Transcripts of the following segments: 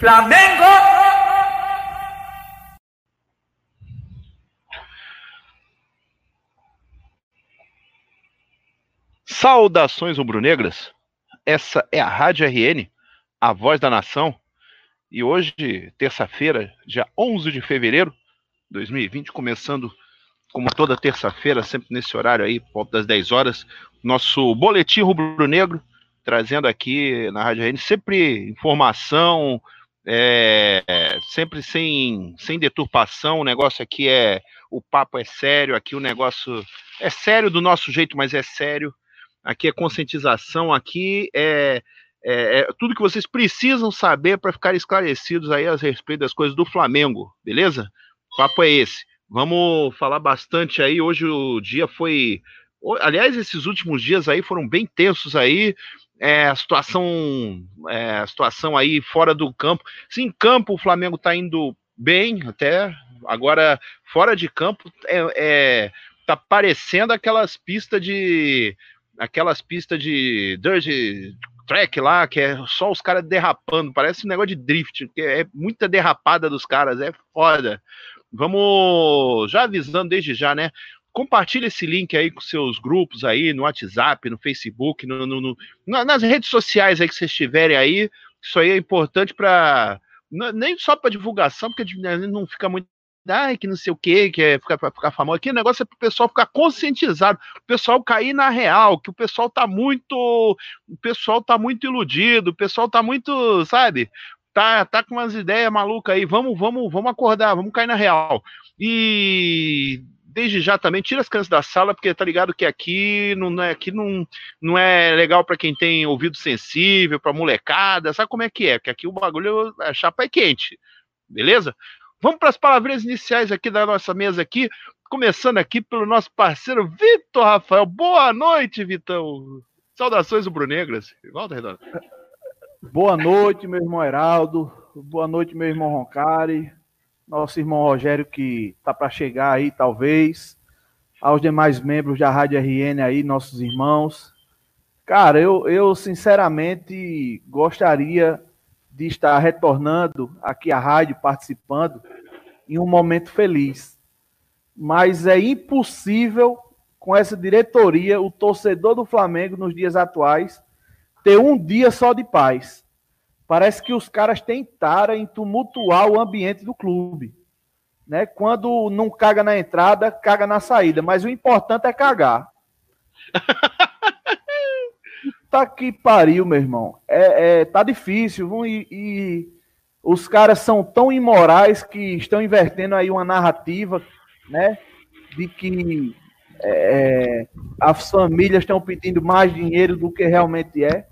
Flamengo! Saudações rubro-negras. Essa é a Rádio RN, a voz da nação. E hoje, terça-feira, dia 11 de fevereiro de 2020, começando como toda terça-feira, sempre nesse horário aí, por volta das 10 horas, nosso boletim rubro-negro, trazendo aqui na Rádio RN sempre informação, é, sempre sem, sem deturpação. O negócio aqui é. O papo é sério, aqui o negócio é sério do nosso jeito, mas é sério. Aqui é conscientização, aqui é, é, é tudo que vocês precisam saber para ficar esclarecidos aí a respeito das coisas do Flamengo, beleza? O papo é esse. Vamos falar bastante aí. Hoje o dia foi. Aliás, esses últimos dias aí foram bem tensos aí. É, situação, é, situação aí fora do campo. Sim, em campo o Flamengo está indo bem até. Agora, fora de campo, é, é, tá parecendo aquelas pistas de. Aquelas pistas de dirt track lá, que é só os caras derrapando. Parece um negócio de drift, que é muita derrapada dos caras, é foda. Vamos já avisando desde já, né? Compartilhe esse link aí com seus grupos aí, no WhatsApp, no Facebook, no, no, no nas redes sociais aí que vocês tiverem aí. Isso aí é importante para nem só para divulgação, porque não fica muito ai, que não sei o que, que é ficar, ficar famoso. Aqui o negócio é para o pessoal ficar conscientizado, o pessoal cair na real, que o pessoal tá muito. O pessoal tá muito iludido, o pessoal tá muito, sabe? tá, tá com umas ideias malucas aí, vamos, vamos, vamos acordar, vamos cair na real. E desde já também tira as crianças da sala, porque tá ligado que aqui não é, aqui não, não é legal para quem tem ouvido sensível, para molecada, sabe como é que é? Porque aqui o bagulho, a chapa é quente, beleza? Vamos para as palavrinhas iniciais aqui da nossa mesa aqui, começando aqui pelo nosso parceiro Vitor Rafael. Boa noite, Vitão. Saudações rubro-negras. Volta, Redondo. Boa noite, meu irmão Heraldo. Boa noite, meu irmão Roncari. Nosso irmão Rogério, que está para chegar aí, talvez. Aos demais membros da Rádio RN aí, nossos irmãos. Cara, eu, eu sinceramente gostaria de estar retornando aqui à rádio, participando, em um momento feliz. Mas é impossível, com essa diretoria, o torcedor do Flamengo, nos dias atuais, ter um dia só de paz. Parece que os caras tentaram tumultuar o ambiente do clube. Né? Quando não caga na entrada, caga na saída. Mas o importante é cagar. tá que pariu, meu irmão. É, é tá difícil. E, e, os caras são tão imorais que estão invertendo aí uma narrativa, né? De que é, as famílias estão pedindo mais dinheiro do que realmente é.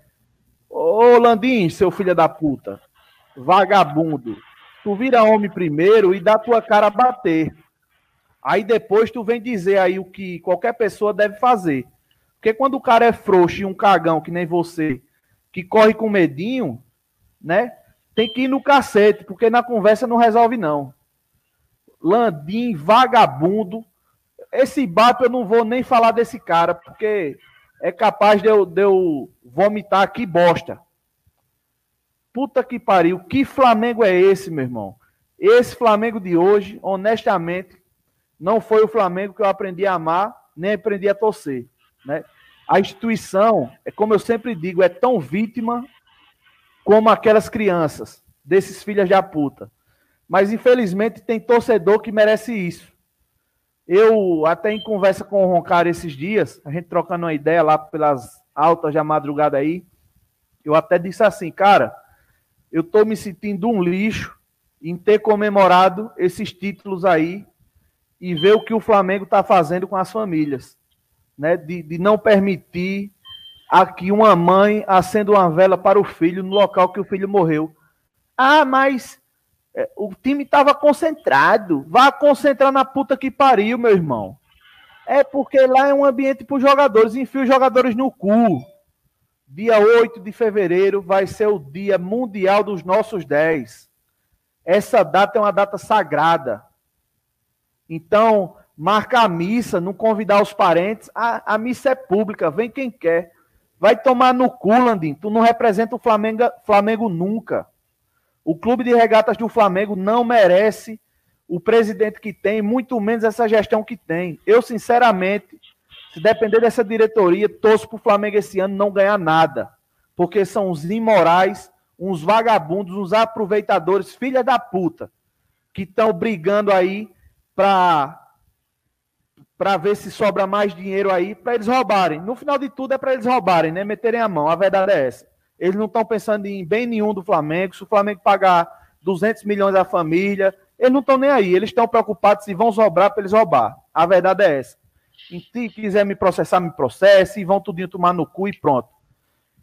Ô Landim, seu filho da puta, vagabundo, tu vira homem primeiro e dá tua cara a bater. Aí depois tu vem dizer aí o que qualquer pessoa deve fazer. Porque quando o cara é frouxo e um cagão que nem você, que corre com medinho, né? Tem que ir no cacete, porque na conversa não resolve não. Landim, vagabundo. Esse bato eu não vou nem falar desse cara, porque é capaz de eu, de eu vomitar aqui bosta. Puta que pariu, que Flamengo é esse, meu irmão? Esse Flamengo de hoje, honestamente, não foi o Flamengo que eu aprendi a amar, nem aprendi a torcer. Né? A instituição, é como eu sempre digo, é tão vítima como aquelas crianças, desses filhos da puta. Mas infelizmente tem torcedor que merece isso. Eu, até em conversa com o Roncário esses dias, a gente trocando uma ideia lá pelas altas da madrugada aí, eu até disse assim, cara, eu tô me sentindo um lixo em ter comemorado esses títulos aí e ver o que o Flamengo está fazendo com as famílias, né? De, de não permitir aqui uma mãe acenda uma vela para o filho no local que o filho morreu. Ah, mas o time estava concentrado. Vá concentrar na puta que pariu, meu irmão. É porque lá é um ambiente para os jogadores. Enfia os jogadores no cu. Dia 8 de fevereiro vai ser o dia mundial dos nossos 10. Essa data é uma data sagrada. Então, marca a missa, não convidar os parentes. A, a missa é pública, vem quem quer. Vai tomar no cu, Landim. Tu não representa o Flamengo, Flamengo nunca. O clube de regatas do Flamengo não merece o presidente que tem, muito menos essa gestão que tem. Eu, sinceramente, se depender dessa diretoria, torço para o Flamengo esse ano não ganhar nada. Porque são uns imorais, uns vagabundos, uns aproveitadores, filha da puta, que estão brigando aí para para ver se sobra mais dinheiro aí para eles roubarem. No final de tudo é para eles roubarem, né? Meterem a mão. A verdade é essa. Eles não estão pensando em bem nenhum do Flamengo. Se o Flamengo pagar 200 milhões à família, eles não estão nem aí. Eles estão preocupados se vão sobrar para eles roubar. A verdade é essa. E se quiser me processar, me processe. E vão tudinho tomar no cu e pronto.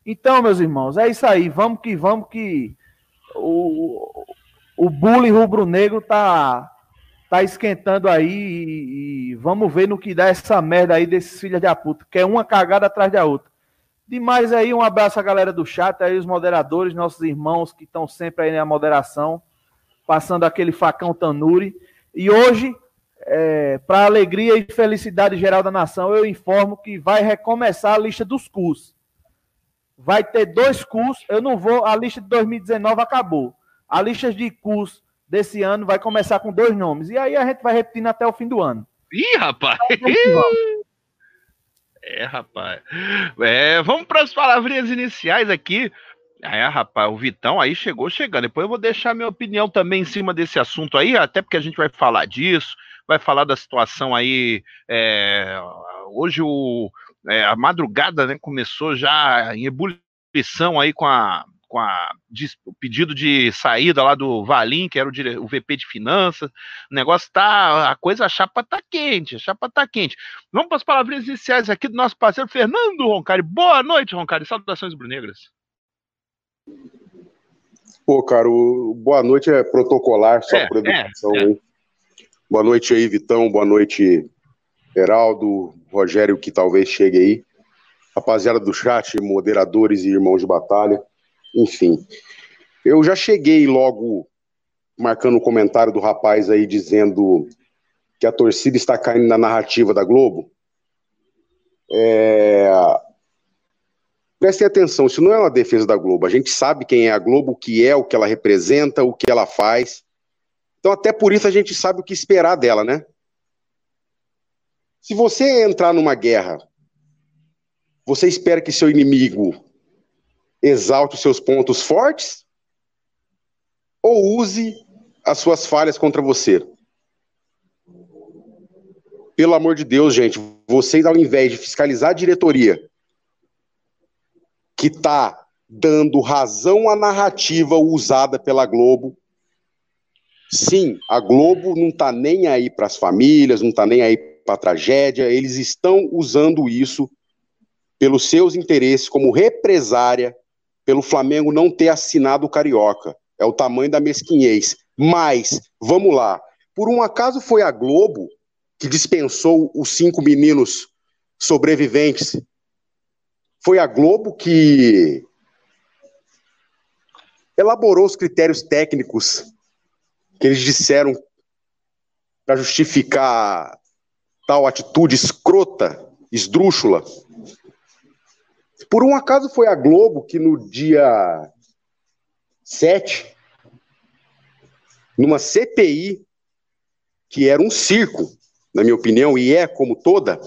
Então, meus irmãos, é isso aí. Vamos que vamos que o, o bullying rubro-negro tá tá esquentando aí e, e, vamos ver no que dá essa merda aí desses filhos da puta, que é uma cagada atrás da outra. Demais aí, um abraço à galera do chat, aí os moderadores, nossos irmãos que estão sempre aí na moderação, passando aquele facão tanuri. E hoje, é, para alegria e felicidade geral da nação, eu informo que vai recomeçar a lista dos cursos. Vai ter dois cursos, eu não vou, a lista de 2019 acabou. A lista de cursos desse ano vai começar com dois nomes. E aí a gente vai repetindo até o fim do ano. Ih, rapaz! É, rapaz. É, vamos para as palavrinhas iniciais aqui. É, rapaz, o Vitão aí chegou chegando. Depois eu vou deixar minha opinião também em cima desse assunto aí, até porque a gente vai falar disso, vai falar da situação aí. É, hoje o, é, a madrugada né, começou já em ebulição aí com a com a, de, o pedido de saída lá do Valim, que era o, dire, o VP de finanças. O negócio tá. A coisa, a chapa tá quente, a chapa tá quente. Vamos para as palavrinhas iniciais aqui do nosso parceiro Fernando Roncari. Boa noite, Roncari. Saudações brunegras. Pô, cara, o boa noite é protocolar, só é, por educação. É, é. Boa noite aí, Vitão. Boa noite, Heraldo, Rogério, que talvez chegue aí. Rapaziada do chat, moderadores e irmãos de batalha enfim. Eu já cheguei logo marcando o comentário do rapaz aí dizendo que a torcida está caindo na narrativa da Globo. É... Prestem atenção, isso não é uma defesa da Globo. A gente sabe quem é a Globo, o que é, o que ela representa, o que ela faz. Então, até por isso, a gente sabe o que esperar dela, né? Se você entrar numa guerra, você espera que seu inimigo exalte os seus pontos fortes ou use as suas falhas contra você. Pelo amor de Deus, gente, vocês, ao invés de fiscalizar a diretoria que está dando razão à narrativa usada pela Globo, sim, a Globo não está nem aí para as famílias, não está nem aí para a tragédia, eles estão usando isso pelos seus interesses como represária pelo Flamengo não ter assinado o Carioca. É o tamanho da mesquinhez. Mas, vamos lá. Por um acaso foi a Globo que dispensou os cinco meninos sobreviventes? Foi a Globo que elaborou os critérios técnicos que eles disseram para justificar tal atitude escrota, esdrúxula? Por um acaso foi a Globo que no dia 7, numa CPI, que era um circo, na minha opinião, e é como toda,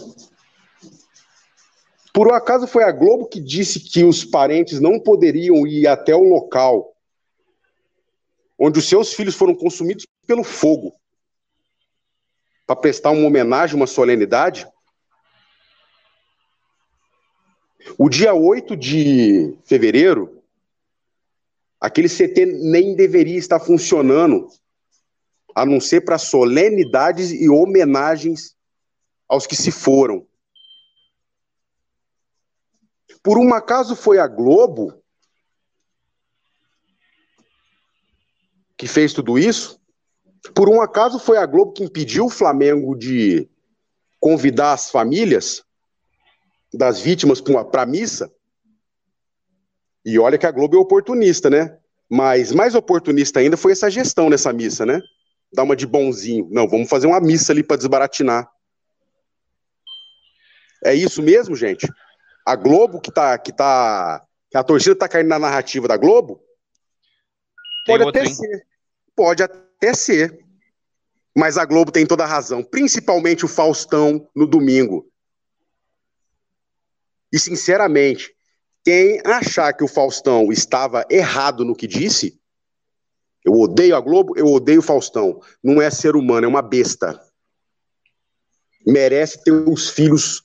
por um acaso foi a Globo que disse que os parentes não poderiam ir até o local onde os seus filhos foram consumidos pelo fogo para prestar uma homenagem, uma solenidade? O dia 8 de fevereiro, aquele CT nem deveria estar funcionando, a não ser para solenidades e homenagens aos que se foram. Por um acaso foi a Globo que fez tudo isso? Por um acaso foi a Globo que impediu o Flamengo de convidar as famílias das vítimas para a missa. E olha que a Globo é oportunista, né? Mas mais oportunista ainda foi essa gestão nessa missa, né? Dar uma de bonzinho. Não, vamos fazer uma missa ali para desbaratinar. É isso mesmo, gente? A Globo que tá. Que tá que a torcida tá caindo na narrativa da Globo? Pode até ser. Pode até ser. Mas a Globo tem toda a razão, principalmente o Faustão no domingo. E, sinceramente, quem achar que o Faustão estava errado no que disse, eu odeio a Globo, eu odeio o Faustão. Não é ser humano, é uma besta. Merece ter os filhos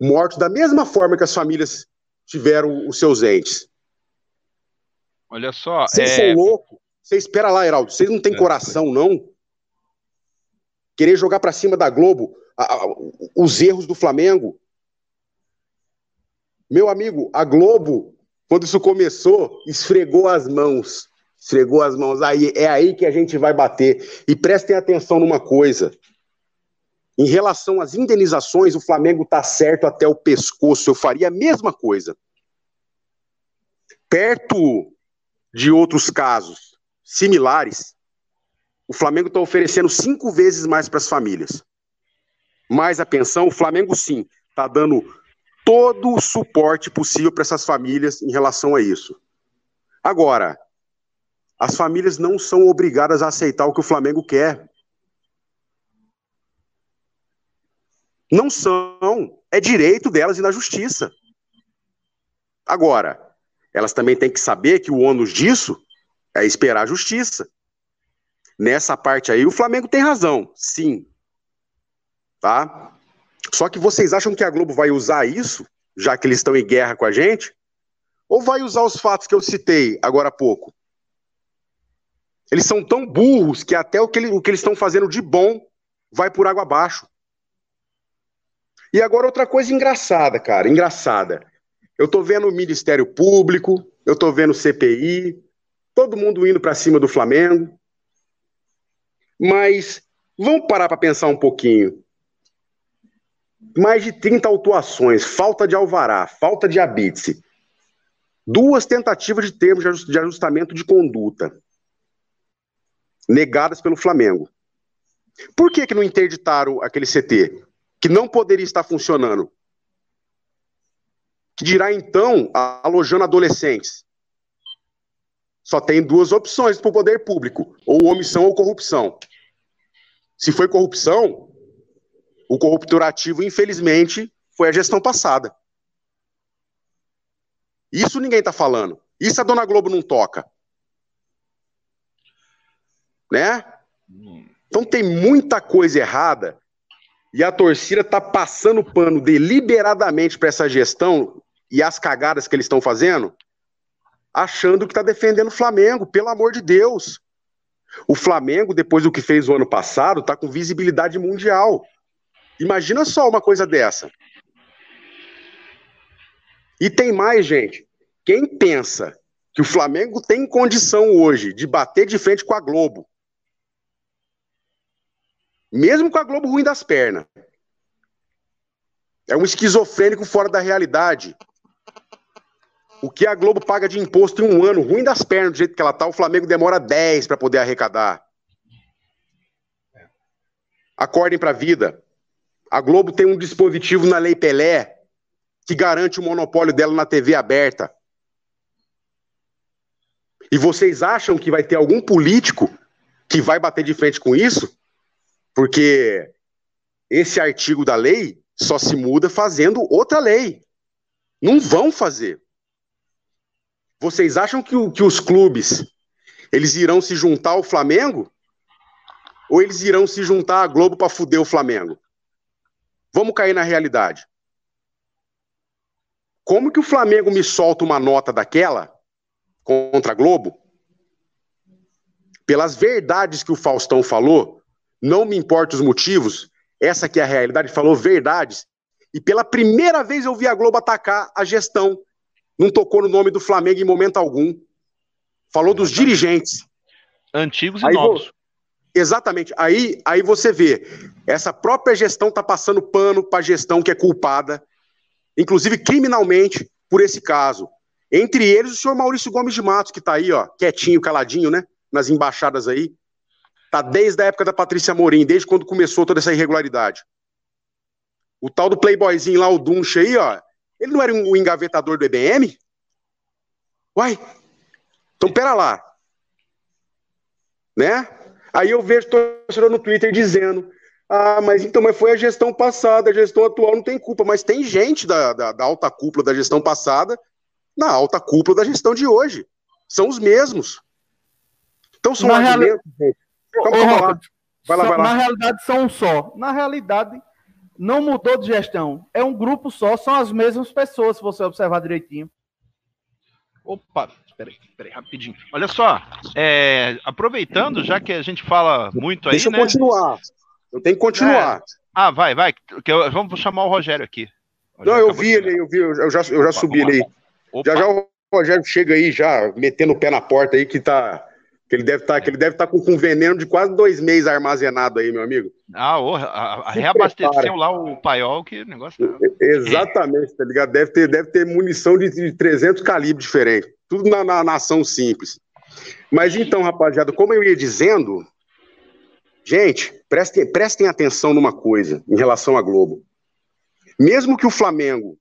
mortos da mesma forma que as famílias tiveram os seus entes. Olha só. Vocês é... são loucos? Você espera lá, Heraldo. Vocês não têm é, coração, não? Querer jogar para cima da Globo a, a, os erros do Flamengo. Meu amigo, a Globo, quando isso começou, esfregou as mãos. Esfregou as mãos. Aí é aí que a gente vai bater. E prestem atenção numa coisa. Em relação às indenizações, o Flamengo está certo até o pescoço. Eu faria a mesma coisa. Perto de outros casos similares, o Flamengo está oferecendo cinco vezes mais para as famílias. Mais a pensão, o Flamengo sim está dando todo o suporte possível para essas famílias em relação a isso. Agora, as famílias não são obrigadas a aceitar o que o Flamengo quer. Não são. É direito delas e na justiça. Agora, elas também têm que saber que o ônus disso é esperar a justiça. Nessa parte aí, o Flamengo tem razão, sim. Tá? Só que vocês acham que a Globo vai usar isso, já que eles estão em guerra com a gente? Ou vai usar os fatos que eu citei agora há pouco? Eles são tão burros que até o que, ele, o que eles estão fazendo de bom vai por água abaixo. E agora outra coisa engraçada, cara, engraçada. Eu tô vendo o Ministério Público, eu tô vendo o CPI, todo mundo indo para cima do Flamengo. Mas vamos parar para pensar um pouquinho. Mais de 30 autuações, falta de alvará, falta de habite, duas tentativas de termos de ajustamento de conduta negadas pelo Flamengo. Por que, que não interditaram aquele CT? que não poderia estar funcionando. Que dirá então alojando adolescentes? Só tem duas opções para o poder público: ou omissão ou corrupção. Se foi corrupção, o corruptorativo, infelizmente, foi a gestão passada. Isso ninguém está falando. Isso a dona Globo não toca. Né? Então tem muita coisa errada e a torcida está passando pano deliberadamente para essa gestão e as cagadas que eles estão fazendo, achando que está defendendo o Flamengo, pelo amor de Deus. O Flamengo, depois do que fez o ano passado, está com visibilidade mundial. Imagina só uma coisa dessa. E tem mais, gente. Quem pensa que o Flamengo tem condição hoje de bater de frente com a Globo, mesmo com a Globo ruim das pernas. É um esquizofrênico fora da realidade. O que a Globo paga de imposto em um ano, ruim das pernas, do jeito que ela tá, o Flamengo demora 10 para poder arrecadar. Acordem para a vida. A Globo tem um dispositivo na Lei Pelé que garante o monopólio dela na TV aberta. E vocês acham que vai ter algum político que vai bater de frente com isso? Porque esse artigo da lei só se muda fazendo outra lei. Não vão fazer. Vocês acham que, que os clubes eles irão se juntar ao Flamengo? Ou eles irão se juntar à Globo para fuder o Flamengo? Vamos cair na realidade. Como que o Flamengo me solta uma nota daquela contra a Globo? Pelas verdades que o Faustão falou, não me importa os motivos, essa que é a realidade, falou verdades. E pela primeira vez eu vi a Globo atacar a gestão. Não tocou no nome do Flamengo em momento algum. Falou dos dirigentes. Antigos e aí, novos. Exatamente. Aí, aí você vê, essa própria gestão está passando pano para a gestão que é culpada, inclusive criminalmente, por esse caso. Entre eles, o senhor Maurício Gomes de Matos, que está aí, ó, quietinho, caladinho, né? Nas embaixadas aí. Tá desde a época da Patrícia Morim, desde quando começou toda essa irregularidade. O tal do playboyzinho lá, o Dunche aí, ó, ele não era um engavetador do EBM? Uai, então pera lá. né? Aí eu vejo torcedor no Twitter dizendo: ah, mas então, mas foi a gestão passada, a gestão atual não tem culpa, mas tem gente da, da, da alta cúpula da gestão passada na alta cúpula da gestão de hoje. São os mesmos. Então são Na argumentos, gente. Calma, calma lá. Vai lá, vai lá. Na realidade, são um só. Na realidade, não mudou de gestão. É um grupo só, são as mesmas pessoas, se você observar direitinho. Opa, peraí, peraí, rapidinho. Olha só, é, aproveitando, já que a gente fala muito aí, Deixa eu né? continuar. Eu tenho que continuar. Ah, vai, vai. eu- vamos chamar o Rogério aqui. O não, Rogério eu acabou vi ele, eu vi, eu já, eu já Opa, subi ele aí. Já já o Rogério chega aí, já metendo o pé na porta aí, que tá. Que ele deve estar ele deve tá com, com veneno de quase dois meses armazenado aí, meu amigo. Ah, ô, a- a- reabasteceu prepara. lá o paiol, que negócio. tá- Exatamente, tá ligado? Deve ter, deve ter munição de, de 300 calibres diferentes. Tudo na, na, na ação simples. Mas então, rapaziada, como eu ia dizendo, gente, prestem, prestem atenção numa coisa em relação à Globo. Mesmo que o Flamengo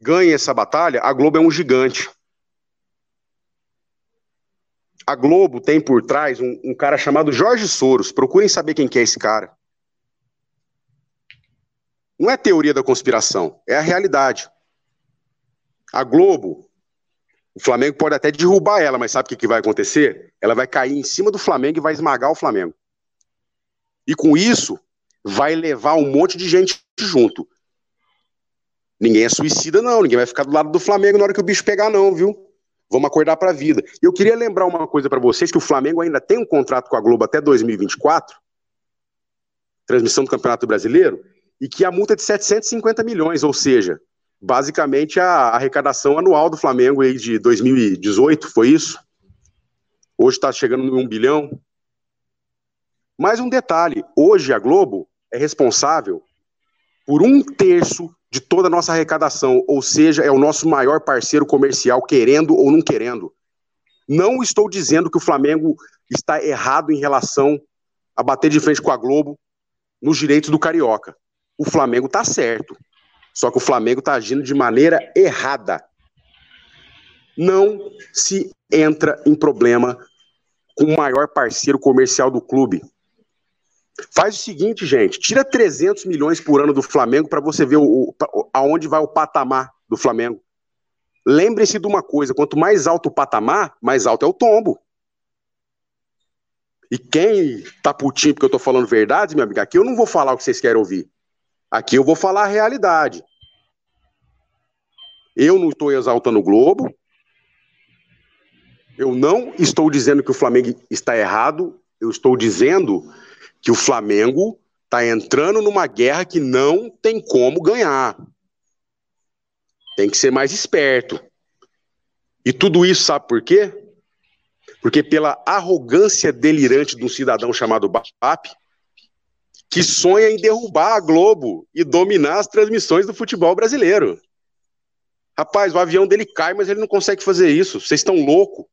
ganhe essa batalha, a Globo é um gigante. A Globo tem por trás um, um cara chamado Jorge Soros. Procurem saber quem que é esse cara. Não é teoria da conspiração, é a realidade. A Globo, o Flamengo pode até derrubar ela, mas sabe o que, que vai acontecer? Ela vai cair em cima do Flamengo e vai esmagar o Flamengo. E com isso, vai levar um monte de gente junto. Ninguém é suicida, não. Ninguém vai ficar do lado do Flamengo na hora que o bicho pegar, não, viu? Vamos acordar para a vida. E eu queria lembrar uma coisa para vocês: que o Flamengo ainda tem um contrato com a Globo até 2024 transmissão do Campeonato Brasileiro e que a multa é de 750 milhões, ou seja, basicamente a arrecadação anual do Flamengo aí de 2018, foi isso? Hoje está chegando em um bilhão. Mais um detalhe: hoje a Globo é responsável por um terço de toda a nossa arrecadação, ou seja, é o nosso maior parceiro comercial, querendo ou não querendo. Não estou dizendo que o Flamengo está errado em relação a bater de frente com a Globo nos direitos do Carioca. O Flamengo está certo. Só que o Flamengo está agindo de maneira errada. Não se entra em problema com o maior parceiro comercial do clube. Faz o seguinte, gente, tira 300 milhões por ano do Flamengo para você ver o, o, aonde vai o patamar do Flamengo. Lembre-se de uma coisa, quanto mais alto o patamar, mais alto é o tombo. E quem tá putinho porque eu tô falando verdade, meu amigo, aqui eu não vou falar o que vocês querem ouvir. Aqui eu vou falar a realidade. Eu não estou exaltando o Globo. Eu não estou dizendo que o Flamengo está errado. Eu estou dizendo que o Flamengo está entrando numa guerra que não tem como ganhar. Tem que ser mais esperto. E tudo isso sabe por quê? Porque pela arrogância delirante de um cidadão chamado BAP, que sonha em derrubar a Globo e dominar as transmissões do futebol brasileiro. Rapaz, o avião dele cai, mas ele não consegue fazer isso. Vocês estão loucos.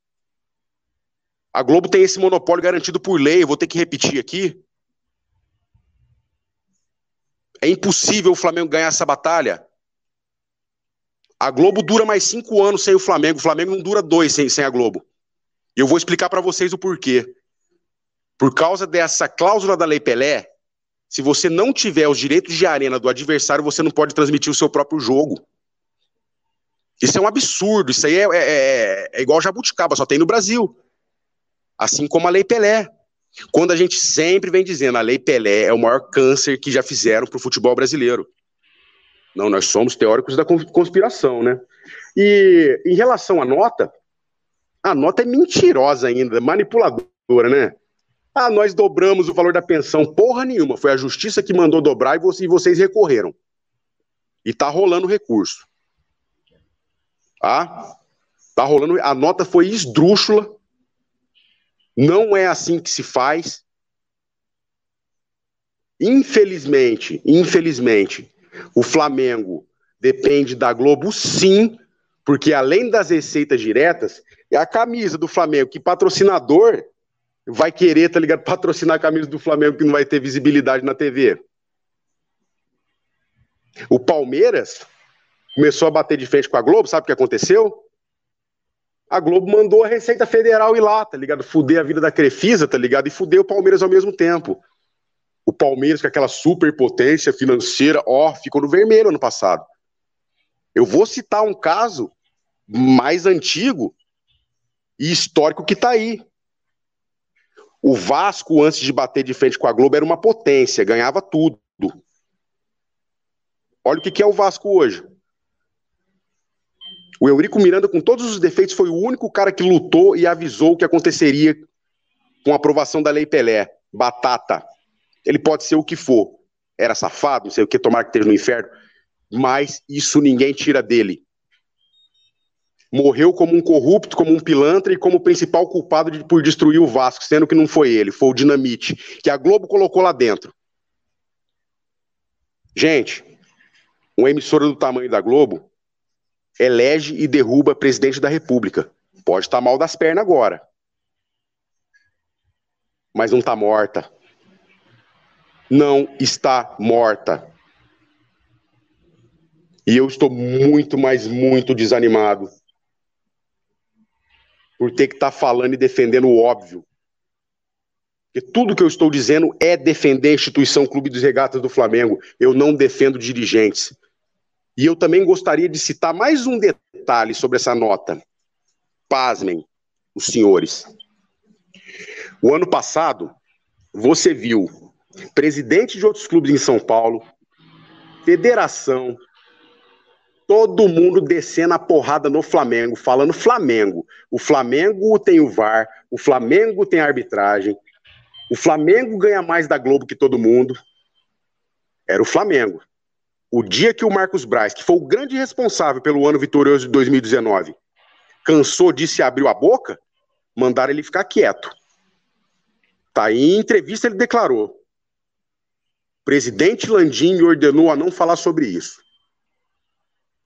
A Globo tem esse monopólio garantido por lei. Eu vou ter que repetir aqui. É impossível o Flamengo ganhar essa batalha. A Globo dura mais cinco anos sem o Flamengo. O Flamengo não dura dois sem, sem a Globo. E eu vou explicar para vocês o porquê. Por causa dessa cláusula da Lei Pelé, se você não tiver os direitos de arena do adversário, você não pode transmitir o seu próprio jogo. Isso é um absurdo. Isso aí é, é, é igual jabuticaba, só tem no Brasil. Assim como a Lei Pelé. Quando a gente sempre vem dizendo a Lei Pelé é o maior câncer que já fizeram para o futebol brasileiro. Não, nós somos teóricos da conspiração, né? E em relação à nota, a nota é mentirosa ainda, manipuladora, né? Ah, nós dobramos o valor da pensão. Porra nenhuma. Foi a justiça que mandou dobrar e vocês recorreram. E tá rolando recurso. Tá? Tá rolando. A nota foi esdrúxula. Não é assim que se faz. Infelizmente, infelizmente, o Flamengo depende da Globo, sim, porque além das receitas diretas, é a camisa do Flamengo, que patrocinador vai querer, tá ligado, patrocinar a camisa do Flamengo que não vai ter visibilidade na TV. O Palmeiras começou a bater de frente com a Globo, sabe o que aconteceu? a Globo mandou a Receita Federal ir lá, tá ligado? Fuder a vida da Crefisa, tá ligado? E fuder o Palmeiras ao mesmo tempo. O Palmeiras, com aquela superpotência financeira, ó, ficou no vermelho ano passado. Eu vou citar um caso mais antigo e histórico que tá aí. O Vasco, antes de bater de frente com a Globo, era uma potência, ganhava tudo. Olha o que é o Vasco hoje. O Eurico Miranda, com todos os defeitos, foi o único cara que lutou e avisou o que aconteceria com a aprovação da Lei Pelé. Batata. Ele pode ser o que for. Era safado, não sei o que, tomar que esteja no inferno. Mas isso ninguém tira dele. Morreu como um corrupto, como um pilantra e como principal culpado de, por destruir o Vasco, sendo que não foi ele, foi o Dinamite, que a Globo colocou lá dentro. Gente, uma emissora do tamanho da Globo elege e derruba presidente da República. Pode estar mal das pernas agora. Mas não está morta. Não está morta. E eu estou muito, mas muito desanimado por ter que estar tá falando e defendendo o óbvio. Porque tudo que eu estou dizendo é defender a instituição Clube dos Regatas do Flamengo. Eu não defendo dirigentes. E eu também gostaria de citar mais um detalhe sobre essa nota. Pasmem, os senhores. O ano passado, você viu presidente de outros clubes em São Paulo, federação, todo mundo descendo a porrada no Flamengo, falando Flamengo. O Flamengo tem o VAR, o Flamengo tem a arbitragem, o Flamengo ganha mais da Globo que todo mundo. Era o Flamengo. O dia que o Marcos Braz, que foi o grande responsável pelo ano vitorioso de 2019, cansou disso e abriu a boca, mandaram ele ficar quieto. Tá, em entrevista ele declarou: presidente Landim me ordenou a não falar sobre isso.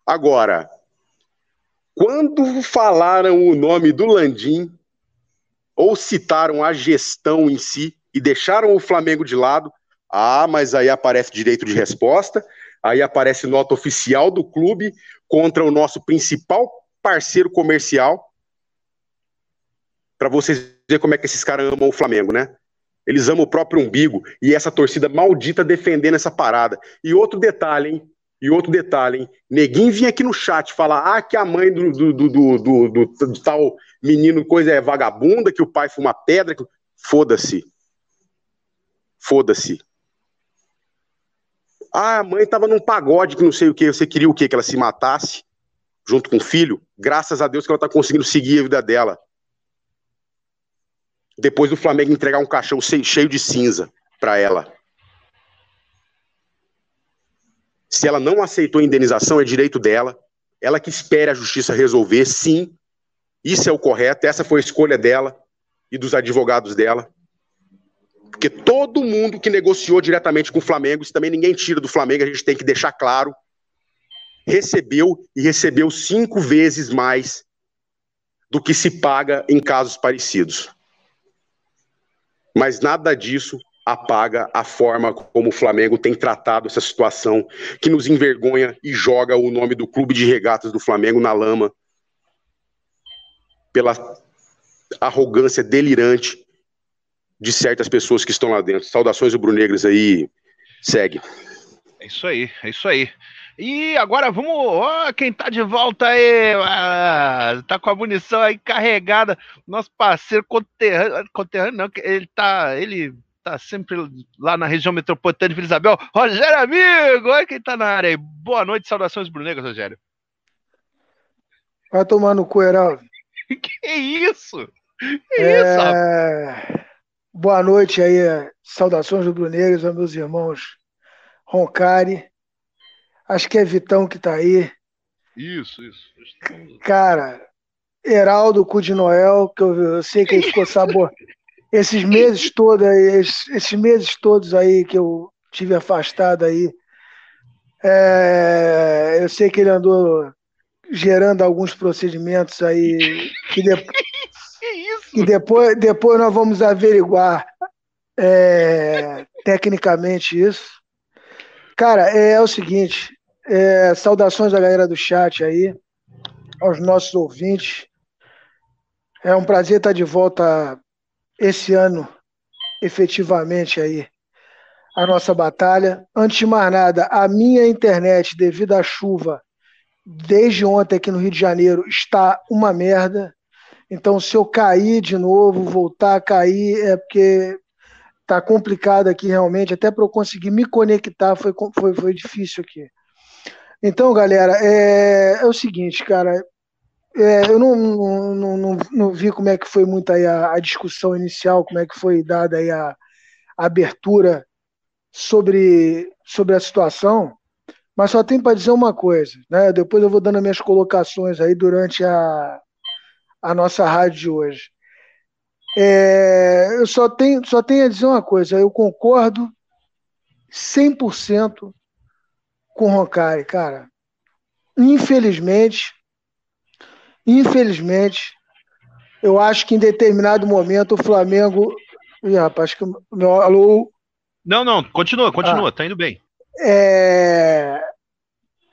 Agora, quando falaram o nome do Landim, ou citaram a gestão em si e deixaram o Flamengo de lado, ah, mas aí aparece direito de resposta, Aí aparece nota oficial do clube contra o nosso principal parceiro comercial. Para vocês verem como é que esses caras amam o Flamengo, né? Eles amam o próprio umbigo e essa torcida maldita defendendo essa parada. E outro detalhe, hein? E outro detalhe, hein? Neguinho vinha aqui no chat falar ah, que a mãe do, do, do, do, do, tal menino coisa é vagabunda, que o pai fuma pedra. Que... Foda-se. Foda-se. Ah, a mãe estava num pagode que não sei o que. Você queria o quê? Que ela se matasse junto com o filho? Graças a Deus que ela está conseguindo seguir a vida dela. Depois do Flamengo entregar um caixão cheio de cinza para ela. Se ela não aceitou a indenização, é direito dela. Ela que espere a justiça resolver, sim. Isso é o correto, essa foi a escolha dela e dos advogados dela. Porque todo mundo que negociou diretamente com o Flamengo, isso também ninguém tira do Flamengo, a gente tem que deixar claro, recebeu e recebeu cinco vezes mais do que se paga em casos parecidos. Mas nada disso apaga a forma como o Flamengo tem tratado essa situação que nos envergonha e joga o nome do clube de regatas do Flamengo na lama pela arrogância delirante de certas pessoas que estão lá dentro. Saudações rubro-negras aí. Segue. É isso aí, é isso aí. E agora vamos. Ó, quem tá de volta aí, ah, tá com a munição aí carregada. Nosso parceiro conterrâneo, conterrâneo não, ele tá. Ele tá sempre lá na região metropolitana de Vila Isabel. Rogério Amigo, olha quem tá na área aí. Boa noite, saudações brunegras, Rogério. Vai tomar no cu, Heraldo. que isso? Que é... isso, rapaz? Boa noite aí, saudações rubro-negras aos meus irmãos Roncari. Acho que é Vitão que está aí. Isso, isso. Cara, Heraldo Cu de Noel, que eu, eu sei que ele ficou sabor. Esses meses todos aí, esses, meses todos aí que eu tive afastado aí, é, eu sei que ele andou gerando alguns procedimentos aí que depois isso? E depois, depois nós vamos averiguar é, tecnicamente isso. Cara, é, é o seguinte: é, saudações à galera do chat aí, aos nossos ouvintes. É um prazer estar de volta esse ano, efetivamente aí, a nossa batalha. Antes de mais nada, a minha internet, devido à chuva, desde ontem aqui no Rio de Janeiro, está uma merda. Então, se eu cair de novo, voltar a cair, é porque tá complicado aqui realmente. Até para eu conseguir me conectar foi, foi, foi difícil aqui. Então, galera, é, é o seguinte, cara. É, eu não, não, não, não, vi como é que foi muito aí a, a, discussão inicial, como é que foi dada aí a, a abertura sobre, sobre a situação, mas só tem para dizer uma coisa, né? Depois eu vou dando minhas colocações aí durante a, a nossa rádio de hoje. É, eu só tenho, só tenho a dizer uma coisa, eu concordo 100% com o Roncari, cara. Infelizmente, infelizmente, eu acho que em determinado momento o Flamengo. Ih, rapaz, que meu. Alô? Não, não, continua, continua, ah, tá indo bem. É,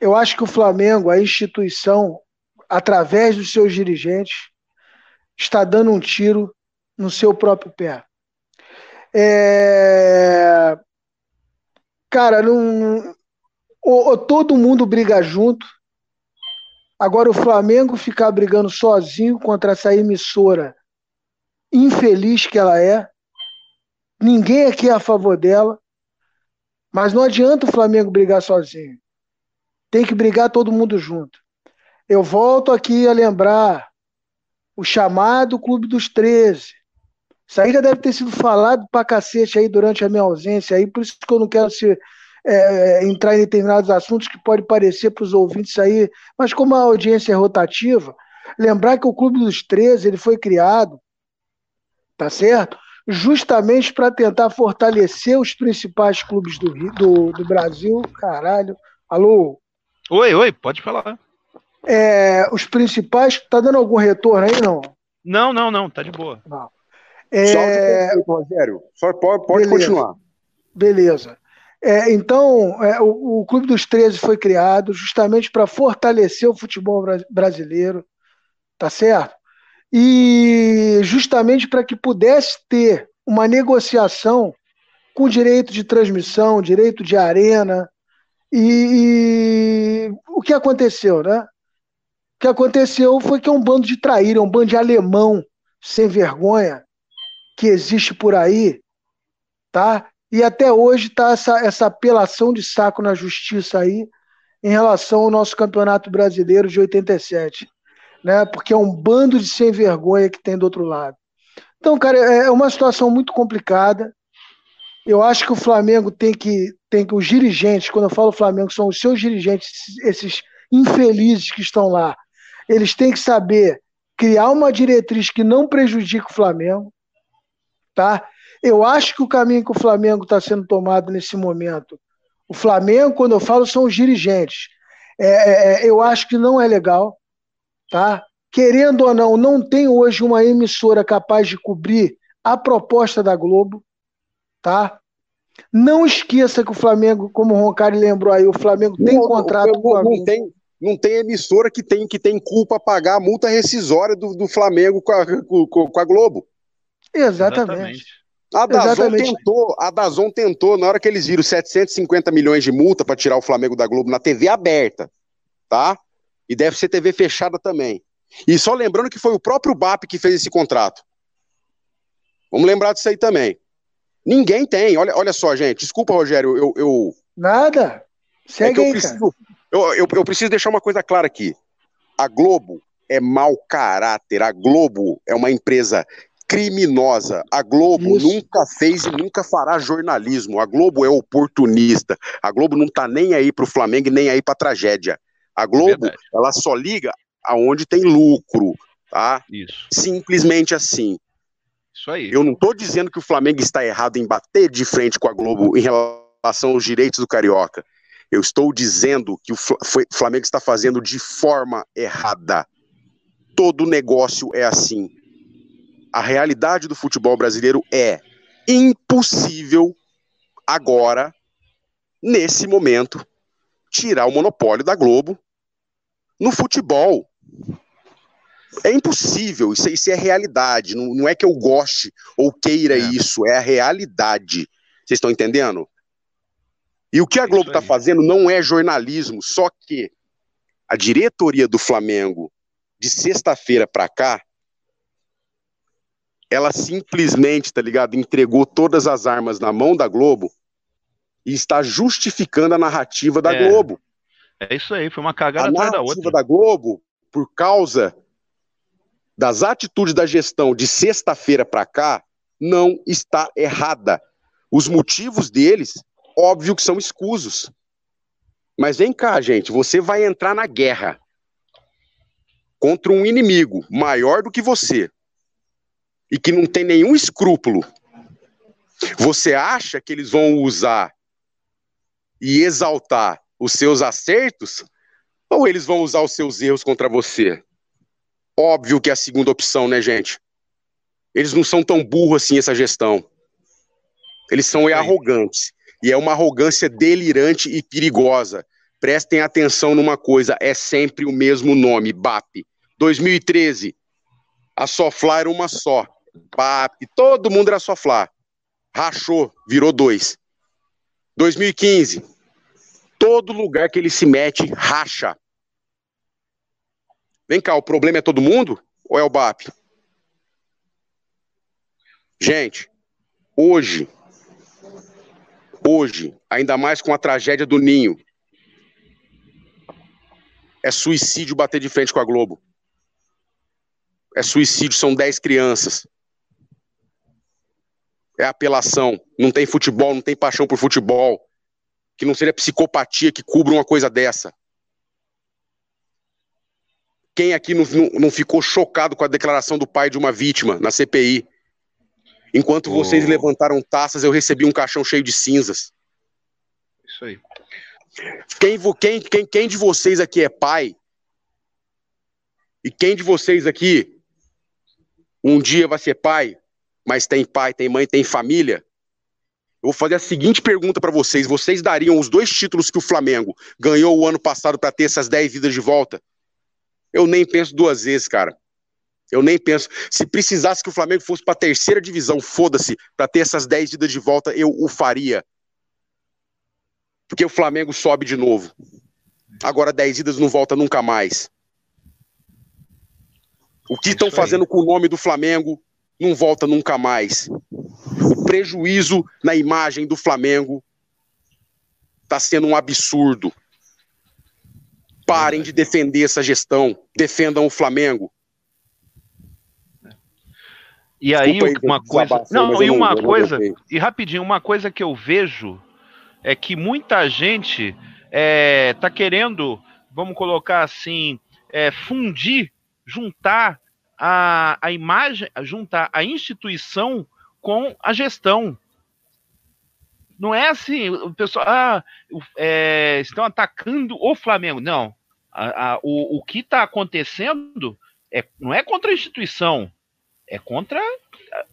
eu acho que o Flamengo, a instituição, através dos seus dirigentes, está dando um tiro no seu próprio pé. É, cara, não, ou, ou todo mundo briga junto. Agora o Flamengo ficar brigando sozinho contra essa emissora infeliz que ela é. Ninguém aqui é a favor dela. Mas não adianta o Flamengo brigar sozinho. Tem que brigar todo mundo junto. Eu volto aqui a lembrar o chamado Clube dos 13. Isso aí já deve ter sido falado pra cacete aí durante a minha ausência aí, por isso que eu não quero ser é, é, entrar em determinados assuntos que pode parecer para os ouvintes aí, mas como a audiência é rotativa, lembrar que o Clube dos 13 ele foi criado, tá certo? Justamente para tentar fortalecer os principais clubes do, do, do Brasil. Caralho. Alô? Oi, oi, pode falar. É, os principais. Tá dando algum retorno aí, não? Não, não, não, tá de boa. Não. É... Só Rogério. Só pode, pode Beleza. continuar. Beleza. É, então, é, o, o, Clube dos 13 foi criado justamente para fortalecer o futebol brasileiro, tá certo? E justamente para que pudesse ter uma negociação com direito de transmissão, direito de arena. E, e o que aconteceu, né? O que aconteceu foi que é um bando de traíra, um bando de alemão sem vergonha que existe por aí, tá? E até hoje está essa, essa apelação de saco na justiça aí em relação ao nosso campeonato brasileiro de 87. Né? Porque é um bando de sem vergonha que tem do outro lado. Então, cara, é, é uma situação muito complicada. Eu acho que o Flamengo tem que, tem que, os dirigentes, quando eu falo Flamengo, são os seus dirigentes, esses infelizes que estão lá, eles têm que saber criar uma diretriz que não prejudique o Flamengo, tá? Eu acho que o caminho que o Flamengo está sendo tomado nesse momento, o Flamengo, quando eu falo, são os dirigentes. É, é, é, eu acho que não é legal, tá? Querendo ou não, não tem hoje uma emissora capaz de cobrir a proposta da Globo, tá? Não esqueça que o Flamengo, como o Roncari lembrou aí, o Flamengo tem não, contrato não, com a não tem, não tem emissora que tem, que tem culpa a pagar a multa rescisória do, do Flamengo com a, com, com a Globo. Exatamente. Exatamente. A Dazon tentou, a Dazon tentou, na hora que eles viram 750 milhões de multa para tirar o Flamengo da Globo na TV aberta, tá? E deve ser TV fechada também. E só lembrando que foi o próprio BAP que fez esse contrato. Vamos lembrar disso aí também. Ninguém tem. Olha, olha só, gente. Desculpa, Rogério, eu. eu... Nada. Segue é eu, preciso, eu, eu, eu preciso deixar uma coisa clara aqui. A Globo é mau caráter. A Globo é uma empresa criminosa. A Globo Isso. nunca fez e nunca fará jornalismo. A Globo é oportunista. A Globo não tá nem aí pro Flamengo e nem aí pra tragédia. A Globo, ela só liga aonde tem lucro, tá? Isso. Simplesmente assim. Isso aí. Eu não tô dizendo que o Flamengo está errado em bater de frente com a Globo em relação aos direitos do carioca. Eu estou dizendo que o Flamengo está fazendo de forma errada. Todo negócio é assim a realidade do futebol brasileiro é impossível agora, nesse momento, tirar o monopólio da Globo no futebol. É impossível, isso, isso é realidade. Não, não, é que eu goste ou queira é. isso, é a realidade. Vocês estão entendendo? E o que a Globo está fazendo não é jornalismo, só que a diretoria do Flamengo, de sexta-feira para cá, ela simplesmente, tá ligado, entregou todas as armas na mão da Globo e está justificando a narrativa da é. Globo. É isso aí, foi uma cagada a atrás da outra. A narrativa da Globo, por causa das atitudes da gestão de sexta-feira para cá, não está errada. Os motivos deles, óbvio que são escusos. Mas vem cá, gente, você vai entrar na guerra contra um inimigo maior do que você e que não tem nenhum escrúpulo. Você acha que eles vão usar e exaltar os seus acertos ou eles vão usar os seus erros contra você? Óbvio que é a segunda opção, né, gente? Eles não são tão burros assim, essa gestão. Eles são arrogantes. E é uma arrogância delirante e perigosa. Prestem atenção numa coisa: é sempre o mesmo nome, BAP. 2013, a Soflá era uma só. BAP, todo mundo era Soflá. Rachou, virou dois. 2015, todo lugar que ele se mete, racha. Vem cá, o problema é todo mundo ou é o BAP? Gente, hoje, hoje, ainda mais com a tragédia do Ninho, é suicídio bater de frente com a Globo. É suicídio, são 10 crianças. É apelação. Não tem futebol, não tem paixão por futebol. Que não seria psicopatia que cubra uma coisa dessa. Quem aqui não, não, não, ficou chocado com a declaração do pai de uma vítima na CPI? Enquanto oh. vocês levantaram taças, eu recebi um caixão cheio de cinzas. Isso aí. Quem, quem, quem, quem de vocês aqui é pai? E quem de vocês aqui um dia vai ser pai, mas tem pai, tem mãe, tem família? Eu vou fazer a seguinte pergunta para vocês: vocês dariam os dois títulos que o Flamengo ganhou o ano passado para ter essas 10 vidas de volta? Eu nem penso duas vezes, cara. Eu nem penso. Se precisasse que o Flamengo fosse para a terceira divisão, foda-se, para ter essas 10 idas de volta, eu o faria. Porque o Flamengo sobe de novo. Agora 10 idas não volta nunca mais. O que estão fazendo com o nome do Flamengo não volta nunca mais. O prejuízo na imagem do Flamengo está sendo um absurdo. Parem de defender essa gestão. Defendam o Flamengo. E aí, aí uma coisa. Não, e uma coisa. E rapidinho, uma coisa que eu vejo é que muita gente é, tá querendo, vamos colocar assim, é, fundir, juntar a, a imagem, juntar a instituição com a gestão. Não é assim, o pessoal ah, é, estão atacando o Flamengo. Não. A, a, o, o que está acontecendo é, não é contra a instituição, é contra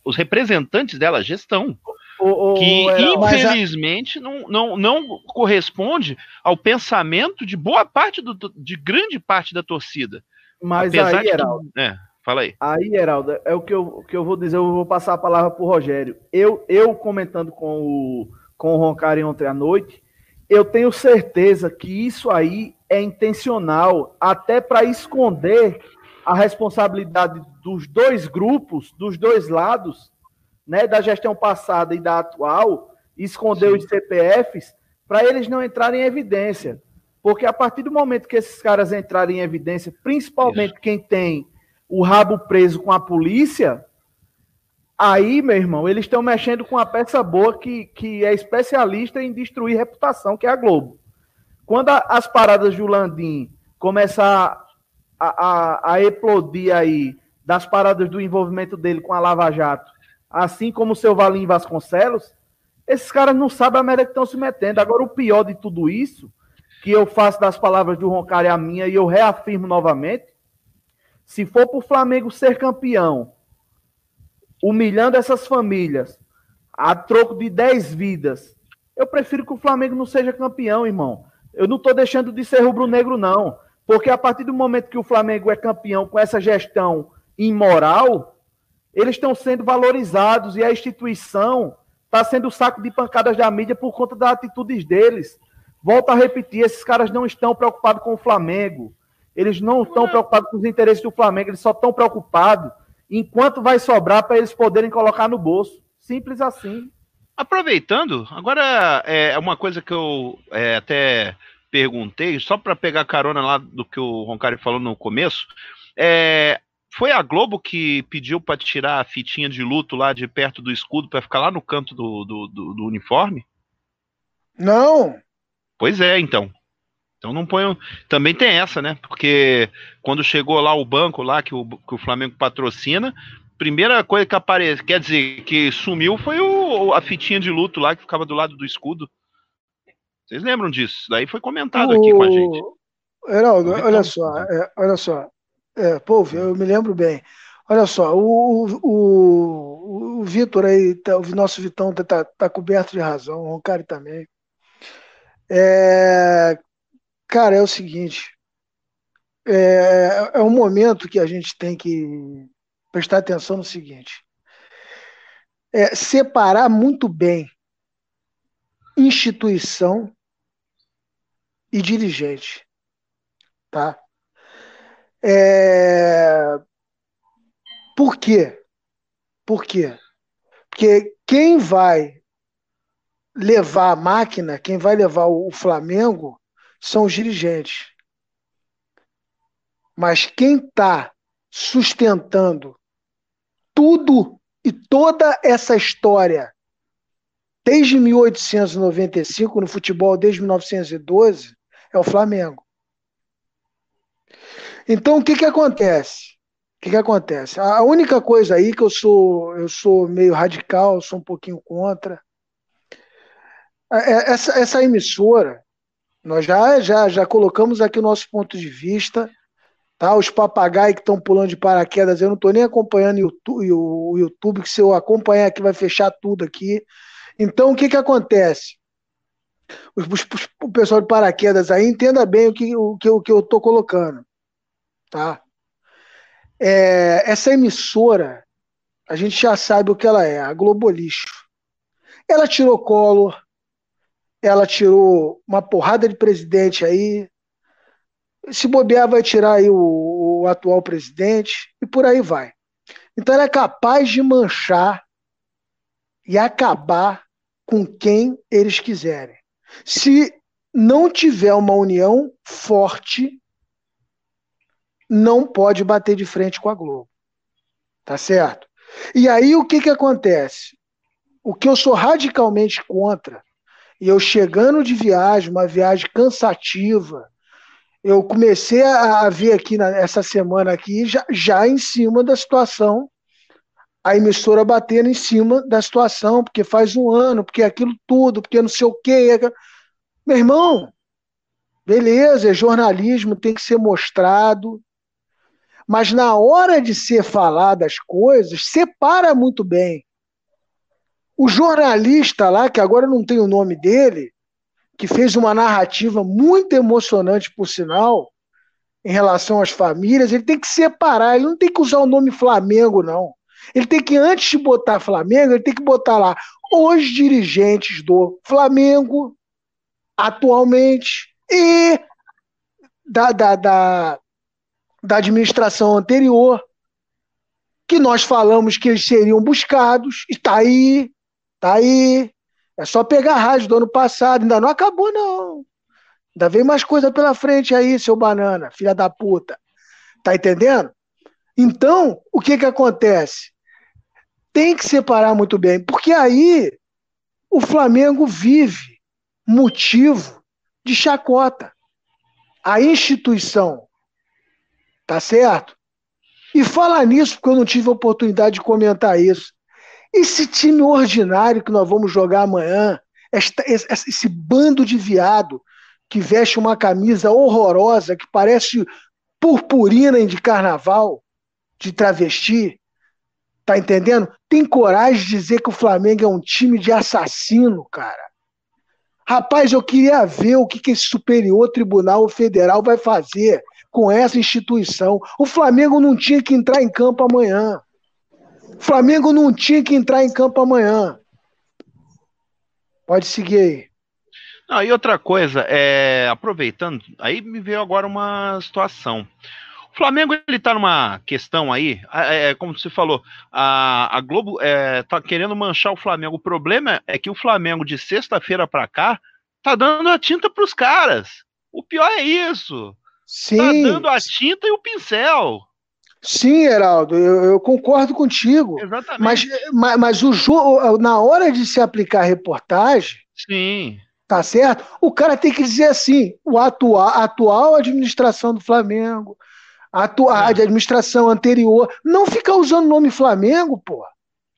os representantes dela, a gestão. O, o, que infelizmente a... não, não, não corresponde ao pensamento de boa parte do, de grande parte da torcida. Mas Apesar aí, Heraldo, é, fala aí. Aí, Heraldo, é o que eu, que eu vou dizer, eu vou passar a palavra para o Rogério. Eu, eu comentando com o, com o Roncari ontem à noite, eu tenho certeza que isso aí é intencional, até para esconder a responsabilidade dos dois grupos, dos dois lados, né, da gestão passada e da atual, esconder Sim. os CPFs para eles não entrarem em evidência. Porque a partir do momento que esses caras entrarem em evidência, principalmente Isso. quem tem o rabo preso com a polícia, aí, meu irmão, eles estão mexendo com a peça boa que, que é especialista em destruir reputação, que é a Globo. Quando a, as paradas de Landim começar a, a, a explodir aí das paradas do envolvimento dele com a Lava Jato, assim como o seu Valim Vasconcelos, esses caras não sabem a merda que estão se metendo. Agora, o pior de tudo isso, que eu faço das palavras do Roncari a minha e eu reafirmo novamente, se for para o Flamengo ser campeão, humilhando essas famílias, a troco de 10 vidas, eu prefiro que o Flamengo não seja campeão, irmão. Eu não estou deixando de ser rubro-negro, não. Porque a partir do momento que o Flamengo é campeão com essa gestão imoral, eles estão sendo valorizados e a instituição está sendo saco de pancadas da mídia por conta das atitudes deles. Volto a repetir, esses caras não estão preocupados com o Flamengo. Eles não estão preocupados com os interesses do Flamengo, eles só estão preocupados enquanto vai sobrar para eles poderem colocar no bolso. Simples assim. Aproveitando, agora é uma coisa que eu é, até perguntei, só para pegar carona lá do que o Roncari falou no começo. É, foi a Globo que pediu para tirar a fitinha de luto lá de perto do escudo para ficar lá no canto do, do, do, do, uniforme? Não. Pois é, então. Então não ponham. Também tem essa, né? Porque quando chegou lá o banco lá que o, que o Flamengo patrocina, primeira coisa que aparece, quer dizer, que sumiu foi o, a fitinha de luto lá que ficava do lado do escudo. Vocês lembram disso? Daí foi comentado o... aqui com a gente. Heraldo, olha só, é, olha só. É, pô, eu me lembro bem. Olha só, o, o, o Vitor aí, tá, o nosso Vitão tá, tá, tá coberto de razão, o Roncari também. É, cara, é o seguinte, é, é um momento que a gente tem que prestar atenção no seguinte, é separar muito bem instituição e dirigente, tá? É... Por quê? Por quê? Porque quem vai levar a máquina, quem vai levar o Flamengo, são os dirigentes. Mas quem está sustentando tudo e toda essa história desde 1895 no futebol, desde 1912, é o Flamengo. Então, o que, que acontece? O que, que acontece? A única coisa aí que eu sou, eu sou meio radical, sou um pouquinho contra. É, é, essa, essa emissora, nós já, já, já colocamos aqui o nosso ponto de vista. Tá? Os papagaios que estão pulando de paraquedas, eu não estou nem acompanhando YouTube, o YouTube, que se eu acompanhar aqui vai fechar tudo aqui. Então, o que, que acontece? Os, os, o pessoal de paraquedas aí entenda bem o que, o que, o que eu estou colocando tá? É, essa emissora, a gente já sabe o que ela é, a Globolixo. Ela tirou Collor, ela tirou uma porrada de presidente aí, se bobear vai tirar aí o, o atual presidente e por aí vai. Então ela é capaz de manchar e acabar com quem eles quiserem. Se não tiver uma união forte não pode bater de frente com a Globo. Tá certo? E aí o que, que acontece? O que eu sou radicalmente contra, e eu chegando de viagem, uma viagem cansativa, eu comecei a, ver aqui na, essa semana aqui, já, já em cima da situação, a emissora batendo em cima da situação, porque faz um ano, porque aquilo tudo, porque não sei o quê. Meu irmão, beleza, é jornalismo, tem que ser mostrado, mas na hora de ser faladas coisas, separa muito bem. O jornalista lá, que agora não tem o nome dele, que fez uma narrativa muito emocionante, por sinal, em relação às famílias, ele tem que separar, ele não tem que usar o nome Flamengo, não. Ele tem que, antes de botar Flamengo, ele tem que botar lá os dirigentes do Flamengo, atualmente, e da, da, da, da administração anterior, que nós falamos que eles seriam buscados, está aí, está aí. É só pegar a rádio do ano passado, ainda não acabou, não. Ainda vem mais coisa pela frente aí, seu banana, filha da puta. Tá entendendo? Então, o que que acontece? Tem que separar muito bem, porque aí o Flamengo vive motivo de chacota. A instituição Tá certo? E falar nisso, porque eu não tive oportunidade de comentar isso. Esse time ordinário que nós vamos jogar amanhã, esta, esse bando de viado que veste uma camisa horrorosa, que parece purpurina de carnaval, de travesti, tá entendendo? Tem coragem de dizer que o Flamengo é um time de assassino, cara. Rapaz, eu queria ver o que, que esse Superior Tribunal Federal vai fazer com essa instituição. O Flamengo não tinha que entrar em campo amanhã. O Flamengo não tinha que entrar em campo amanhã. Pode seguir aí. Não, e outra coisa, é, aproveitando, aí me veio agora uma situação. O Flamengo ele tá numa questão aí, é, como você falou, a, a Globo é, tá querendo manchar o Flamengo. O problema é que o Flamengo de sexta-feira para cá tá dando a tinta para os caras. O pior é isso. Tá Sim. Tá dando a tinta e o pincel. Sim, Heraldo, eu, eu concordo contigo. Exatamente. Mas, mas, mas o jogo, na hora de se aplicar a reportagem, Sim. tá certo? O cara tem que dizer assim: o atual, a atual administração do Flamengo, a, atu, a É. administração anterior, não ficar usando o nome Flamengo, pô.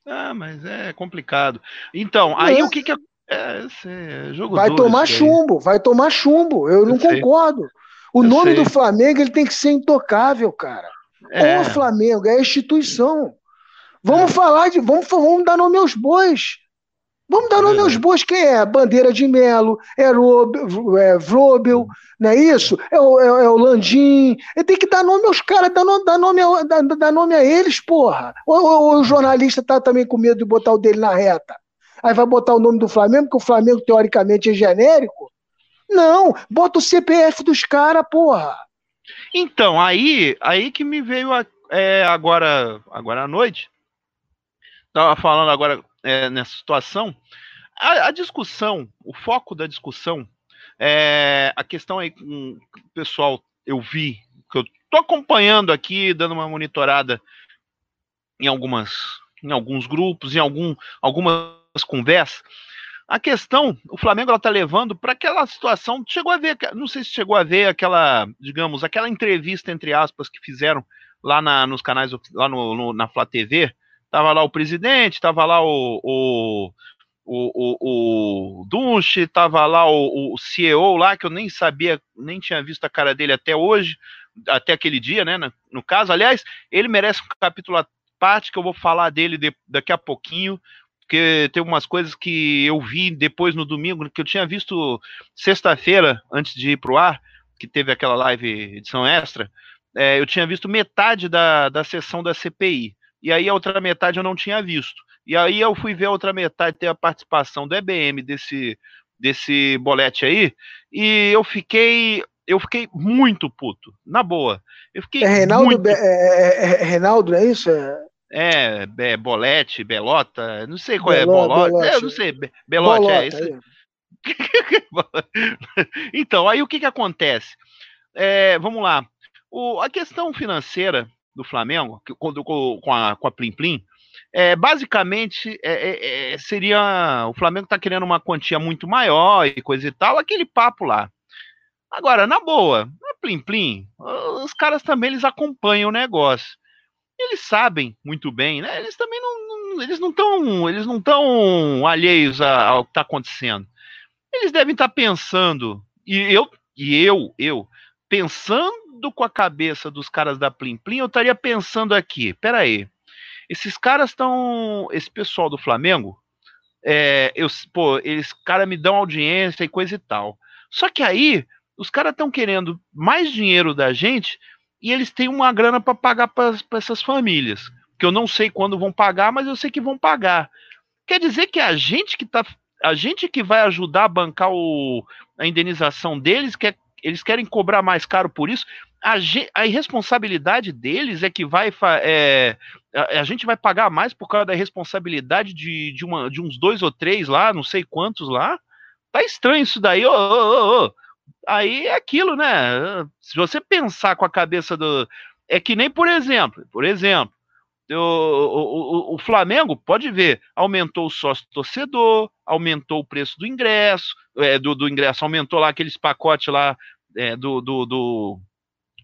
Ah, mas é complicado. Então, aí o que que é, é, jogo Vai duro tomar chumbo, vai tomar chumbo. Eu não sei. concordo. O Eu nome sei. do Flamengo ele tem que ser intocável, cara. É, O Flamengo é a instituição. Vamos falar de. Vamos, vamos dar nome aos bois. Vamos dar nome aos bois. Quem é? Bandeira de Melo, é, Rob, é Vrobel, não é isso? É o, é, é o Landim. Tem que dar nome aos caras, dar nome, dar nome, a, dar, dar nome a eles, porra. Ou, ou- ou o jornalista tá também com medo de botar o dele na reta. Aí vai botar o nome do Flamengo, porque o Flamengo, teoricamente, é genérico. Não, bota o CPF dos caras, porra. Então, aí, aí que me veio a- é, agora, agora à noite, tava falando agora é, nessa situação, a, a discussão, o foco da discussão, é, a questão aí pessoal, eu vi, que eu tô acompanhando aqui, dando uma monitorada em algumas, em alguns grupos, em algum, algumas conversas, a questão, o Flamengo ela tá levando para aquela situação. Chegou a ver, não sei se chegou a ver aquela, digamos, aquela entrevista entre aspas que fizeram lá na, nos canais, lá no, no- na Flá TV. Tava lá o presidente, tava lá o o, o, o, o Dunche, tava lá o, o CEO lá que eu nem sabia, nem tinha visto a cara dele até hoje, até aquele dia, né? na- No caso, aliás, ele merece um capítulo à parte que eu vou falar dele de- daqui a pouquinho porque tem umas coisas que eu vi depois no domingo, que eu tinha visto sexta-feira, antes de ir pro ar, que teve aquela live edição extra, é, eu tinha visto metade da, da sessão da CPI. E aí a outra metade eu não tinha visto. E aí eu fui ver a outra metade, ter a participação do EBM desse, desse bolete aí, e eu fiquei. Eu fiquei muito puto, na boa. Eu fiquei É Reinaldo, muito é, é- é Reinaldo, é isso? É... é, é, bolete, belota, não sei qual é, Belo- bolote, belote. é, eu não sei, be- belote, Bolota, é isso. então, aí o que que acontece? É, vamos lá, o- a questão financeira do Flamengo, que- com, com- com a, com a Plim Plim, é, basicamente é, é, é, seria, o Flamengo tá querendo uma quantia muito maior e coisa e tal, aquele papo lá. Agora, na boa, na Plim Plim, os caras também eles acompanham o negócio eles sabem muito bem, né? Eles também não, não- eles não estão, eles não estão alheios ao que está acontecendo. Eles devem estar pensando e eu e eu eu pensando com a cabeça dos caras da Plim Plim, eu estaria pensando aqui, pera aí, esses caras estão, esse pessoal do Flamengo, é, eu, pô, eles cara me dão audiência e coisa e tal. Só que aí os caras estão querendo mais dinheiro da gente e eles têm uma grana para pagar para essas famílias. Que eu não sei quando vão pagar, mas eu sei que vão pagar. Quer dizer que a gente que tá. A gente que vai ajudar a bancar o, a indenização deles, quer, eles querem cobrar mais caro por isso. A, a irresponsabilidade deles é que vai. É, a, a gente vai pagar mais por causa da responsabilidade de, de, uma, de uns dois ou três lá, não sei quantos lá. Tá estranho isso daí, ô, ô, ô, ô. Aí é aquilo, né? Se você pensar com a cabeça do. É que nem, por exemplo, por exemplo, o, o, o- o Flamengo, pode ver, aumentou o sócio torcedor, aumentou o preço do ingresso, é, do, do ingresso, aumentou lá aqueles pacotes lá é, do, do, do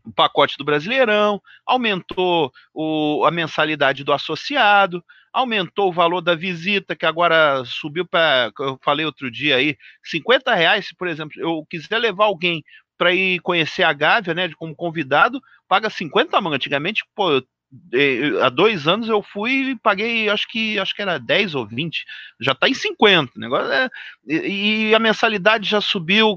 o pacote do Brasileirão, aumentou o, a mensalidade do associado, aumentou o valor da visita, que agora subiu para, eu falei outro dia aí, 50 reais, se, por exemplo, eu quiser levar alguém para ir conhecer a Gávea, né, como convidado, paga 50 mangos. Antigamente, pô, eu há dois anos eu fui e paguei, acho que acho que era 10 ou 20, já está em 50. Negócio é, e, e, a mensalidade já subiu.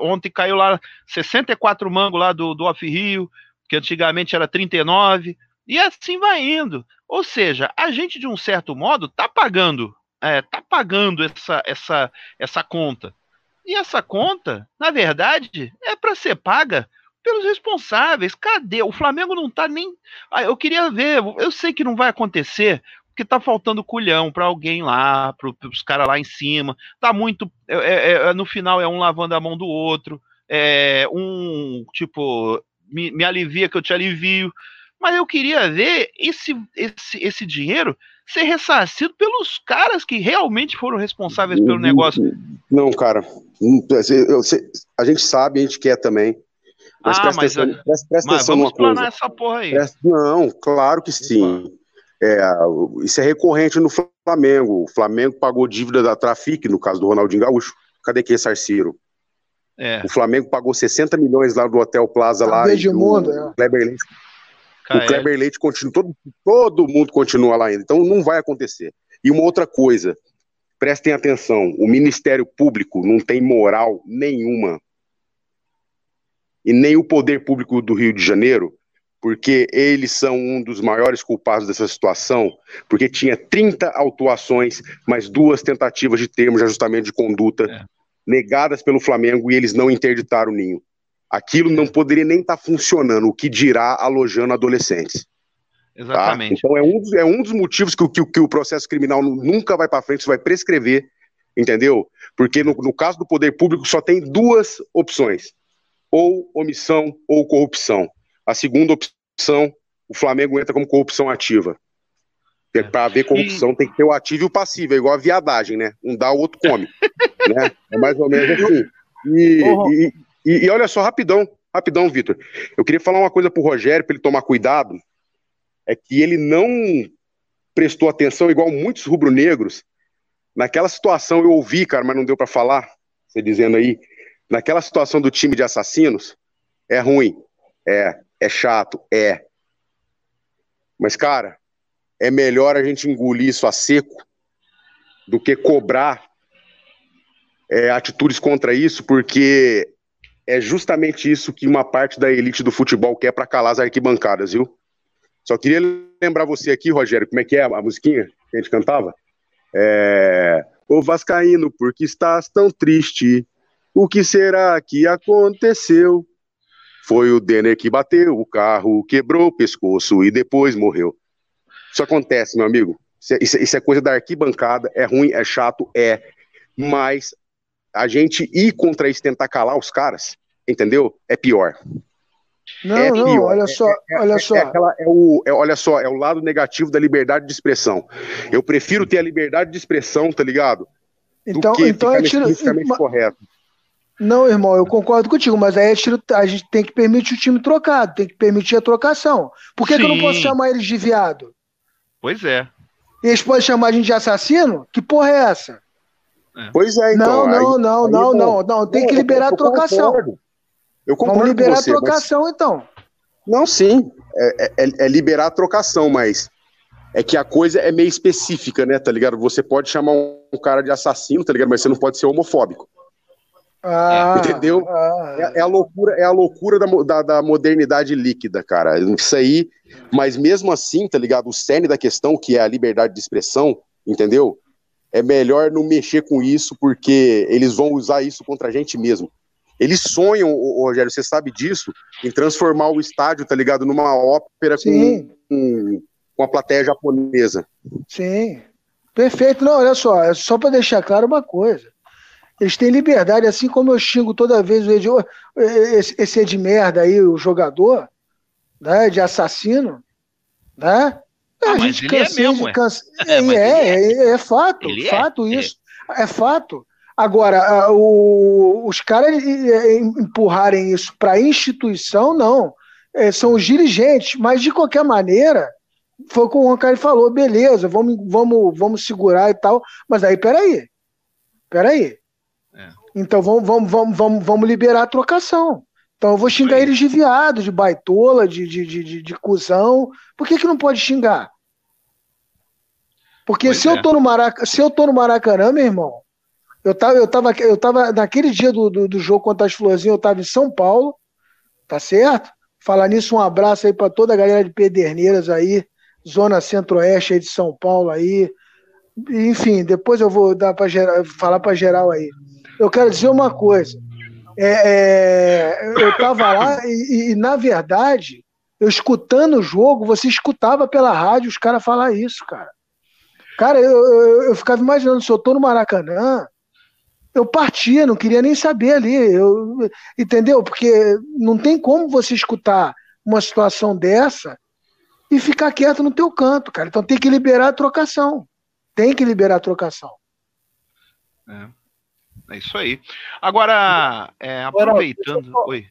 Ontem caiu lá 64 mango lá do, do Off Rio, que antigamente era 39, e assim vai indo. Ou seja, a gente, de um certo modo, está pagando, é, tá pagando essa, essa, essa conta. E essa conta, na verdade, é para ser paga pelos responsáveis. Cadê? O Flamengo não tá nem. Ah, eu queria ver, eu sei que não vai acontecer, porque tá faltando culhão para alguém lá, para os caras lá em cima. Tá muito. É, é, é, no final é um lavando a mão do outro. É um tipo, me, me alivia que eu te alivio. Mas eu queria ver esse, esse, esse dinheiro ser ressarcido pelos caras que realmente foram responsáveis pelo negócio. Não, cara. A gente sabe, a gente quer também. Mas ah, presta mas, atenção, presta, presta mas atenção vamos planar essa porra aí. Presta, não, claro que sim. É, isso é recorrente no Flamengo. O Flamengo pagou dívida da Trafic, no caso do Ronaldinho Gaúcho. Cadê que ressarciram? É. O Flamengo pagou 60 milhões lá do Hotel Plaza lá. E do mundo, é. O Kleber Leite continua, todo, todo mundo continua lá ainda. Então não vai acontecer. E uma outra coisa, prestem atenção: o Ministério Público não tem moral nenhuma e nem o poder público do Rio de Janeiro, porque eles são um dos maiores culpados dessa situação, porque tinha 30 autuações, mais duas tentativas de termo de ajustamento de conduta é. negadas pelo Flamengo e eles não interditaram o ninho. Aquilo não poderia nem estar tá funcionando, o que dirá alojando adolescentes. Tá? Exatamente. Tá? Então é um, dos, é um dos motivos que, que, que o processo criminal nunca vai para frente, isso vai prescrever, entendeu? Porque no, no caso do poder público só tem duas opções ou omissão ou corrupção. A segunda opção, o Flamengo entra como corrupção ativa. É. Para haver corrupção e... tem que ter o ativo e o passivo, é igual a viadagem, né? Um dá, o outro come. né? É mais ou menos assim. E, e, e, e olha só, rapidão, rapidão, Vitor. Eu queria falar uma coisa pro Rogério, para ele tomar cuidado. É que ele não prestou atenção, igual muitos rubro-negros. Naquela situação eu ouvi, cara, mas não deu para falar. Você dizendo aí naquela situação do time de assassinos, é ruim, é, é chato, é. Mas, cara, é melhor a gente engolir isso a seco do que cobrar é, atitudes contra isso, porque é justamente isso que uma parte da elite do futebol quer para calar as arquibancadas, viu? Só queria lembrar você aqui, Rogério, como é que é a musiquinha que a gente cantava? É... Ô Vascaíno, por que estás tão triste? O que será que aconteceu? Foi o Denner que bateu o carro, quebrou o pescoço e depois morreu. Isso acontece, meu amigo. Isso é, isso é coisa da arquibancada, é ruim, é chato, é. Mas a gente ir contra isso, tentar calar os caras, entendeu? É pior. Não, é não, pior. olha só, é, é, olha só. É aquela, é o, é, olha só, é o lado negativo da liberdade de expressão. Eu prefiro ter a liberdade de expressão, tá ligado? Então, então é tiro, correto. Não, irmão, eu concordo contigo, mas aí a gente tem que permitir o time trocado, tem que permitir a trocação. Por que, que eu não posso chamar eles de viado? Pois é. Eles podem chamar a gente de assassino? Que porra é essa? É. Pois é, então. Não, não, aí, não, aí, não, não, não, Tem que liberar eu, eu, a trocação. Concordo. Eu concordo Vamos liberar você, a trocação, mas... então. Não, sim. É, é, é, liberar a trocação, mas é que a coisa é meio específica, né, tá ligado? Você pode chamar um cara de assassino, tá ligado? Mas você não pode ser homofóbico. Ah, entendeu? Ah, é, é, a loucura, é a loucura da, da, da, modernidade líquida, cara. Isso aí, mas mesmo assim, tá ligado? O cerne da questão, que é a liberdade de expressão, entendeu? É melhor não mexer com isso, porque eles vão usar isso contra a gente mesmo. Eles sonham, Rogério, você sabe disso, em transformar o estádio, tá ligado, numa ópera com, com, com a plateia japonesa. Sim. Perfeito. Não, olha só, é só para deixar claro uma coisa. Eles têm liberdade, assim como eu xingo toda vez o Ed, esse, esse Ed merda aí, o jogador, né, de assassino, né? Ah, a gente cansa, é mesmo, cansa, é, é, é, é, é, fato, ele é, fato isso, é. fato. Agora, o, os caras empurrarem isso para a instituição, não. É, são os dirigentes, mas de qualquer maneira, foi o Roncari falou, beleza, vamos, vamos, vamos segurar e tal, mas aí, peraí, peraí, então vamos, vamos, vamos, vamos, vamos liberar a trocação. Então eu vou xingar eles de viado, de baitola, de, de, de, de, de cuzão. Por que, que não pode xingar? Porque se, é. eu tô no Maraca, se eu tô no Maracanã, meu irmão, eu tava, eu tava, eu tava naquele dia do, do, do jogo contra as Florzinhas, eu tava em São Paulo, tá certo? Falar nisso, um abraço aí para toda a galera de Pederneiras aí, zona centro-oeste aí de São Paulo aí. Enfim, depois eu vou dar para falar para geral aí. Eu quero dizer uma coisa. É, é, eu tava lá e, e, na verdade, eu escutando o jogo, você escutava pela rádio os caras falar isso, cara. Cara, eu, eu, eu, ficava imaginando, se eu tô no Maracanã, eu partia, não queria nem saber ali. Eu, entendeu? Porque não tem como você escutar uma situação dessa e ficar quieto no teu canto, cara. Então tem que liberar a trocação. Tem que liberar a trocação. É, é isso aí. Agora, é, aproveitando. Só... Oi.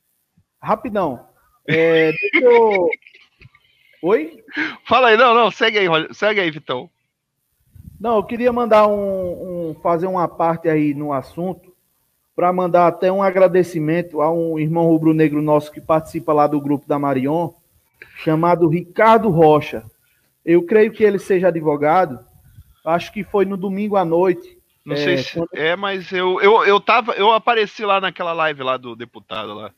Rapidão. É, deixa eu... Oi? Fala aí, não, não, segue aí, segue aí, Vitão. Não, eu queria mandar um, um fazer uma parte aí no assunto para mandar até um agradecimento a um irmão rubro-negro nosso que participa lá do grupo da Marion, chamado Ricardo Rocha. Eu creio que ele seja advogado. Acho que foi no domingo à noite. Não é, sei se quando... é, mas eu, eu, eu tava, eu apareci lá naquela live lá do deputado lá.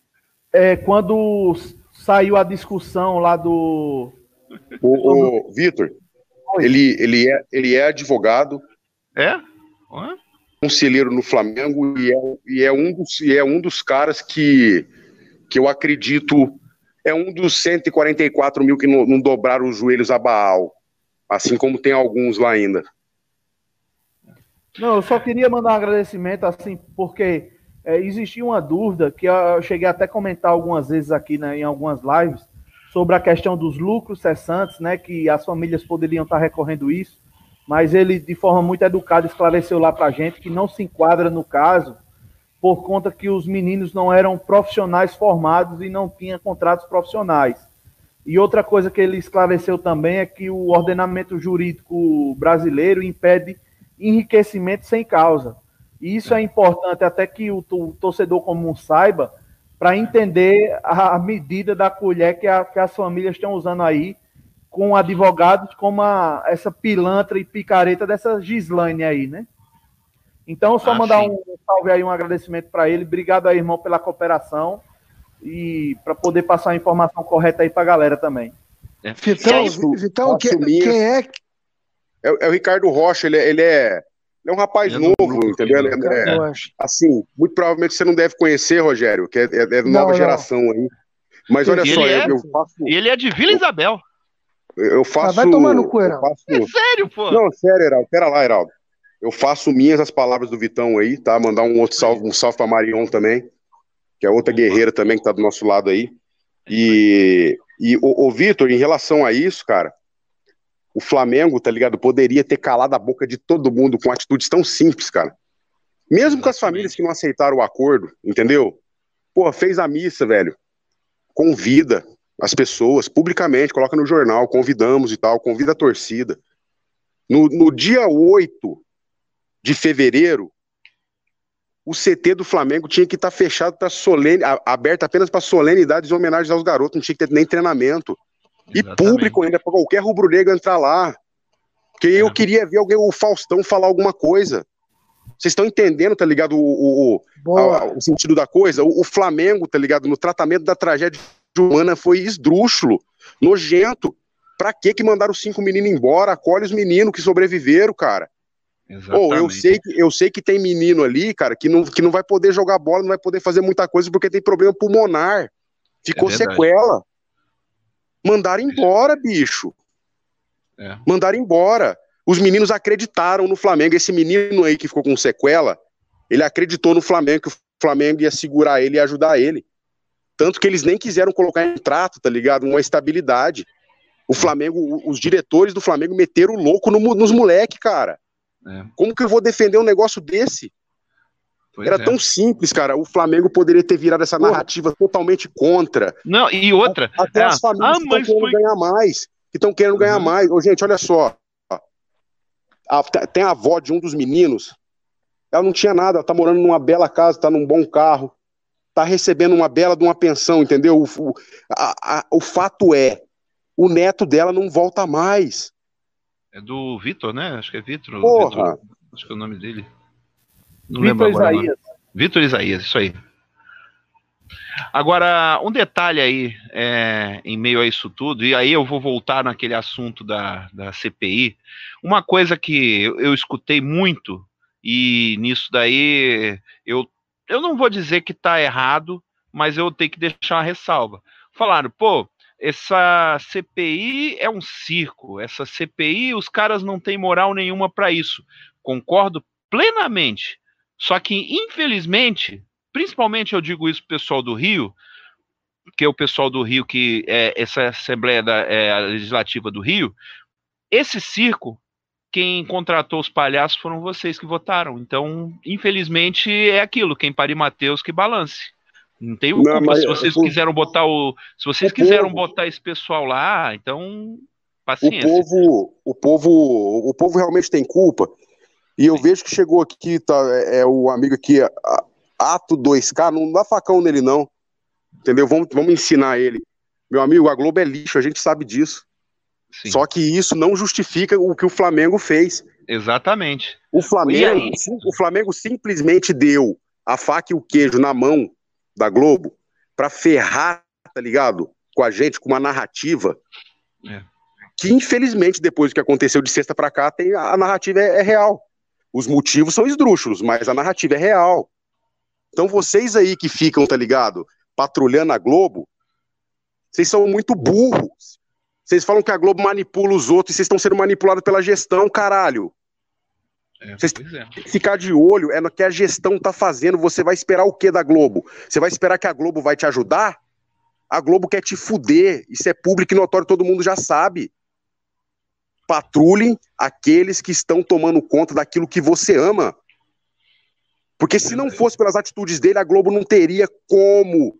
É, quando saiu a discussão lá do. O, o Vitor, ele, ele, é, ele é advogado. É? Conselheiro no Flamengo e é, e é, um, dos, e é um dos caras que, que eu acredito é um dos 144 mil que não, não dobraram os joelhos a Baal. Assim como tem alguns lá ainda. Não, eu só queria mandar um agradecimento, assim, porque é, existia uma dúvida que eu cheguei até a comentar algumas vezes aqui né, em algumas lives, sobre a questão dos lucros cessantes, né, que as famílias poderiam estar recorrendo isso, mas ele, de forma muito educada, esclareceu lá para a gente que não se enquadra no caso, por conta que os meninos não eram profissionais formados e não tinham contratos profissionais. E outra coisa que ele esclareceu também é que o ordenamento jurídico brasileiro impede enriquecimento sem causa. E isso é importante até que o torcedor comum saiba, para entender a medida da colher que, a, que, as famílias estão usando aí com advogados como a, essa pilantra e picareta dessa Gislaine aí, né? Então, só ah, mandar sim. um salve aí, um agradecimento para ele. Obrigado aí, irmão, pela cooperação e para poder passar a informação correta aí para a galera também. É. Vitão, Vitão quem, quem é? é? É o Ricardo Rocha, ele, é, ele é ele é um rapaz novo, entendeu? Ele é, é, assim, muito provavelmente você não deve conhecer, Rogério, que é, é, é nova não, geração não. aí. Mas olha e só, eu, eu, faço. Ele é de Vila Isabel. Eu faço. Ah, vai tomar no cu, Heraldo. Faço, é sério, pô. Não, sério, Heraldo. Pera lá, Heraldo. Eu faço minhas as palavras do Vitão aí, tá? Mandar um outro salve, um salve pra Marion também, que é outra guerreira também que tá do nosso lado aí. E, e o, o Vitor, em relação a isso, cara, o Flamengo, tá ligado? Poderia ter calado a boca de todo mundo com atitudes tão simples, cara. Mesmo com as famílias que não aceitaram o acordo, entendeu? Pô, fez a missa, velho. Convida as pessoas publicamente, coloca no jornal, convidamos e tal, convida a torcida. No, no dia 8 de fevereiro, o CT do Flamengo tinha que estar tá fechado para solene, aberto apenas para solenidades e homenagens aos garotos, não tinha que ter nem treinamento. E público ainda, para qualquer rubro-negro entrar lá. Porque é. eu queria ver alguém, o Faustão falar alguma coisa. Vocês estão entendendo, tá ligado? O, o, a, o sentido da coisa? O, o, Flamengo, tá ligado? No tratamento da tragédia humana foi esdrúxulo, nojento. Pra que que mandaram os cinco meninos embora? Acolhe os meninos que sobreviveram, cara. Oh, eu, sei que, eu sei que tem menino ali, cara, que não, que não vai poder jogar bola, não vai poder fazer muita coisa porque tem problema pulmonar. Ficou é sequela. Mandaram embora, bicho. É. Mandaram embora. Os meninos acreditaram no Flamengo. Esse menino aí que ficou com sequela, ele acreditou no Flamengo, que o Flamengo ia segurar ele e ajudar ele. Tanto que eles nem quiseram colocar em trato, tá ligado? Uma estabilidade. O Flamengo, os diretores do Flamengo meteram o louco no, nos moleques, cara. É. Como que eu vou defender um negócio desse? Pois Era é. tão simples, cara. O Flamengo poderia ter virado essa narrativa totalmente contra. Não, e outra. Até é, as famílias ah, que estão querendo foi... ganhar mais. Que estão querendo uhum. ganhar mais. Ô, gente, olha só. A, tem a avó de um dos meninos. Ela não tinha nada, ela tá morando numa bela casa, tá num bom carro. tá recebendo uma bela de uma pensão, entendeu? O, o, a, a, o fato é, o neto dela não volta mais. É do Vitor, né? Acho que é Vitor. Porra. acho que é o nome dele. Não Vitor. Isaías. Vitor Isaías, isso aí. Agora, um detalhe aí, é, em meio a isso tudo, e aí eu vou voltar naquele assunto da, da CPI. Uma coisa que eu, eu escutei muito, e nisso daí eu, eu não vou dizer que está errado, mas eu tenho que deixar uma ressalva. Falaram, pô, essa CPI é um circo, essa CPI os caras não têm moral nenhuma para isso. Concordo plenamente. Só que, infelizmente, principalmente eu digo isso pro pessoal do Rio, que é o pessoal do Rio, que é essa Assembleia da, é, Legislativa do Rio, esse circo, quem contratou os palhaços foram vocês que votaram. Então, infelizmente, é aquilo, quem pare Mateus que balance. Não tem culpa. Não, se vocês quiseram botar o. Se vocês quiseram povo, botar esse pessoal lá, então. Paciência. O povo, o povo, o povo realmente tem culpa. E eu vejo que chegou aqui, tá, é, é o amigo aqui, Ato 2K, não dá facão nele, não. Entendeu? Vamos, vamos ensinar ele. Meu amigo, a Globo é lixo, a gente sabe disso. Sim. Só que isso não justifica o que o Flamengo fez. Exatamente. O Flamengo, o Flamengo simplesmente deu a faca e o queijo na mão da Globo para ferrar, tá ligado? Com a gente, com uma narrativa. É. Que infelizmente, depois do que aconteceu de sexta para cá, tem, a narrativa é, é real. Os motivos são esdrúxulos, mas a narrativa é real. Então vocês aí que ficam, tá ligado? Patrulhando a Globo, vocês são muito burros. Vocês falam que a Globo manipula os outros e vocês estão sendo manipulados pela gestão, caralho. É, vocês é. ficar de olho é no que a gestão tá fazendo. Você vai esperar o que da Globo? Você vai esperar que a Globo vai te ajudar? A Globo quer te fuder. Isso é público e notório, todo mundo já sabe. Patrulhem aqueles que estão tomando conta daquilo que você ama. Porque se não fosse pelas atitudes dele, a Globo não teria como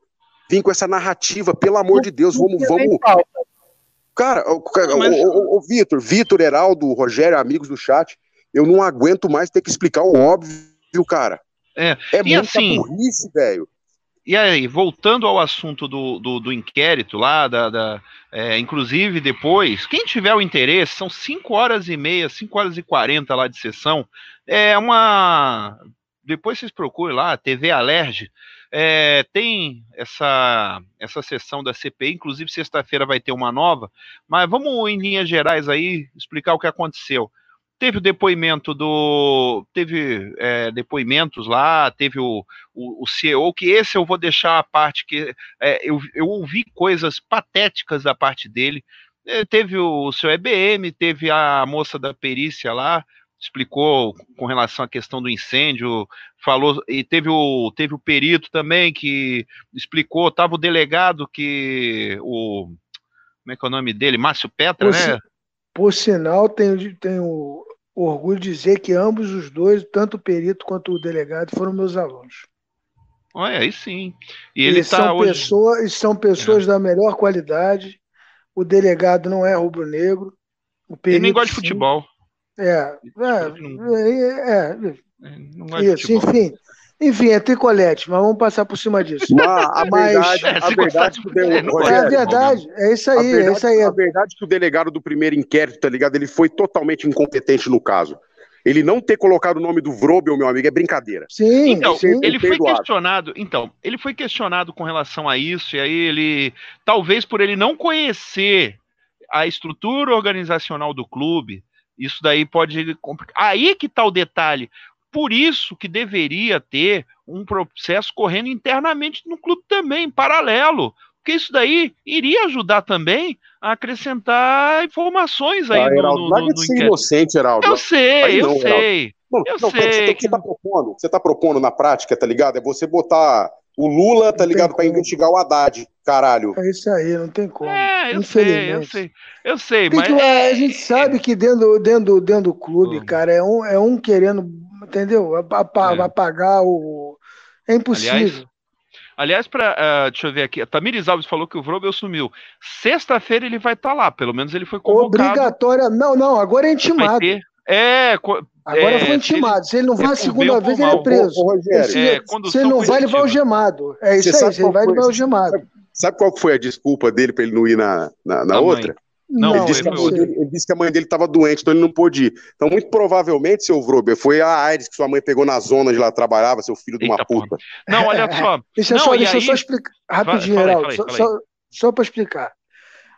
vir com essa narrativa. Pelo amor de Deus, vamos, vamos. Cara, o, o, o, Vitor, Vitor, Heraldo, Rogério, amigos do chat, eu não aguento mais ter que explicar o óbvio, cara. É, é e muita assim, burrice, velho. E aí, voltando ao assunto do, do, do inquérito lá, da, da é, inclusive depois, quem tiver o interesse, são 5 horas e meia, 5 horas e 40 lá de sessão. É uma. Depois vocês procurem lá, TV Alerge. É, tem essa, essa sessão da CPI, inclusive sexta-feira vai ter uma nova, mas vamos em linhas gerais aí explicar o que aconteceu. Teve o depoimento do. Teve é, depoimentos lá, teve o, o, o, CEO, que esse eu vou deixar a parte que. É, eu, eu ouvi coisas patéticas da parte dele. É, teve o, o seu EBM, teve a moça da perícia lá, explicou com relação à questão do incêndio, falou e teve o teve o perito também que explicou, tava o delegado que o como é que é o nome dele, Márcio Petra, por, né? Por sinal, tenho, tenho orgulho de dizer que ambos os dois, tanto o perito quanto o delegado, foram meus alunos. Olha, aí sim. E ele tá são, hoje... pessoas, são pessoas é. da melhor qualidade. O delegado não é rubro-negro. O perito, ele nem gosta de futebol. É, é, é, é, é isso, enfim. Enfim, é tricolete, mas vamos passar por cima disso. Mas a verdade, a verdade que o delegado, é a verdade, é isso aí, verdade, é isso aí. A verdade é que o delegado do primeiro inquérito, tá ligado? Ele foi totalmente incompetente no caso. Ele não ter colocado o nome do Vrobel, meu amigo, é brincadeira. Sim, então, sim. ele foi questionado, então, ele foi questionado com relação a isso, e aí ele, talvez por ele não conhecer a estrutura organizacional do clube, isso daí pode complicar. Aí que está o detalhe. Por isso que deveria ter um processo correndo internamente no clube também, em paralelo. Porque isso daí iria ajudar também a acrescentar informações aí ah, no, Heraldo, no, no, no ser inocente, Heraldo. Eu sei, não, eu sei. Não, eu não, sei. Você, que... você tá propondo, você tá propondo na prática, tá ligado? É você botar o Lula, tá ligado, para investigar o Haddad, caralho. É isso aí, não tem como. É, eu sei, eu sei. Eu sei, mas. Que, é, a gente sabe que dentro, dentro, dentro do clube, hum. cara, é um, é um querendo, entendeu? Apagar é. o. É impossível. Aliás, aliás pra, uh, deixa eu ver aqui, a Tamires Alves falou que o Vrobel sumiu. Sexta-feira ele vai estar tá lá, pelo menos ele foi convocado. Obrigatória. Não, não, agora é intimado. É, Agora é, foi intimado. Se ele, não vai a segunda vez, ele é preso. Ô, Rogério, se, é, se ele não vai, ele vai algemado. É isso aí, se ele vai, ele vai algemado. Sabe qual foi a desculpa dele para ele não ir na, na, na outra? Não, ele, disse que a mãe dele, ele disse que a mãe dele estava doente, então ele não pôde ir. Então, muito provavelmente, seu Vrober, foi a AIDS que sua mãe pegou na zona onde ela trabalhava, seu filho de uma Eita, puta. Porra. Não, olha só. deixa, não, só, deixa aí... eu só explicar rapidinho, Geraldo. Só, só, só para explicar.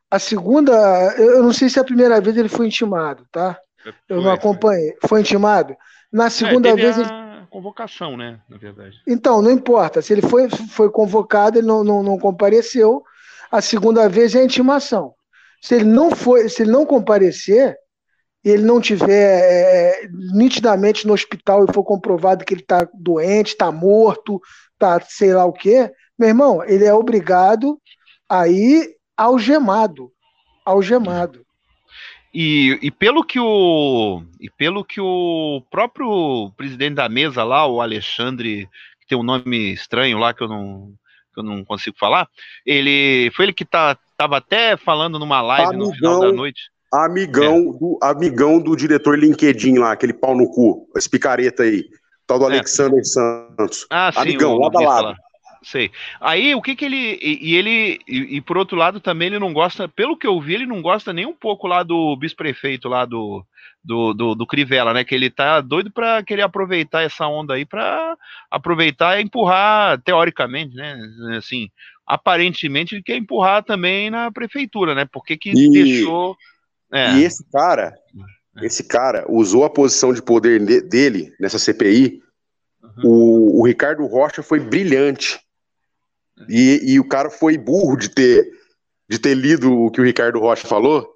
A segunda, eu não sei se é a primeira vez ele foi intimado, tá? Eu não acompanhei. Foi intimado? Na é, segunda é, vez. A... Ele... Convocação, né? Na verdade. Então, não importa. Se ele foi, foi convocado, ele não, não, não compareceu. A segunda vez é a intimação. Se ele não foi, se ele não comparecer, e ele não tiver é, nitidamente no hospital e for comprovado que ele está doente, está morto, está sei lá o quê, meu irmão, ele é obrigado a ir algemado. Algemado. E, e, pelo que o e pelo que o próprio presidente da mesa lá, o Alexandre, que tem um nome estranho lá que eu não que eu não consigo falar, ele foi ele que tá Tava até falando numa live amigão, no final da noite. Amigão, é. do, amigão do diretor LinkedIn lá, aquele pau no cu, esse picareta aí. Tal do é. Alexander Santos. Ah, sim, amigão, lado a lado. Sei. Aí o que que ele. E, e ele. E, e, por outro lado também ele não gosta. Pelo que eu vi, ele não gosta nem um pouco lá do vice-prefeito lá do, do, do, do, Crivella, né? Que ele tá doido para querer aproveitar essa onda aí para aproveitar e empurrar, teoricamente, né? Assim, aparentemente ele quer empurrar também na prefeitura, né? Porque que e, deixou. É. E esse cara, é. esse cara usou a posição de poder dele nessa CPI. Uhum. O, o, Ricardo Rocha foi brilhante. E, e o cara foi burro de ter, de ter lido o que o Ricardo Rocha falou,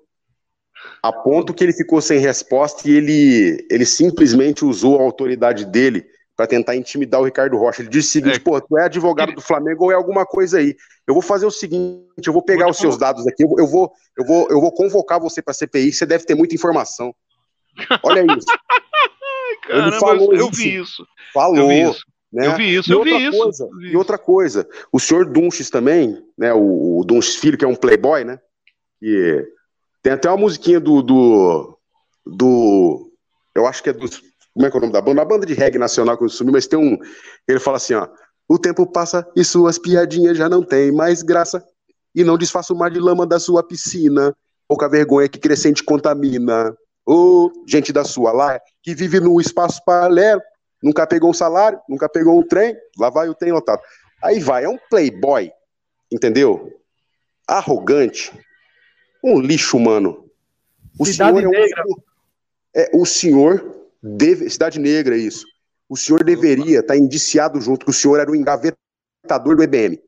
a ponto que ele ficou sem resposta e ele, ele simplesmente usou a autoridade dele para tentar intimidar o Ricardo Rocha. Ele disse o seguinte: é. pô, tu é advogado do Flamengo ou é alguma coisa aí? Eu vou fazer o seguinte: eu vou pegar os seus dados aqui, eu vou, eu vou, eu vou convocar você para CPI, você deve ter muita informação. Olha isso. Caramba, Ele falou eu, isso. vi isso. Falou. Eu vi isso. Né? Eu vi isso, e eu vi isso. Coisa, vi e outra coisa, o senhor Dunches também, né? O, o Dunches Filho, que é um playboy, né? E tem até uma musiquinha do, do, do eu acho que é dos como é que é o nome da banda? A banda de reggae nacional que eu sumiu, mas tem um. Ele fala assim, ó. O tempo passa e suas piadinhas já não têm mais graça. E não desfaça o mar de lama da sua piscina. Pouca vergonha que crescente contamina. Ô, oh, gente da sua lá, que vive num espaço paralelo, nunca pegou um salário, nunca pegou um trem, lá vai o trem lotado. Aí vai, é um playboy, entendeu? Arrogante, um lixo humano. O Cidade senhor é um. É, o senhor Deve, Cidade Negra, isso. O senhor deveria estar tá indiciado junto, que o senhor era o engavetador do EBM.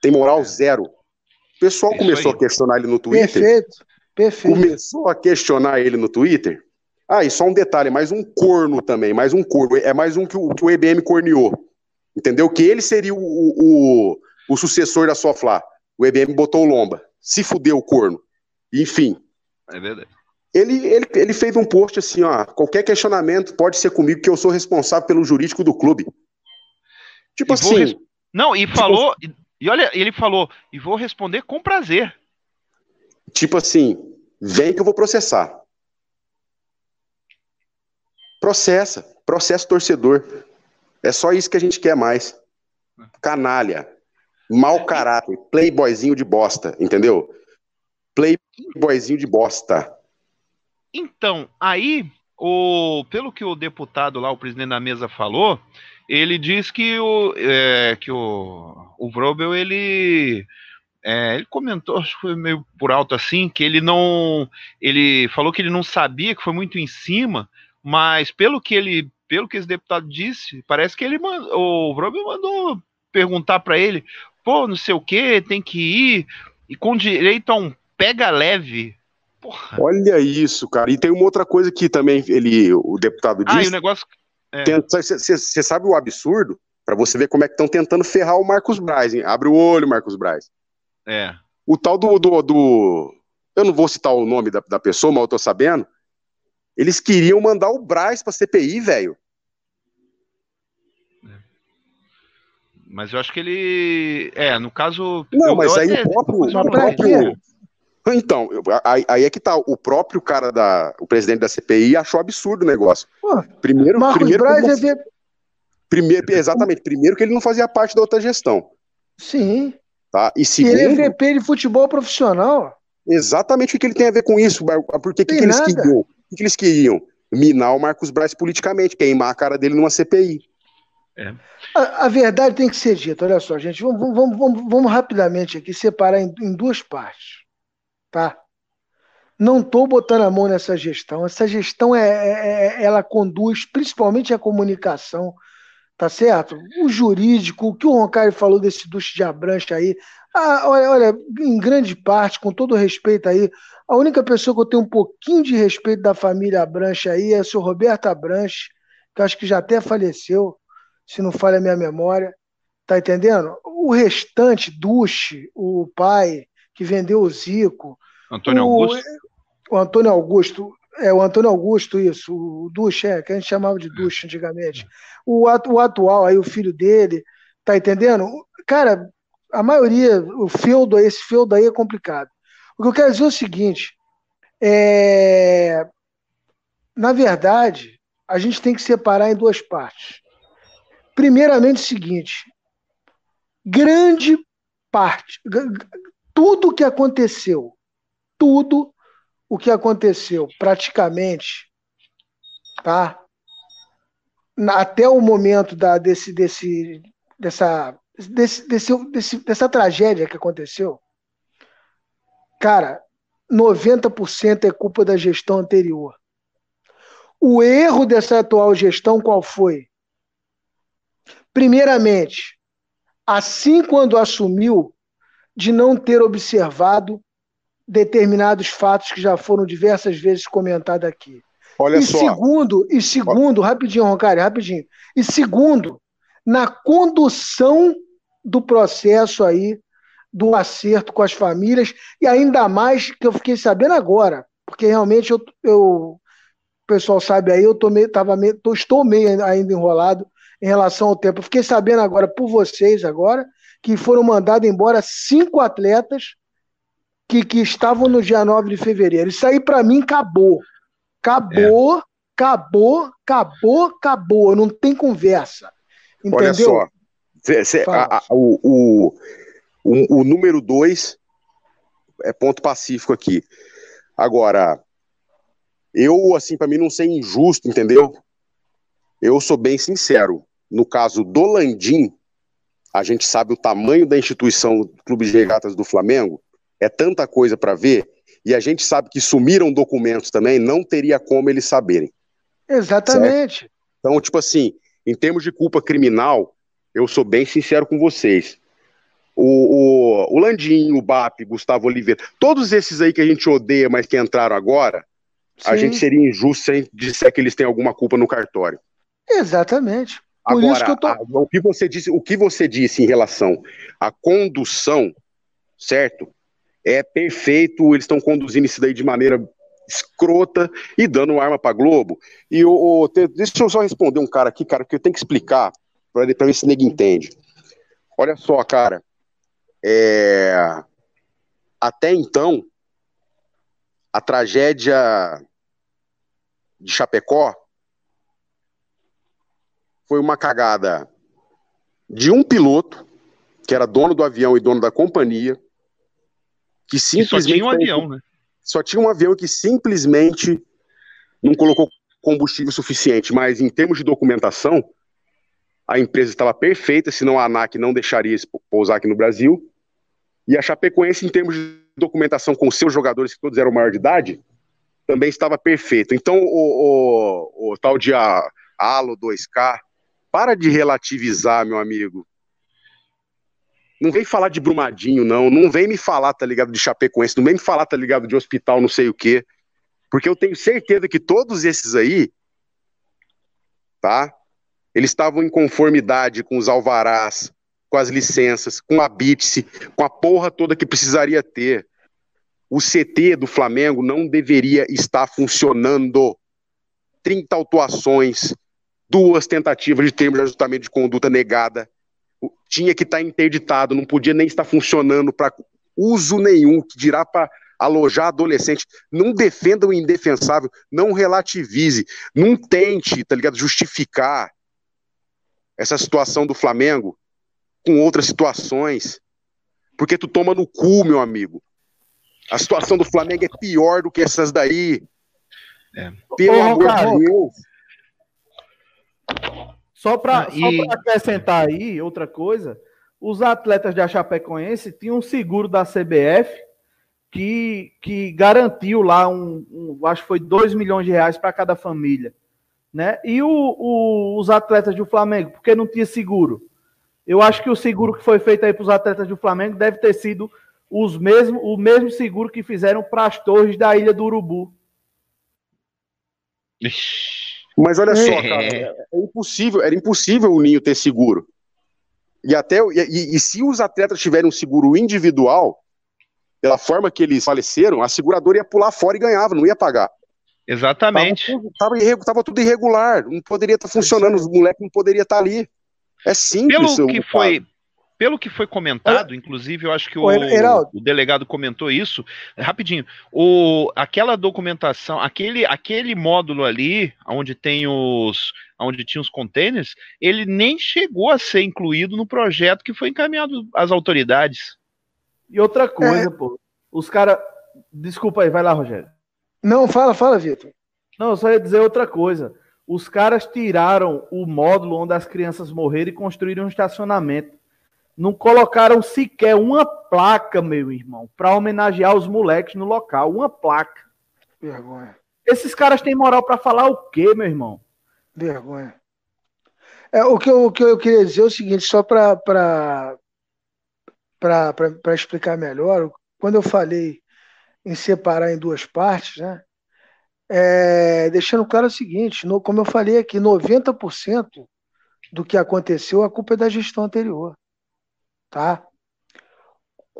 Tem moral zero. O pessoal começou a questionar ele no Twitter. Perfeito, perfeito. Começou a questionar ele no Twitter. Ah, e só um detalhe, mais um corno também, mais um corno. É mais um que o, que o EBM corneou. Entendeu? Que ele seria o, o, o sucessor da Soflá. O EBM botou o lomba. Se fudeu o corno. Enfim. É verdade. Ele, ele, ele fez um post assim, ó, qualquer questionamento pode ser comigo, que eu sou responsável pelo jurídico do clube. Tipo e assim. Res... Não, e tipo, falou, e olha, ele falou, e vou responder com prazer. Tipo assim, vem que eu vou processar. Processa, processo torcedor. É só isso que a gente quer mais. Canalha, mau caráter, playboyzinho de bosta, entendeu? Playboyzinho de bosta. Então, aí, o, pelo que o deputado lá, o presidente da mesa falou, ele diz que o, é, que o, o Vrobel, ele, é, ele comentou, acho que foi meio por alto assim, que ele não, ele falou que ele não sabia, que foi muito em cima, mas pelo que ele, pelo que esse deputado disse, parece que ele mandou, o Vrobel mandou perguntar para ele, pô, não sei o que, tem que ir, e com direito a um pega leve Porra. Olha isso, cara. E tem uma outra coisa que também ele, o deputado disse. Ah, e o negócio. Você é. sabe o absurdo? Para você ver como é que estão tentando ferrar o Marcos Braz, hein? Abre o olho, Marcos Braz. É. O tal do, do, do. Eu não vou citar o nome da, da pessoa, mas eu tô sabendo. Eles queriam mandar o Braz pra CPI, velho. É. Mas eu acho que ele. É, no caso. Não, eu, mas eu aí até... o próprio. O próprio Então, aí, aí, é que tá. O próprio cara da. O presidente da CPI achou absurdo o negócio. Pô, primeiro, Marcos primeiro, Braz é ver... primeiro, exatamente. Primeiro que ele não fazia parte da outra gestão. Sim. Tá? E segundo. E ele é VP de futebol profissional. Exatamente o que ele tem a ver com isso. Por que, que, que eles queriam? O que, que eles queriam? Minar o Marcos Braz politicamente, queimar a cara dele numa CPI. É. A, a, verdade tem que ser dita, olha só, gente. Vamos, vamos, vamos, vamos rapidamente aqui separar em, em duas partes tá? Não estou botando a mão nessa gestão. Essa gestão é, é, é, ela conduz principalmente a comunicação, tá certo? O jurídico, o que o Roncari falou desse duche de Abranche aí, ah, olha, olha, em grande parte, com todo respeito aí, a única pessoa que eu tenho um pouquinho de respeito da família Abranche aí é o senhor Roberto Abranche, que acho que já até faleceu, se não falha a minha memória, tá entendendo? O restante, Duche, o pai, que vendeu o Zico. Antônio o, Augusto? O Antônio Augusto, é o Antônio Augusto, isso, o Duche, é, que a gente chamava de Duche antigamente. O, o atual, aí o filho dele, tá entendendo? Cara, a maioria, o feudo, esse feudo aí é complicado. O que eu quero dizer é o seguinte, é... na verdade, a gente tem que separar em duas partes. Primeiramente, o seguinte, grande parte, tudo o que aconteceu, tudo o que aconteceu, praticamente, tá? Até o momento da, desse, desse, dessa, desse, desse, desse, dessa tragédia que aconteceu, cara, 90% é culpa da gestão anterior. O erro dessa atual gestão qual foi? Primeiramente, assim quando assumiu, de não ter observado determinados fatos que já foram diversas vezes comentados aqui. Olha e só. Segundo, e segundo, rapidinho, Roncari, rapidinho. E segundo, na condução do processo aí do acerto com as famílias, e ainda mais que eu fiquei sabendo agora, porque realmente eu, eu o pessoal sabe aí, eu tô meio, tava meio, tô, estou meio ainda enrolado em relação ao tempo. Eu fiquei sabendo agora por vocês agora que foram mandados embora cinco atletas que, que estavam no dia 9 de fevereiro. Isso aí, para mim, acabou. Acabou, é. acabou, acabou, acabou. Não tem conversa. Entendeu? Olha só. Cê, cê, a, a, o, o, o, o número dois é ponto pacífico aqui. Agora, eu, assim, para mim não ser injusto, entendeu? Eu sou bem sincero. No caso do Landim, a gente sabe o tamanho da instituição do Clube de Regatas do Flamengo, é tanta coisa para ver, e a gente sabe que sumiram documentos também, não teria como eles saberem. Exatamente. Certo? Então, tipo assim, em termos de culpa criminal, eu sou bem sincero com vocês. O, o, o Landim, o BAP, Gustavo Oliveira, todos esses aí que a gente odeia, mas que entraram agora, Sim. a gente seria injusto se a gente disser que eles têm alguma culpa no cartório. Exatamente. Por Agora, tô... a, o, que você disse, o que você disse em relação à condução, certo? É perfeito, eles estão conduzindo isso daí de maneira escrota e dando arma para Globo. E o, o, deixa eu só responder um cara aqui, cara, que eu tenho que explicar para ver se o nego entende. Olha só, cara. É... Até então, a tragédia de Chapecó foi uma cagada de um piloto, que era dono do avião e dono da companhia, que simplesmente. só tinha um avião, né? Só tinha um avião que simplesmente não colocou combustível suficiente, mas em termos de documentação, a empresa estava perfeita, senão a ANAC não deixaria pousar aqui no Brasil. E a Chapecoense, em termos de documentação com seus jogadores, que todos eram maior de idade, também estava perfeito. Então, o, o, o tal de Alo 2K, para de relativizar, meu amigo. Não vem falar de Brumadinho, não. Não vem me falar, tá ligado, de Chapecoense. Não vem me falar, tá ligado, de hospital, não sei o quê. Porque eu tenho certeza que todos esses aí, tá? Eles estavam em conformidade com os alvarás, com as licenças, com a BITSE, com a porra toda que precisaria ter. O CT do Flamengo não deveria estar funcionando. 30 autuações, duas tentativas de termo de ajustamento de conduta negada, tinha que estar interditado, não podia nem estar funcionando para uso nenhum, que dirá para alojar adolescente. Não defenda o indefensável, não relativize, não tente, tá ligado, justificar essa situação do Flamengo com outras situações. Porque tu toma no cu, meu amigo. A situação do Flamengo é pior do que essas daí. É. Pelo Ô, amor de Deus. Só para e... acrescentar aí outra coisa, os atletas da Chapecoense tinham um seguro da CBF que, que garantiu lá um, um acho que foi 2 milhões de reais para cada família. Né? E o, o, os atletas do Flamengo, porque não tinha seguro? Eu acho que o seguro que foi feito aí para os atletas do Flamengo deve ter sido os mesmo, o mesmo seguro que fizeram para as torres da Ilha do Urubu. Mas olha só, é. cara, é impossível, era impossível o Ninho ter seguro. E até e, e, se os atletas tiverem um seguro individual, pela forma que eles faleceram, a seguradora ia pular fora e ganhava, não ia pagar. Exatamente. Tava, tava, tava tudo irregular, não poderia estar tá funcionando, os moleques não poderiam estar tá ali. É simples. Pelo que foi, pelo que foi comentado, inclusive, eu acho que o, o, delegado comentou isso, rapidinho, o, aquela documentação, aquele, aquele módulo ali, onde tem os, onde tinha os containers, ele nem chegou a ser incluído no projeto que foi encaminhado às autoridades. E outra coisa, é... pô, os caras, desculpa aí, vai lá, Rogério. Não, fala, fala, Vitor. Não, eu só ia dizer outra coisa. Os caras tiraram o módulo onde as crianças morreram e construíram um estacionamento não colocaram sequer uma placa, meu irmão, para homenagear os moleques no local. Uma placa. Vergonha. Esses caras têm moral para falar o quê, meu irmão? Vergonha. É, o, que eu, o que eu queria dizer é o seguinte, só para explicar melhor, quando eu falei em separar em duas partes, né? É, deixando claro o seguinte, no, como eu falei aqui, 90% do que aconteceu, a culpa é da gestão anterior. Tá?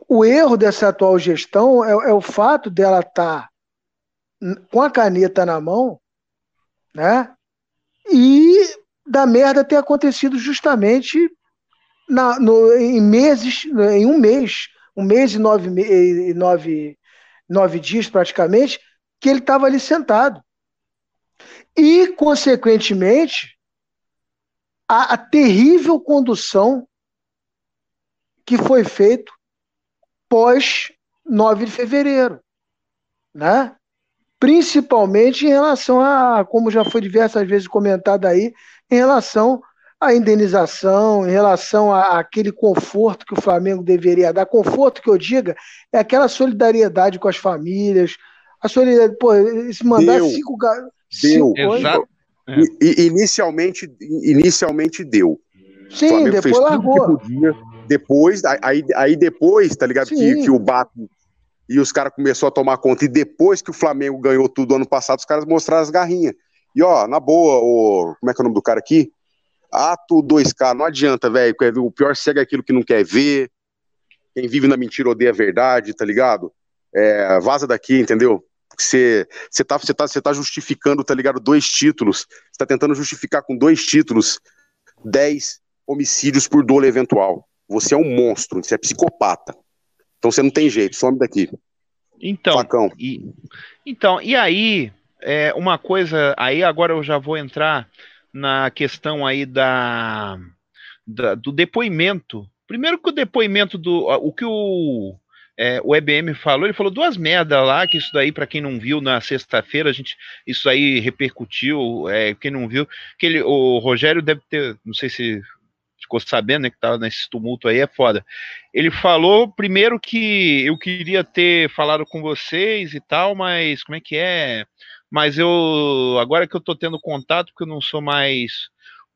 O erro dessa atual gestão é, é o fato dela estar tá com a caneta na mão, né? E da merda ter acontecido justamente na, no, em meses, em um mês, um mês e nove, e nove, nove dias praticamente, que ele estava ali sentado. E, consequentemente, a, a terrível condução que foi feito pós 9 de fevereiro, né? Principalmente em relação a, como já foi diversas vezes comentado aí, em relação à indenização, em relação a, aquele conforto que o Flamengo deveria dar. Conforto que eu diga é aquela solidariedade com as famílias, a solidariedade, pô, se mandar deu, cinco, cinco deu. Exato. É. Inicialmente, inicialmente deu. Sim, depois largou. Depois, aí, aí depois, tá ligado? Que, que, o Bato e os caras começaram a tomar conta. E depois que o Flamengo ganhou tudo ano passado, os caras mostraram as garrinhas. E ó, na boa, o, como é que é o nome do cara aqui? Ato 2K, não adianta, velho. O pior cego é aquilo que não quer ver. Quem vive na mentira odeia a verdade, tá ligado? É, vaza daqui, entendeu? Você tá, tá, tá justificando, tá ligado? Dois títulos. Você tá tentando justificar com dois títulos 10 homicídios por dolo eventual. Você é um monstro, você é psicopata. Então você não tem jeito, some daqui. Então, Facão. E, então, e aí, é, uma coisa, aí agora eu já vou entrar na questão aí da, da do depoimento. Primeiro que o depoimento do. O que o, é, o EBM falou, ele falou duas merdas lá, que isso daí, para quem não viu na sexta-feira, a gente, isso aí repercutiu, é, quem não viu, que ele, o Rogério deve ter, não sei se ficou sabendo, né, que tava nesse tumulto aí, é foda. Ele falou primeiro que eu queria ter falado com vocês e tal, mas como é que é? Mas eu agora que eu tô tendo contato, porque eu não sou mais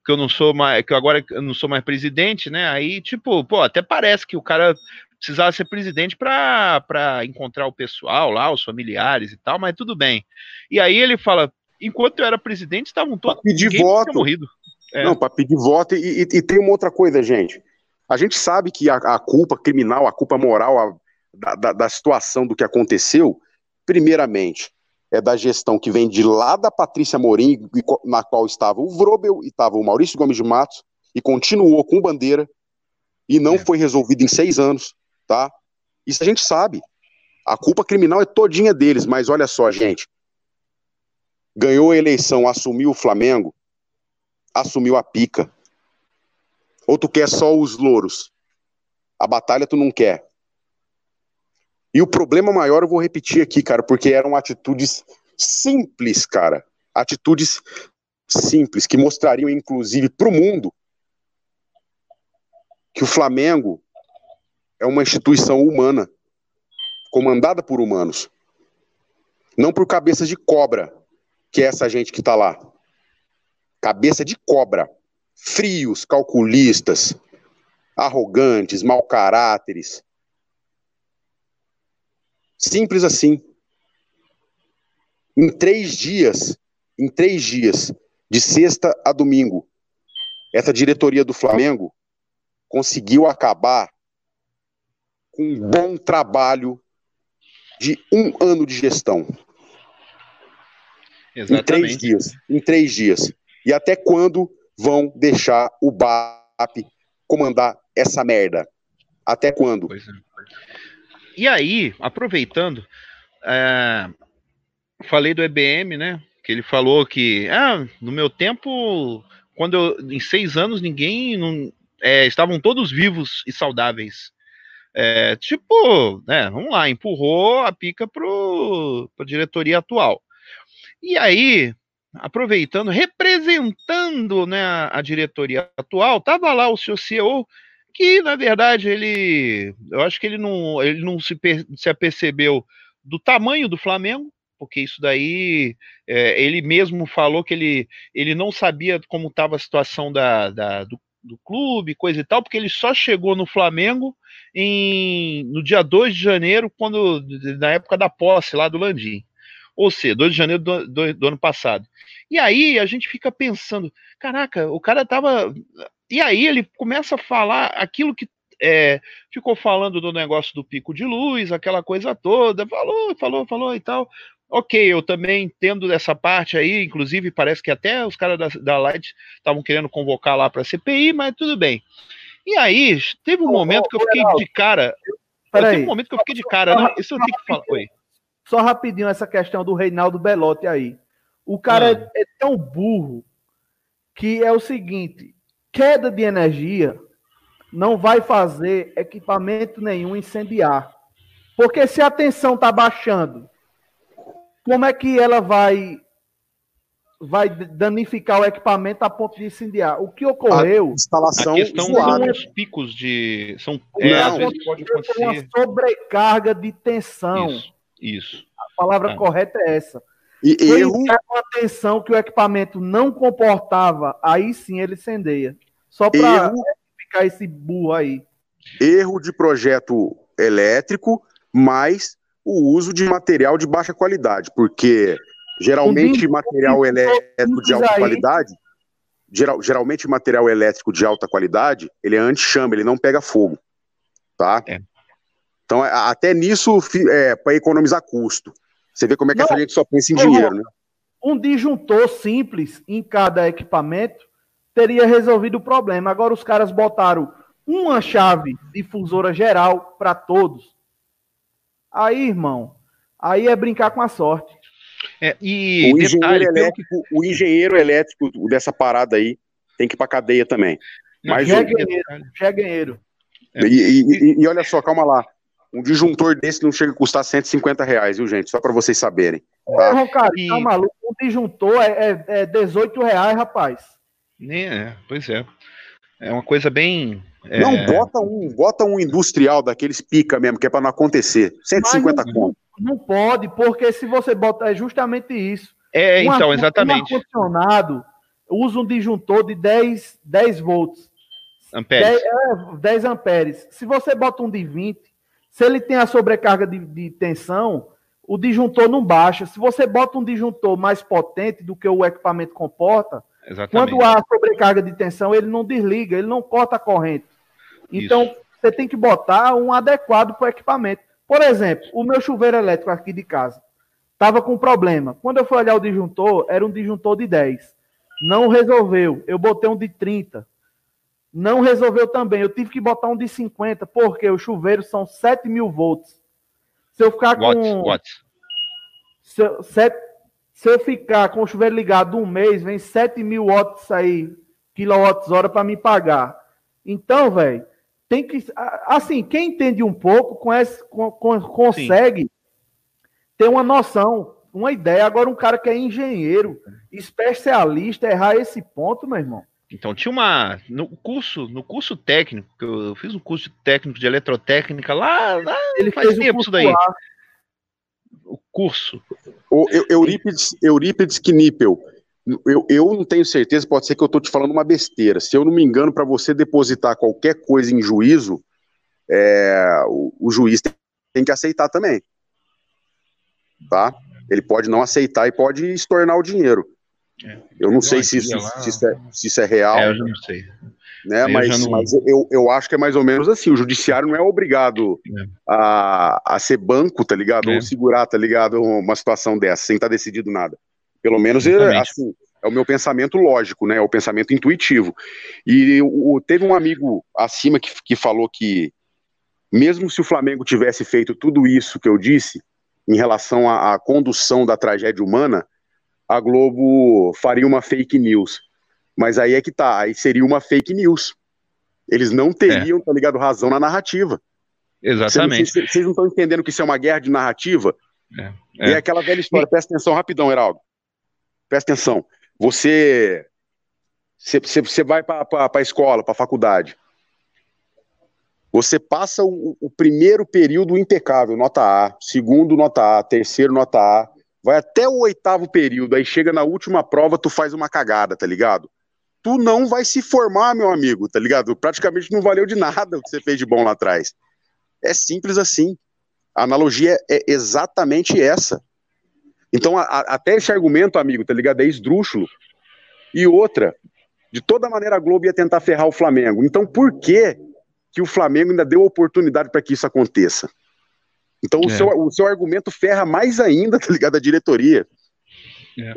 que eu não sou mais, que agora eu não sou mais presidente, né? Aí, tipo, pô, até parece que o cara precisava ser presidente para encontrar o pessoal lá, os familiares e tal, mas tudo bem. E aí ele fala, enquanto eu era presidente, estavam todos pedir voto. morrido. É. Não, para pedir voto. E, e, e, tem uma outra coisa, gente. A gente sabe que a, a culpa criminal, a culpa moral a, da, da, da, situação do que aconteceu, primeiramente, é da gestão que vem de lá da Patrícia Morim, na qual estava o Vrobel e estava o Maurício Gomes de Matos, e continuou com bandeira, e não é. foi resolvido em seis anos, tá? Isso a gente sabe. A culpa criminal é todinha deles, mas olha só, gente. Ganhou a eleição, assumiu o Flamengo, assumiu a pica. Ou tu quer só os louros? A batalha tu não quer. E o problema maior eu vou repetir aqui, cara, porque eram atitudes simples, cara. Atitudes simples que mostrariam, inclusive, para o mundo que o Flamengo é uma instituição humana, comandada por humanos, não por cabeças de cobra, que é essa gente que está lá. Cabeça de cobra, frios, calculistas, arrogantes, mau caráteres. Simples assim. Em três dias, em três dias, de sexta a domingo, essa diretoria do Flamengo conseguiu acabar com um bom trabalho de um ano de gestão. Exatamente. Em três dias. Em três dias. E até quando vão deixar o BAP comandar essa merda? Até quando? É. E aí, aproveitando, é, falei do EBM, né? Que ele falou que, ah, no meu tempo, quando eu, em seis anos, ninguém, não, é, estavam todos vivos e saudáveis. É, tipo, né, vamos lá, empurrou a pica para a diretoria atual. E aí, aproveitando, representando né, a, diretoria atual, estava lá o seu CEO, que na verdade ele, eu acho que ele não, ele não se, se apercebeu do tamanho do Flamengo, porque isso daí é, ele mesmo falou que ele, ele não sabia como estava a situação da, da do, do, clube, coisa e tal, porque ele só chegou no Flamengo em, no dia 2 de janeiro, quando na época da posse lá do Landim. Ou seja, 2 de janeiro do, do, do ano passado. E aí a gente fica pensando, caraca, o cara tava. E aí ele começa a falar aquilo que é, ficou falando do negócio do pico de luz, aquela coisa toda, falou, falou, falou e tal. Ok, eu também entendo dessa parte aí, inclusive parece que até os caras da, da Light estavam querendo convocar lá para a CPI, mas tudo bem. E aí, teve um momento que eu fiquei de cara. Teve um momento que eu fiquei de cara, né? Isso eu tenho que falar. Oi. Só rapidinho essa questão do Reinaldo Belotti aí. O cara ah. é, é tão burro que é o seguinte: queda de energia não vai fazer equipamento nenhum incendiar. Porque se a tensão está baixando como é que ela vai vai danificar o equipamento a ponto de incendiar? O que ocorreu? A instalação a questão são os picos de são é, às vezes pode acontecer uma sobrecarga de tensão. Isso. Isso. A palavra ah. correta é essa. E Se erro... uma tensão que o equipamento não comportava, aí sim ele incendeia. Só para ficar esse burro aí. Erro de projeto elétrico, mas o uso de material de baixa qualidade, porque geralmente material elétrico de alta qualidade, geral, geralmente material elétrico de alta qualidade, ele é anti-chama, ele não pega fogo, tá? É. Então, até nisso, é, para economizar custo. Você vê como é que não, essa gente só pensa em dinheiro, né? Um disjuntor simples em cada equipamento teria resolvido o problema. Agora os caras botaram uma chave difusora geral para todos. Aí, irmão, aí é brincar com a sorte. É, e o, engenheiro elétrico, que... o engenheiro elétrico dessa parada aí tem que ir pra cadeia também. Mas já, é ganheiro, já é ganheiro. É. E, e, e, olha só, calma lá. Um disjuntor desse não chega a custar 150 reais, viu, gente? Só para vocês saberem. Tá? Ô, cara, e... tá maluco? Um disjuntor é, é, é 18 reais, rapaz. É, pois é. É uma coisa bem é... Não, bota um, bota um industrial daqueles pica mesmo, que é para não acontecer. 150 conto. Não pode, porque se você bota, é justamente isso. É, um então, exatamente. Um ar-condicionado usa um disjuntor de 10, 10 volts. Amperes. 10, é, 10 amperes. Se você bota um de 20, se ele tem a sobrecarga de, de tensão, o disjuntor não baixa. Se você bota um disjuntor mais potente do que o equipamento comporta, Exatamente. quando há sobrecarga de tensão, ele não desliga, ele não corta a corrente. Então, Isso. você tem que botar um adequado para o equipamento. Por exemplo, o meu chuveiro elétrico aqui de casa estava com problema. Quando eu fui olhar o disjuntor, era um disjuntor de 10. Não resolveu. Eu botei um de 30. Não resolveu também. Eu tive que botar um de 50, porque o chuveiro são 7 mil volts. Se eu ficar com. Watts, watts. Se, eu, set, se eu ficar com o chuveiro ligado um mês, vem 7 mil watts aí, quilowatts hora para me pagar. Então, velho, tem que. Assim, quem entende um pouco, conhece, consegue Sim. ter uma noção, uma ideia. Agora, um cara que é engenheiro, especialista, errar esse ponto, meu irmão. Então tinha uma no curso, no curso técnico, que eu fiz um curso técnico de eletrotécnica lá, lá ele faz fez tempo isso daí. Lá. O curso. O Eurípides, Eurípides Knippel. Eu, eu não tenho certeza, pode ser que eu estou te falando uma besteira. Se eu não me engano, para você depositar qualquer coisa em juízo, é, o, o, juiz tem, tem, que aceitar também. Tá? Ele pode não aceitar e pode estornar o dinheiro. É. Eu não sei se isso, se, isso é, se isso, é, real. É, eu já não sei. Né? Mas, não... mas eu, eu acho que é mais ou menos assim. O judiciário não é obrigado é. A, a ser banco, tá ligado? Ou é. segurar, tá ligado? Uma situação dessa, sem estar tá decidido nada. Pelo menos, é, assim, é o meu pensamento lógico, né? É o pensamento intuitivo. E o, teve um amigo acima que, que falou que, mesmo se o Flamengo tivesse feito tudo isso que eu disse, em relação à, à condução da tragédia humana, a Globo faria uma fake news. Mas aí é que tá, aí seria uma fake news. Eles não teriam, é. tá ligado, razão na narrativa. Exatamente. Vocês não estão entendendo que isso é uma guerra de narrativa? É, é. E é aquela velha história, presta atenção rapidão, Heraldo. Presta atenção. Você você, você vai para a escola, para a faculdade. Você passa o, o, primeiro período impecável, nota A, segundo, nota A, terceiro, nota A, vai até o oitavo período, aí chega na última prova, tu faz uma cagada, tá ligado? Tu não vai se formar, meu amigo, tá ligado? Praticamente não valeu de nada o que você fez de bom lá atrás. É simples assim. A analogia é exatamente essa. Então, a, a, até esse argumento, amigo, tá ligado? É esdrúxulo. E outra, de toda maneira a Globo ia tentar ferrar o Flamengo. Então, por que que o Flamengo ainda deu oportunidade para que isso aconteça? Então o, é. seu, o seu argumento ferra mais ainda, tá ligado? A diretoria. É.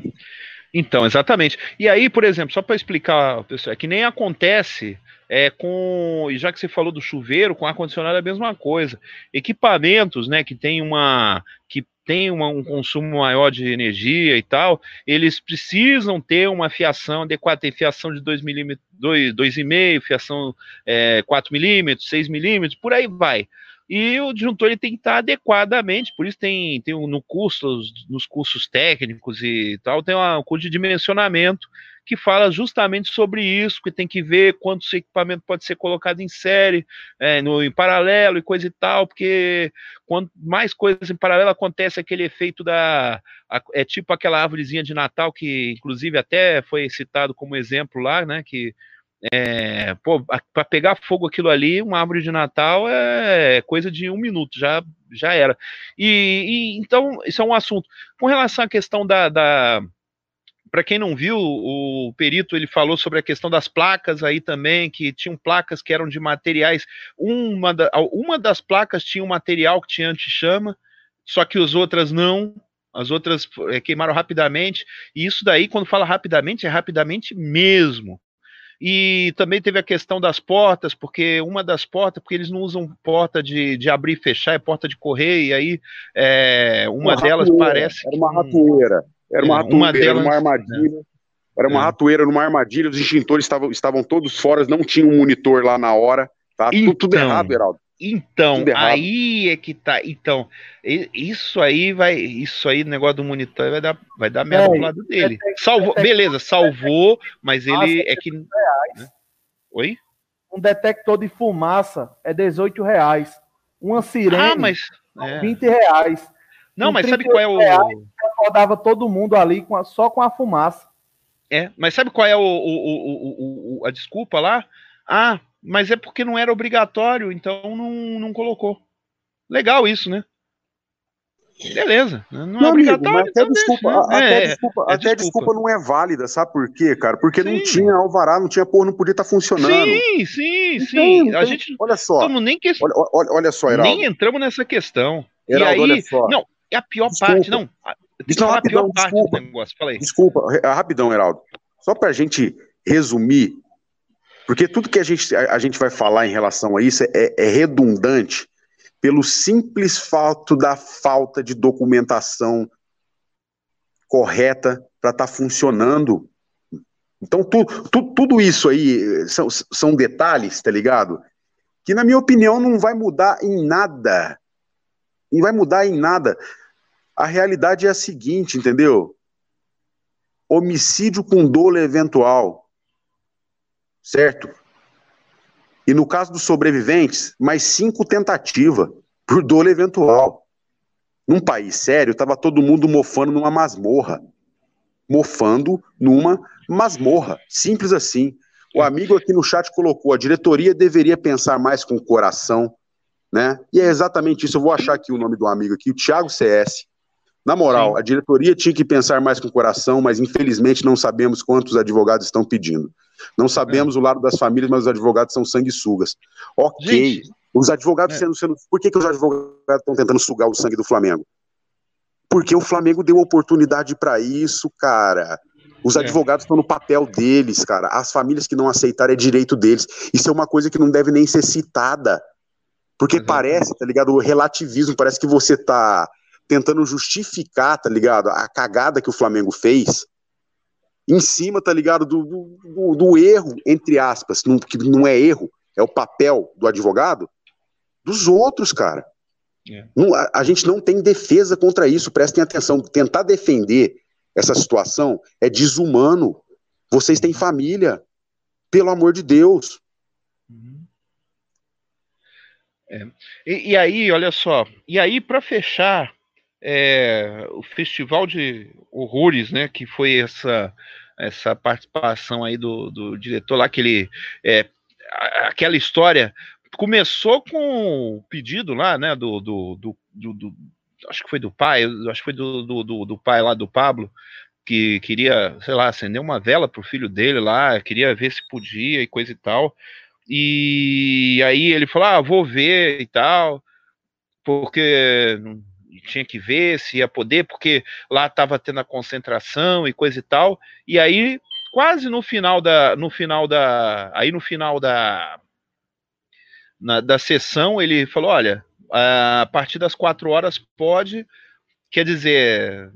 Então, exatamente. E aí, por exemplo, só para explicar, pessoal, é que nem acontece é, com, e já que você falou do chuveiro, com ar-condicionado é a mesma coisa. Equipamentos, né, que tem uma, que tem uma, um consumo maior de energia e tal, eles precisam ter uma fiação adequada, tem fiação de 2 milímetros, 2,5, fiação é, 4 milímetros, 6 milímetros, por aí vai. E o disjuntor ele tem que estar adequadamente, por isso tem, tem no curso, nos cursos técnicos e tal, tem um curso de dimensionamento que fala justamente sobre isso, que tem que ver quanto equipamento pode ser colocado em série, é, no, em paralelo e coisa e tal, porque quanto mais coisas em paralelo acontece aquele efeito da. A, é tipo aquela árvorezinha de Natal que, inclusive, até foi citado como exemplo lá, né? Que é, pô, para pegar fogo aquilo ali, uma árvore de Natal é coisa de um minuto, já, já era. E, e então, isso é um assunto. Com relação à questão da. da para quem não viu, o perito ele falou sobre a questão das placas aí também, que tinham placas que eram de materiais. Uma, da, uma das placas tinha um material que tinha anti-chama, só que as outras não. As outras é, queimaram rapidamente. E isso daí, quando fala rapidamente, é rapidamente mesmo. E também teve a questão das portas, porque uma das portas, porque eles não usam porta de, de abrir e fechar, é porta de correr, e aí é, uma, uma delas ratoeira, parece. Era uma ratoeira. Era uma é, ratoeira, uma delas, uma armadilha. É. Era uma é. ratoeira numa armadilha, os extintores estavam, estavam todos fora, não tinha um monitor lá na hora. Tá então, tudo, tudo errado, Heraldo. Então, aí é que tá. Então, isso aí vai. Isso aí, negócio do monitor vai dar, vai dar merda é, pro lado dele. Salvou, beleza, salvou, mas ele é que. Né? Oi? Um detector de fumaça é 18 reais. Uma sirene ah, mas, é. 20 reais. Não, mas sabe qual é o. Rodava todo mundo ali com a, só com a fumaça. É, mas sabe qual é o, o, o, a desculpa lá? Ah, mas é porque não era obrigatório, então não, não colocou. Legal isso, né? Beleza, não, não é obrigatório. Amigo, até, então desculpa, né? até, é, desculpa, é, até desculpa. desculpa. não é válida, sabe por quê, cara? Porque sim. não tinha alvará, não tinha porra, não podia estar tá funcionando. Sim, sim, então, sim. Então, a gente, olha só, nem que, olha, olha, olha só, Heraldo. Nem entramos nessa questão. Heraldo, e aí, não, é a pior desculpa. parte, não. Tem que falar a pior desculpa. parte do negócio. Fala aí. Desculpa, rapidão, Heraldo. Só pra gente resumir porque tudo que a gente, a, a gente vai falar em relação a isso é, é redundante pelo simples fato da falta de documentação correta para estar tá funcionando. Então, tu, tu, tudo isso aí são, são detalhes, tá ligado? Que, na minha opinião, não vai mudar em nada. Não vai mudar em nada. A realidade é a seguinte, entendeu? Homicídio com dolo eventual. Certo? E no caso dos sobreviventes, mais cinco tentativas por dolo eventual. Num país sério, estava todo mundo mofando numa masmorra. Mofando numa masmorra. Simples assim. O amigo aqui no chat colocou: a diretoria deveria pensar mais com o coração, né? E é exatamente isso. Eu vou achar aqui o nome do amigo aqui, o Thiago CS. Na moral, a diretoria tinha que pensar mais com o coração, mas infelizmente não sabemos quantos advogados estão pedindo. Não sabemos é. o lado das famílias, mas os advogados são sanguessugas. Ok. Gente, os advogados é. sendo, sendo. Por que, que os advogados estão tentando sugar o sangue do Flamengo? Porque o Flamengo deu oportunidade para isso, cara. Os é. advogados estão no papel deles, cara. As famílias que não aceitarem é direito deles. Isso é uma coisa que não deve nem ser citada. Porque uhum. parece, tá ligado? O relativismo, parece que você tá tentando justificar, tá ligado? A cagada que o Flamengo fez em cima, tá ligado? Do, do, do erro, entre aspas, não, que não é erro, é o papel do advogado, dos outros, cara. É. Não, a, a, gente não tem defesa contra isso, prestem atenção. Tentar defender essa situação é desumano. Vocês têm família, pelo amor de Deus. Uhum. É. E, e, aí, olha só, e aí para fechar é, o Festival de Horrores, né, que foi essa essa participação aí do, do diretor lá, aquele, é, aquela história começou com o pedido lá, né, do, do, do, do, acho que foi do pai, acho que foi do, do, do, pai lá do Pablo, que queria, sei lá, acender uma vela pro filho dele lá, queria ver se podia e coisa e tal. E aí ele falou: "Ah, vou ver e tal", porque tinha que ver se ia poder, porque lá estava tendo a concentração e coisa e tal. E aí, quase no final da. No final da. Aí no final da. Na, da sessão, ele falou: olha, a partir das quatro horas pode. Quer dizer.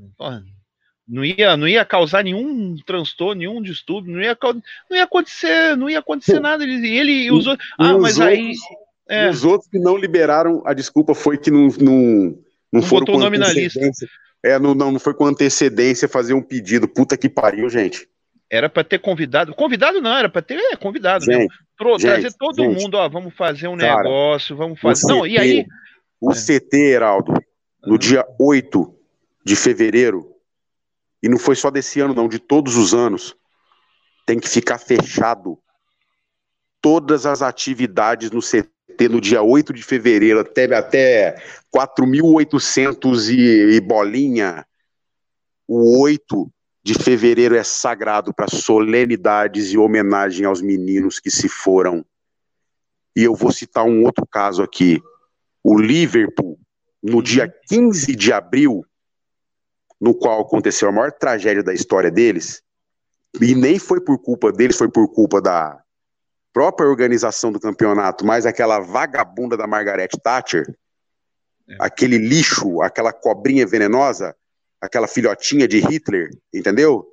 Não ia, não ia causar nenhum transtorno, nenhum distúrbio, não ia, não ia acontecer, não ia acontecer nada. Ele, ele usou. Ah, mas outros, aí. É. Os outros que não liberaram, a desculpa foi que não, não, não, foram botou o nome na lista. É, não, não, não foi com antecedência fazer um pedido. Puta que pariu, gente. Era para ter convidado. Convidado não, era para ter é, convidado. Gente, Pro, gente, trazer todo gente, mundo, ó, vamos fazer um cara, negócio, vamos fazer. Não, CT, e aí. O é. CT, Heraldo, no dia 8 de fevereiro, e não foi só desse ano, não, de todos os anos, tem que ficar fechado. Todas as atividades no CT no dia 8 de fevereiro até, até 4.800 e, e bolinha. O 8 de fevereiro é sagrado para solenidades e homenagem aos meninos que se foram. E eu vou citar um outro caso aqui. O Liverpool, no uhum. dia 15 de abril, no qual aconteceu a maior tragédia da história deles, e nem foi por culpa deles, foi por culpa da, própria organização do campeonato, mais aquela vagabunda da Margaret Thatcher, é. aquele lixo, aquela cobrinha venenosa, aquela filhotinha de Hitler, entendeu?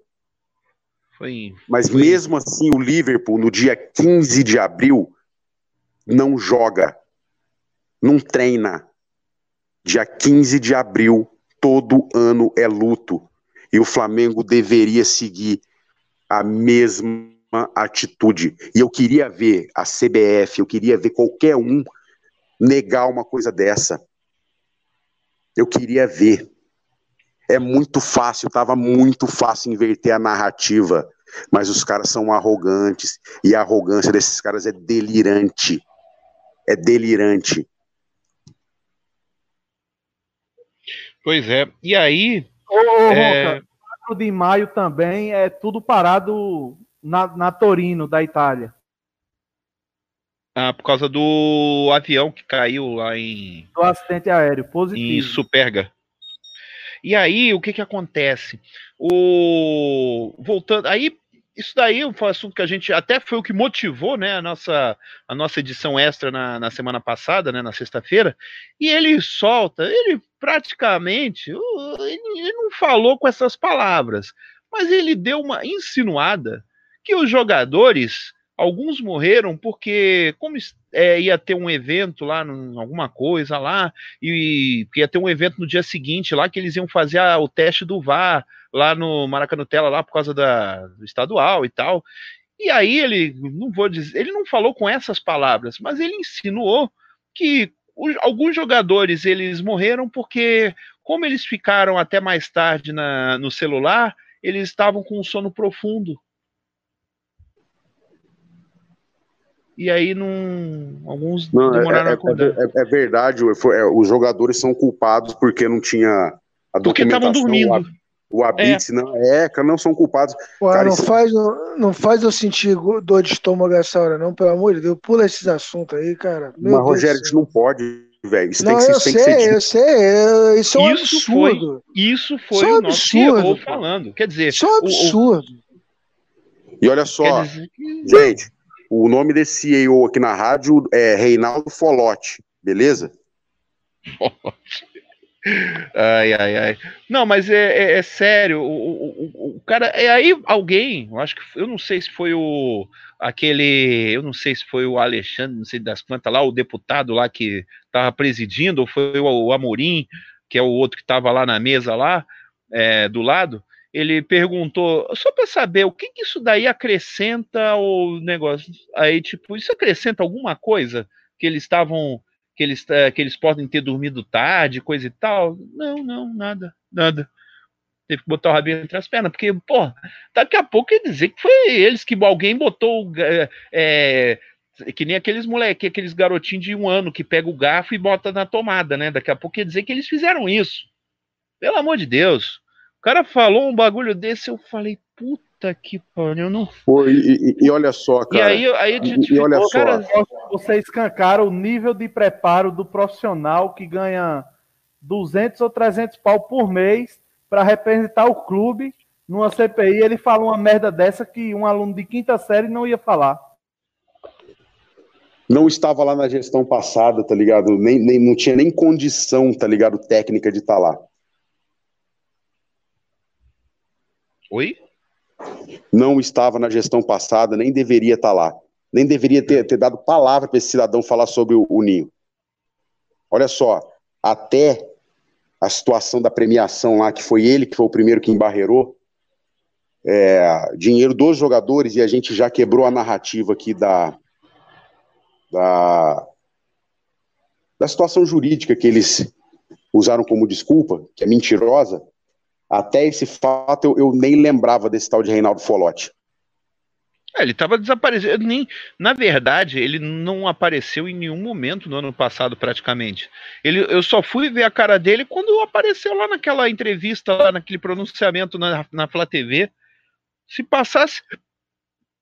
Foi, Mas foi... mesmo assim, o Liverpool, no dia 15 de abril, não joga, não treina. Dia 15 de abril, todo ano é luto. E o Flamengo deveria seguir a mesma atitude. E eu queria ver a CBF, eu queria ver qualquer um negar uma coisa dessa. Eu queria ver. É muito fácil, estava muito fácil inverter a narrativa, mas os caras são arrogantes e a arrogância desses caras é delirante. É delirante. Pois é. E aí. Ô, ô é... 4 de maio também é tudo parado na, na Torino, da Itália. Ah, por causa do avião que caiu lá em. Do acidente aéreo, positivo. Em Superga. E aí, o que que acontece? O voltando, aí isso daí foi um assunto que a gente até foi o que motivou né, a, nossa, a nossa edição extra na, na semana passada, né, na sexta-feira, e ele solta, ele praticamente ele, ele não falou com essas palavras, mas ele deu uma insinuada que os jogadores, alguns morreram porque, como é, ia ter um evento lá, alguma coisa lá, e ia ter um evento no dia seguinte lá que eles iam fazer a, o teste do VAR lá no Maracanutela, lá por causa da, do estadual e tal. E aí ele, não vou dizer, ele não falou com essas palavras, mas ele insinuou que alguns jogadores eles morreram porque, como eles ficaram até mais tarde na, no celular, eles estavam com um sono profundo. E aí não. Alguns não, demoraram é, a acordar. É, é, é verdade, foi, é, os jogadores são culpados porque não tinha a porque estavam dormindo. O Abitz, é. não é, não são culpados. Pô, cara, não, isso... faz, não, não faz eu sentir dor de estômago essa hora, não, pelo amor de Deus. Pula esses assuntos aí, cara. Meu Mas, Deus Rogério, a gente não pode, velho. Isso não, tem que, eu sei, que ser. Eu sei, isso é um isso absurdo. Foi, isso foi isso é um o nosso absurdo, falando. Quer dizer, isso é um absurdo. O, o... E olha só, que... gente, o nome desse CEO aqui na rádio é Reinaldo Folote, beleza? Ai, ai, ai. Não, mas é, é, é sério. O, o, o, cara. É aí alguém, eu acho que. Eu não sei se foi o. Aquele. Eu não sei se foi o Alexandre, não sei das quantas lá, o deputado lá que estava presidindo, ou foi o, o Amorim, que é o outro que estava lá na mesa lá, é, do lado. Ele perguntou, só para saber, o que, que isso daí acrescenta ao negócio? Aí, tipo, isso acrescenta alguma coisa? Que eles estavam que eles, é, que eles podem ter dormido tarde, coisa e tal. Não, não, nada, nada. Teve que botar o rabinho entre as pernas, porque, pô, daqui a pouco ia dizer que foi eles que alguém botou. É, que nem aqueles moleque, aqueles garotinhos de um ano que pega o garfo e bota na tomada, né? Daqui a pouco ia dizer que eles fizeram isso. Pelo amor de Deus. O cara falou um bagulho desse, eu falei, puta que pariu, não foi. E, e, e, olha só, cara. E aí, aí e, e olha cara, só. Você escancara o nível de preparo do profissional que ganha 200 ou 300 pau por mês para representar o clube numa CPI. Ele fala uma merda dessa que um aluno de quinta série não ia falar. Não estava lá na gestão passada, tá ligado? Nem, nem, não tinha nem condição, tá ligado? Técnica de estar tá lá. Oi? não estava na gestão passada, nem deveria estar lá. Nem deveria ter, ter dado palavra para esse cidadão falar sobre o, o Ninho. Olha só, até a situação da premiação lá, que foi ele que foi o primeiro que embarreirou, é, dinheiro dos jogadores, e a gente já quebrou a narrativa aqui da, da, da situação jurídica que eles usaram como desculpa, que é mentirosa, até esse fato eu, eu nem lembrava desse tal de Reinaldo Folotti. É, ele estava desaparecido. Nem, na verdade, ele não apareceu em nenhum momento no ano passado, praticamente. Ele, eu só fui ver a cara dele quando apareceu lá naquela entrevista, lá naquele pronunciamento na, na Flá TV. Se passasse,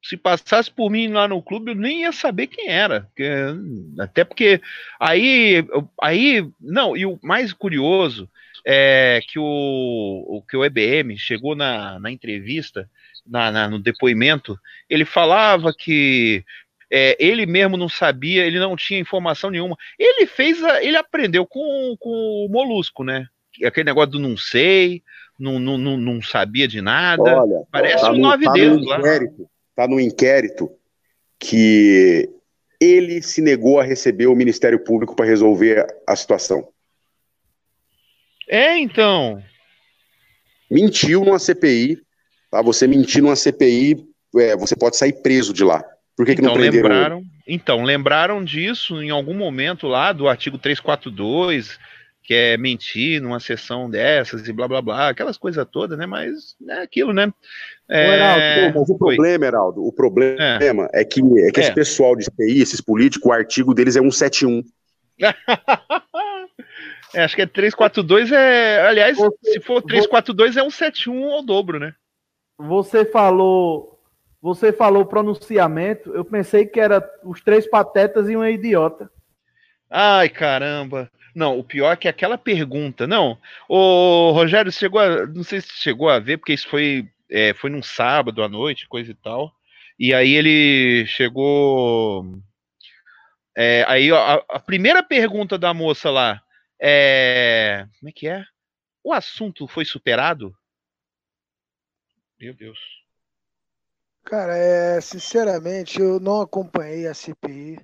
se passasse por mim lá no clube, eu nem ia saber quem era. Até porque aí, aí, não. E o mais curioso é, que, o, o, que o EBM chegou na, na entrevista, na, na, no depoimento, ele falava que é, ele mesmo não sabia, ele não tinha informação nenhuma. Ele fez, a, ele aprendeu com, com o Molusco, né? Aquele negócio do não sei, não, não, não, não sabia de nada. Olha, Parece tá um nove tá dedos lá. Está no inquérito que ele se negou a receber o Ministério Público para resolver a situação. É, então. Mentiu numa CPI, tá? Você mentir numa CPI, é, você pode sair preso de lá. Por que, então, que não então, prenderam lembraram, Então, lembraram disso em algum momento lá do artigo 342, que é mentir numa sessão dessas e blá blá blá, aquelas coisas todas, né? Mas é aquilo, né? É... Heraldo, mas o problema, Heraldo, o problema é, é que, é que esse é. pessoal de CPI, esses políticos, o artigo deles é 171. É, acho que é 342 é. Aliás, você, se for 342 você, é 171 ao dobro, né? Você falou. Você falou pronunciamento, eu pensei que era os três patetas e um idiota. Ai, caramba. Não, o pior é que aquela pergunta. Não, o Rogério chegou a. Não sei se chegou a ver, porque isso foi é, foi num sábado à noite, coisa e tal. E aí ele chegou. É, aí a, a, primeira pergunta da moça lá é. Como é que é? O assunto foi superado? Meu Deus. Cara, é, sinceramente, eu não acompanhei a CPI.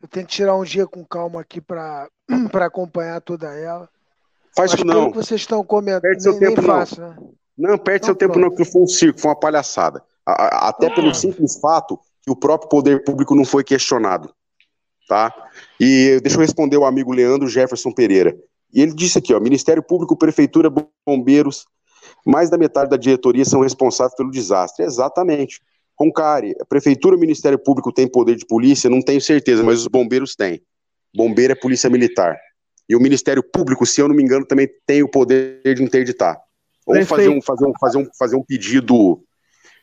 Eu tenho que tirar um dia com calma aqui para acompanhar toda ela. Faz isso não. que vocês estão comentando, perde seu nem, tempo, nem faço, não. né? Não, perde então, seu pronto. tempo não, que foi um circo, foi uma palhaçada. Até pelo ah. simples fato que o próprio poder público não foi questionado. Tá? E deixa eu responder o amigo Leandro Jefferson Pereira. E ele disse aqui, ó, Ministério Público, Prefeitura, Bombeiros, mais da metade da diretoria são responsáveis pelo desastre. Exatamente. Roncari, a Prefeitura e o Ministério Público têm poder de polícia? Não tenho certeza, mas os bombeiros têm. Bombeiro é polícia militar. E o Ministério Público, se eu não me engano, também tem o poder de interditar. Ou fazer um, fazer, um, fazer, um, fazer um pedido,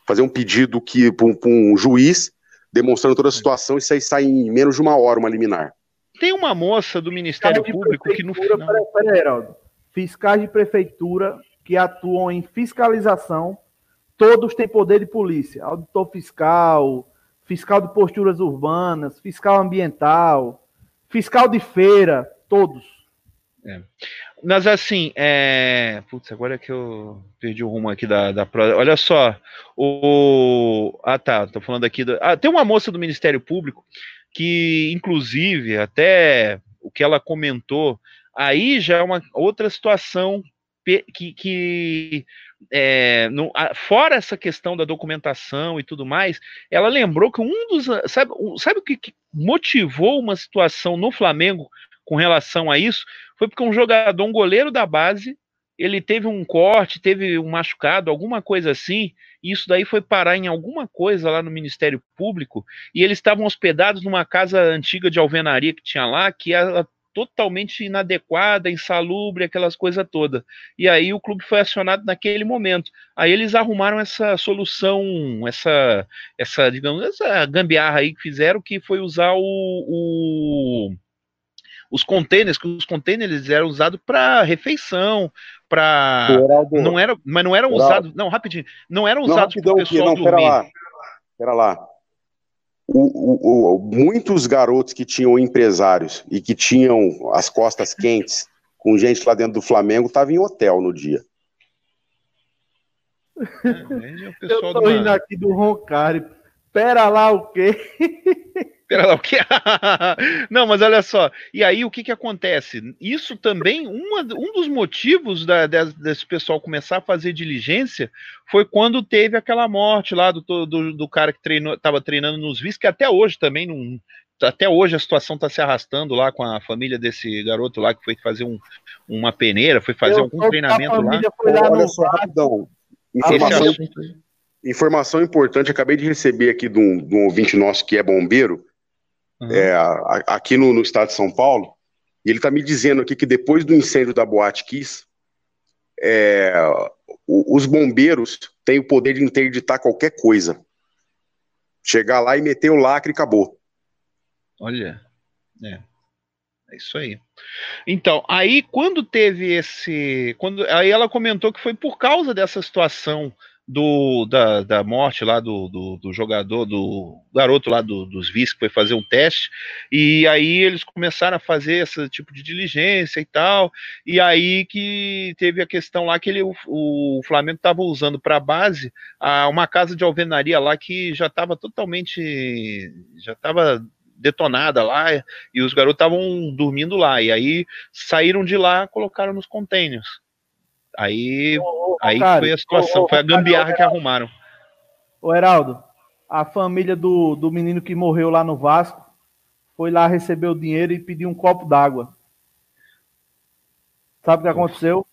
fazer um pedido que para um, um, juiz, demonstrando toda a situação, e sair sai em menos de uma hora uma liminar. Tem uma moça do Ministério Público que no final. Peraí, peraí, Heraldo. Fiscais de prefeitura que atuam em fiscalização, todos têm poder de polícia. Auditor fiscal, fiscal de posturas urbanas, fiscal ambiental, fiscal de feira, todos. É. Mas assim, é... Putz, agora é que eu perdi o rumo aqui da, da prova. Olha só, o. Ah, tá, tô falando aqui. Do... Ah, tem uma moça do Ministério Público que, inclusive, até o que ela comentou, aí já é uma outra situação que, que é, no, fora essa questão da documentação e tudo mais, ela lembrou que um dos. Sabe, sabe o que, que motivou uma situação no Flamengo com relação a isso, foi porque um jogador, um goleiro da base, ele teve um corte, teve um machucado, alguma coisa assim, e isso daí foi parar em alguma coisa lá no Ministério Público, e eles estavam hospedados numa casa antiga de alvenaria que tinha lá, que era totalmente inadequada, insalubre, aquelas coisas todas. E aí o clube foi acionado naquele momento. Aí eles arrumaram essa solução, essa, essa digamos, essa gambiarra aí que fizeram, que foi usar o, o os containers, que os containers eram usados para refeição, para não era, mas não eram usados, não, rapidinho, não eram usados para o pessoal não, dormir. Pera lá. Pera lá. O, o, o, muitos garotos que tinham empresários e que tinham as costas quentes com gente lá dentro do Flamengo estavam em hotel no dia. É, Eu tô indo aqui do Roncari. Pera lá o quê? Pera lá, o que? Não, mas olha só. E aí o que, que acontece? Isso também, uma, um dos motivos da, desse pessoal começar a fazer diligência foi quando teve aquela morte lá do, do, do cara que estava treinando nos VIS, que até hoje também não. Até hoje a situação está se arrastando lá com a família desse garoto lá que foi fazer um, uma peneira, foi fazer Eu, algum treinamento lá. lá olha só, rapidão. Informação, informação importante, acabei de receber aqui de um, de um ouvinte nosso que é bombeiro uhum. é, aqui no, no, estado de São Paulo, e ele está me dizendo aqui que depois do incêndio da Boate Kiss, é, os bombeiros têm o poder de interditar qualquer coisa. Chegar lá e meter o lacre e acabou. Olha, é. É isso aí. Então, aí quando teve esse. Quando, aí ela comentou que foi por causa dessa situação do, da, da morte lá do, do, do, jogador, do garoto lá do, dos vice que foi fazer um teste, e aí eles começaram a fazer esse tipo de diligência e tal, e aí que teve a questão lá que ele, o, o Flamengo estava usando para base a, uma casa de alvenaria lá que já estava totalmente, já estava detonada lá, e os garotos estavam dormindo lá, e aí saíram de lá, colocaram nos containers. Aí, ô, ô, aí cara, foi a situação, ô, foi a gambiarra que arrumaram. Ô, Heraldo, a família do, do menino que morreu lá no Vasco foi lá receber o dinheiro e pediu um copo d'água. Sabe o que aconteceu?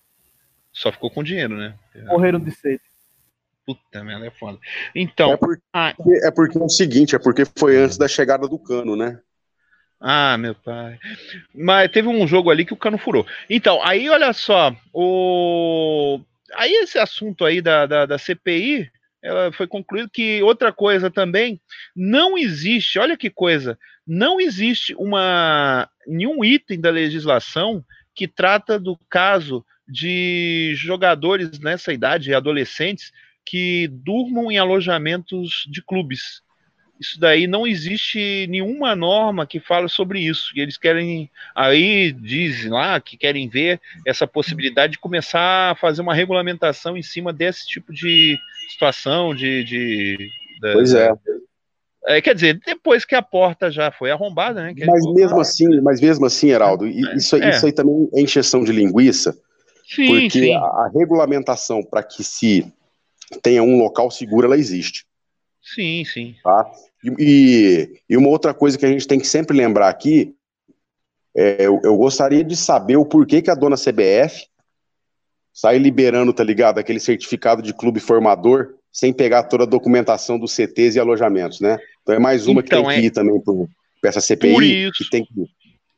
Só ficou com dinheiro, né? Morreram de sede. Puta merda, é foda. Então. É porque, ah, é porque é o seguinte, é porque foi antes da chegada do cano, né? Ah, meu pai. Mas teve um jogo ali que o cano furou. Então, aí olha só, o. Aí esse assunto aí da, da, da CPI, ela foi concluído que outra coisa também, não existe, olha que coisa, não existe uma nenhum item da legislação que trata do caso de jogadores nessa idade, adolescentes, que durmam em alojamentos de clubes. Isso daí não existe nenhuma norma que fale sobre isso. E eles querem, aí dizem lá que querem ver essa possibilidade de começar a fazer uma regulamentação em cima desse tipo de situação, de. de pois é. é. Quer dizer, depois que a porta já foi arrombada, né? Mas mesmo assim, mas mesmo assim, Heraldo, é, isso, é. isso aí também é encheção de linguiça. Sim, porque sim. A, a regulamentação para que se tenha um local seguro, ela existe. Sim, sim. Tá? E, e uma outra coisa que a gente tem que sempre lembrar aqui, é, eu, eu, gostaria de saber o porquê que a dona CBF sai liberando, tá ligado, aquele certificado de clube formador sem pegar toda a documentação dos CTs e alojamentos, né? Então é mais uma então, que tem é... que ir também para essa CPI, que tem que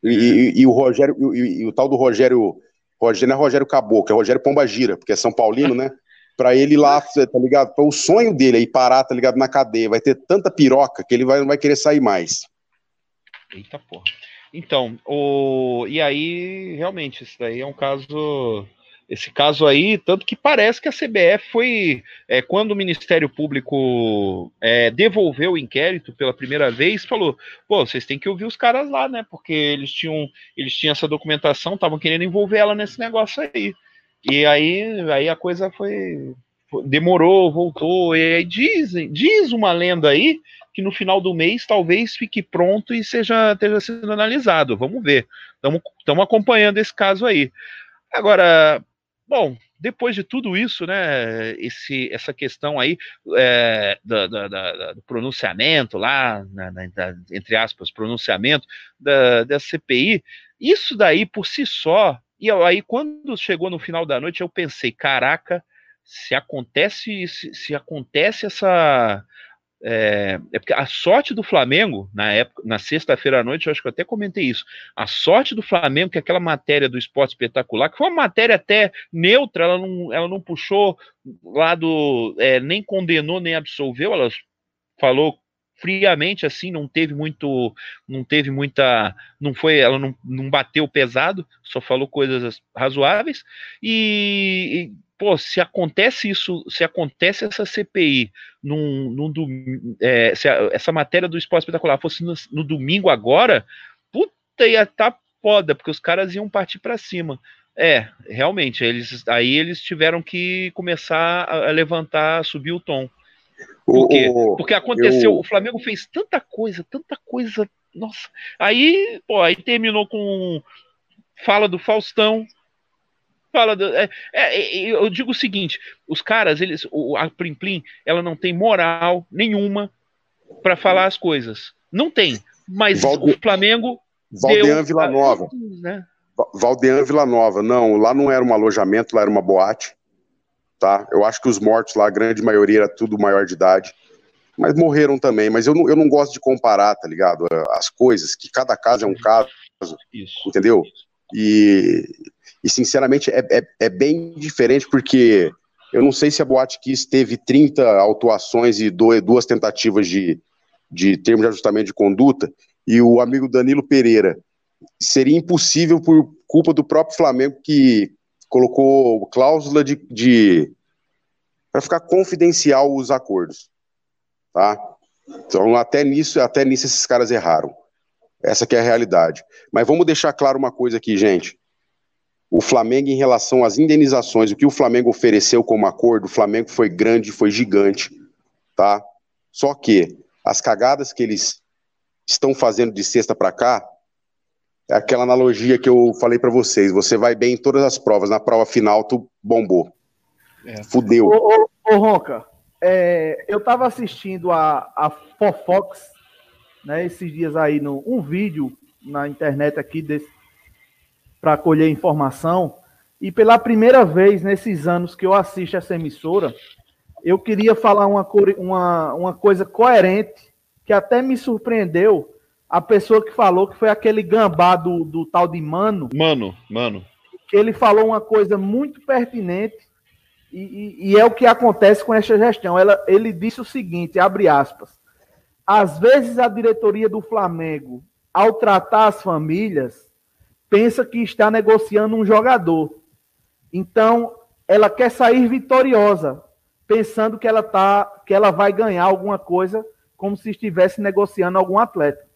e, e, e, o Rogério, e, o tal do Rogério, Rogério não é Rogério Caboclo, é Rogério Pomba Gira, porque é São Paulino, né? Para ele lá, tá ligado? Para o sonho dele aí parar, tá ligado? Na cadeia. Vai ter tanta piroca que ele vai, não vai querer sair mais. Eita porra. Então, o... e aí, realmente, isso daí é um caso. Esse caso aí, tanto que parece que a CBF foi. É, quando o Ministério Público é, devolveu o inquérito pela primeira vez, falou: pô, vocês têm que ouvir os caras lá, né? Porque eles tinham, eles tinham essa documentação, estavam querendo envolver ela nesse negócio aí. E aí, aí a coisa foi. Demorou, voltou. E aí dizem, diz uma lenda aí que no final do mês talvez fique pronto e seja esteja sendo analisado. Vamos ver. Estamos acompanhando esse caso aí. Agora, bom, depois de tudo isso, né, esse, essa questão aí é, do, pronunciamento lá, na, na, entre aspas, pronunciamento da, da CPI, isso daí por si só e aí, quando chegou no final da noite, eu pensei, caraca, se acontece, se, se acontece essa. É, é, porque a sorte do Flamengo, na época, na sexta-feira à noite, eu acho que eu até comentei isso. A sorte do Flamengo, que é aquela matéria do esporte espetacular, que foi uma matéria até neutra, ela não, ela não puxou lado, é, nem condenou, nem absolveu, ela falou friamente assim, não teve muito, não teve muita, não foi, ela não, não bateu pesado, só falou coisas razoáveis e, e pô, se acontece isso, se acontece essa CPI num, num é, se a, essa matéria do esporte espetacular fosse no, no, domingo agora, puta, ia tá foda, porque os caras iam partir para cima. É, realmente, eles aí eles tiveram que começar a levantar, subir o tom. Por quê? O, Porque aconteceu, eu... o Flamengo fez tanta coisa, tanta coisa. Nossa. Aí, pô, aí terminou com fala do Faustão. Fala do, é, é, eu digo o seguinte: os caras, eles, o, a Plim Plim, ela não tem moral nenhuma para falar as coisas. Não tem. Mas Valde... o Flamengo. Valdean Vila Nova. Né? Valdean Vila Nova. Não, lá não era um alojamento, lá era uma boate tá? Eu acho que os mortos lá, a grande maioria era tudo maior de idade, mas morreram também. Mas eu não, eu não gosto de comparar, tá ligado? As coisas, que cada caso é um caso, Isso. entendeu? E, e sinceramente é, é, é, bem diferente porque eu não sei se a Boate Kiss teve 30 autuações e duas tentativas de, de termo de ajustamento de conduta, e o amigo Danilo Pereira. Seria impossível por culpa do próprio Flamengo que colocou cláusula de, de para ficar confidencial os acordos, tá? Então até nisso, até nisso esses caras erraram. Essa que é a realidade. Mas vamos deixar claro uma coisa aqui, gente. O Flamengo em relação às indenizações, o que o Flamengo ofereceu como acordo, o Flamengo foi grande, foi gigante, tá? Só que as cagadas que eles estão fazendo de sexta para cá, aquela analogia que eu falei para vocês. Você vai bem em todas as provas, na prova final tu bombou. É. Fudeu. Ô, ô, ô Ronca, é, eu tava assistindo a, a Fofox, né, esses dias aí, no, um vídeo na internet aqui para colher informação, e pela primeira vez nesses anos que eu assisto essa emissora, eu queria falar uma, uma, uma coisa coerente, que até me surpreendeu, a pessoa que falou que foi aquele gambá do, do tal de Mano. Mano, mano. Ele falou uma coisa muito pertinente e, e, e, é o que acontece com essa gestão. Ela, ele disse o seguinte, abre aspas, às vezes a diretoria do Flamengo, ao tratar as famílias, pensa que está negociando um jogador. Então, ela quer sair vitoriosa, pensando que ela tá, que ela vai ganhar alguma coisa, como se estivesse negociando algum atleta.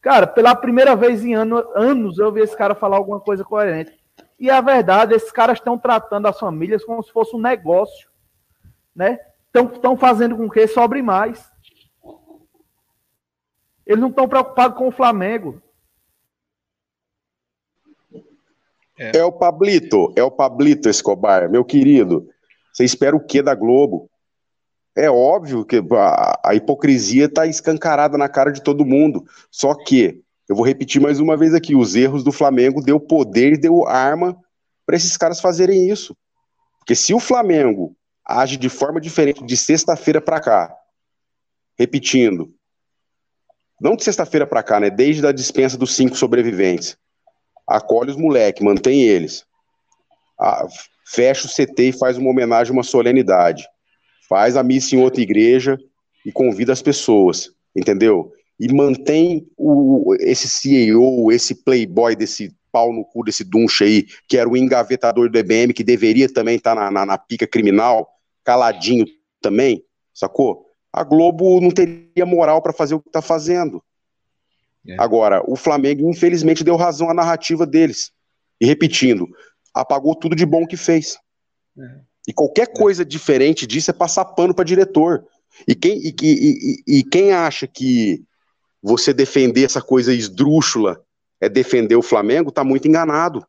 Cara, pela primeira vez em ano, anos eu vi esse cara falar alguma coisa coerente. E a verdade, esses caras estão tratando as famílias como se fosse um negócio, né? Estão fazendo com que sobre mais. Eles não estão preocupados com o Flamengo. É. é o Pablito, é o Pablito Escobar, meu querido. Você espera o que da Globo? É óbvio que a, a hipocrisia está escancarada na cara de todo mundo. Só que, eu vou repetir mais uma vez aqui: os erros do Flamengo deu poder, deu arma para esses caras fazerem isso. Porque se o Flamengo age de forma diferente de sexta-feira para cá, repetindo, não de sexta-feira para cá, né? Desde a dispensa dos cinco sobreviventes, acolhe os moleques, mantém eles, fecha o CT e faz uma homenagem, uma solenidade faz a missa em outra igreja e convida as pessoas, entendeu? E mantém o, esse CEO, esse playboy desse pau no cu desse Duncha aí, que era o engavetador do EBM, que deveria também estar tá na, na, na pica criminal, caladinho também, sacou? A Globo não teria moral para fazer o que está fazendo. É. Agora, o Flamengo, infelizmente, deu razão à narrativa deles. E repetindo, apagou tudo de bom que fez. É. E qualquer coisa diferente disso é passar pano para diretor. E quem, e, e, e, e quem acha que você defender essa coisa esdrúxula é defender o Flamengo, tá muito enganado.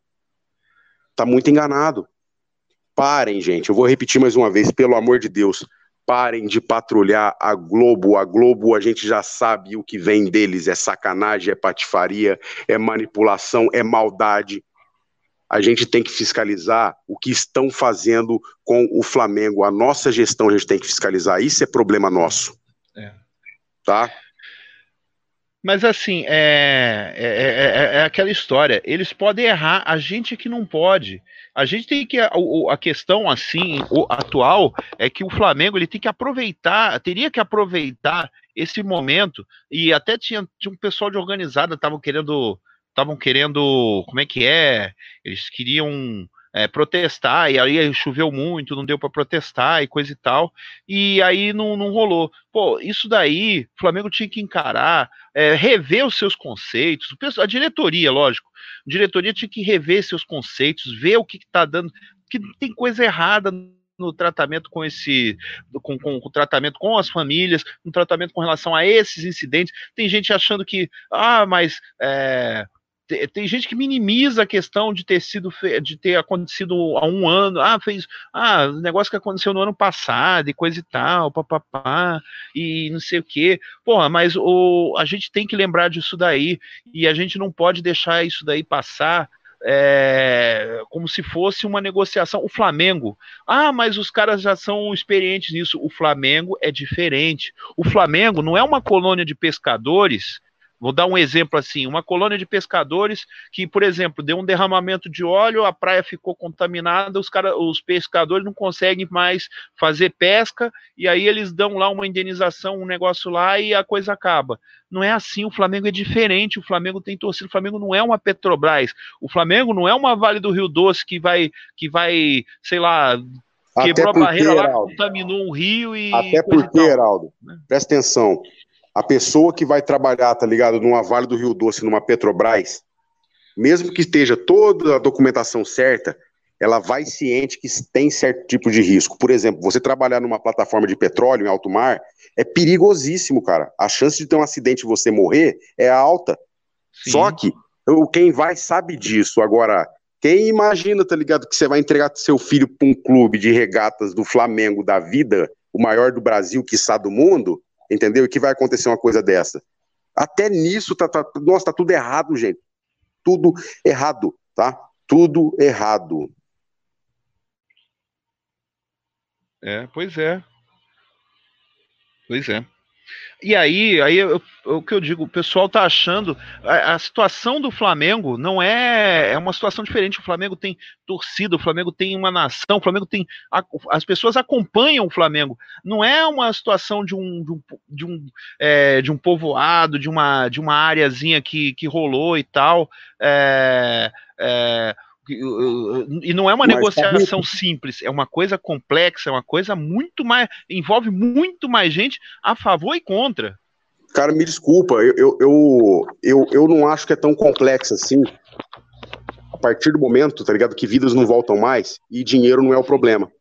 Tá muito enganado. Parem, gente. Eu vou repetir mais uma vez, pelo amor de Deus. Parem de patrulhar a Globo. A Globo, a gente já sabe o que vem deles: é sacanagem, é patifaria, é manipulação, é maldade a gente tem que fiscalizar o que estão fazendo com o Flamengo. A nossa gestão a gente tem que fiscalizar. Isso é problema nosso. É. Tá? Mas assim, é, é, é, é, aquela história. Eles podem errar, a gente que não pode. A gente tem que. A, a questão, assim, atual, é que o Flamengo ele tem que aproveitar, teria que aproveitar esse momento. E até tinha, tinha um pessoal de organizada, estavam querendo estavam querendo, como é que é? Eles queriam é, protestar, e aí choveu muito, não deu para protestar e coisa e tal, e aí não, não rolou. Pô, isso daí, o Flamengo tinha que encarar, é, rever os seus conceitos, a diretoria, lógico, a diretoria tinha que rever seus conceitos, ver o que está dando, que tem coisa errada no tratamento com esse com, com, com, o tratamento com as famílias, no tratamento com relação a esses incidentes. Tem gente achando que ah, mas é, tem gente que minimiza a questão de ter sido de ter acontecido há um ano, ah, fez, ah, negócio que aconteceu no ano passado e coisa e tal, papapá, e não sei o quê. Porra, mas o, a gente tem que lembrar disso daí, e a gente não pode deixar isso daí passar é, como se fosse uma negociação. O Flamengo, ah, mas os caras já são experientes nisso. O Flamengo é diferente. O Flamengo não é uma colônia de pescadores Vou dar um exemplo assim: uma colônia de pescadores que, por exemplo, deu um derramamento de óleo, a praia ficou contaminada, os, cara, os pescadores não conseguem mais fazer pesca, e aí eles dão lá uma indenização, um negócio lá e a coisa acaba. Não é assim, o Flamengo é diferente, o Flamengo tem torcida, o Flamengo não é uma Petrobras, o Flamengo não é uma Vale do Rio Doce que vai, que vai sei lá, quebrou a barreira lá, contaminou um rio e. Até porque, Heraldo, né? presta atenção a pessoa que vai trabalhar, tá ligado, numa Vale do Rio Doce, numa Petrobras, mesmo que esteja toda a documentação certa, ela vai ciente que tem certo tipo de risco. Por exemplo, você trabalhar numa plataforma de petróleo em alto mar é perigosíssimo, cara. A chance de ter um acidente e você morrer é alta. Sim. Só que quem vai sabe disso. Agora, quem imagina, tá ligado, que você vai entregar seu filho para um clube de regatas do Flamengo da vida, o maior do Brasil, quiçá do mundo, entendeu? E que vai acontecer uma coisa dessa. Até nisso, tá, tá, nossa, tá tudo errado, gente. Tudo errado, tá? Tudo errado. É, pois é. Pois é. E aí, aí eu, o que eu digo, o pessoal tá achando a, a, situação do Flamengo não é é uma situação diferente. O Flamengo tem torcida, o Flamengo tem uma nação, o Flamengo tem a, as pessoas acompanham o Flamengo. Não é uma situação de um de um, de um, é, de um povoado, de uma de uma areazinha que, que rolou e tal. É, é, E não é uma Mas, negociação simples, é uma coisa complexa, é uma coisa muito mais. envolve muito mais gente a favor e contra. Cara, me desculpa, eu, eu, eu, eu, eu não acho que é tão complexo assim. A partir do momento, tá ligado, que vidas não voltam mais e dinheiro não é o problema.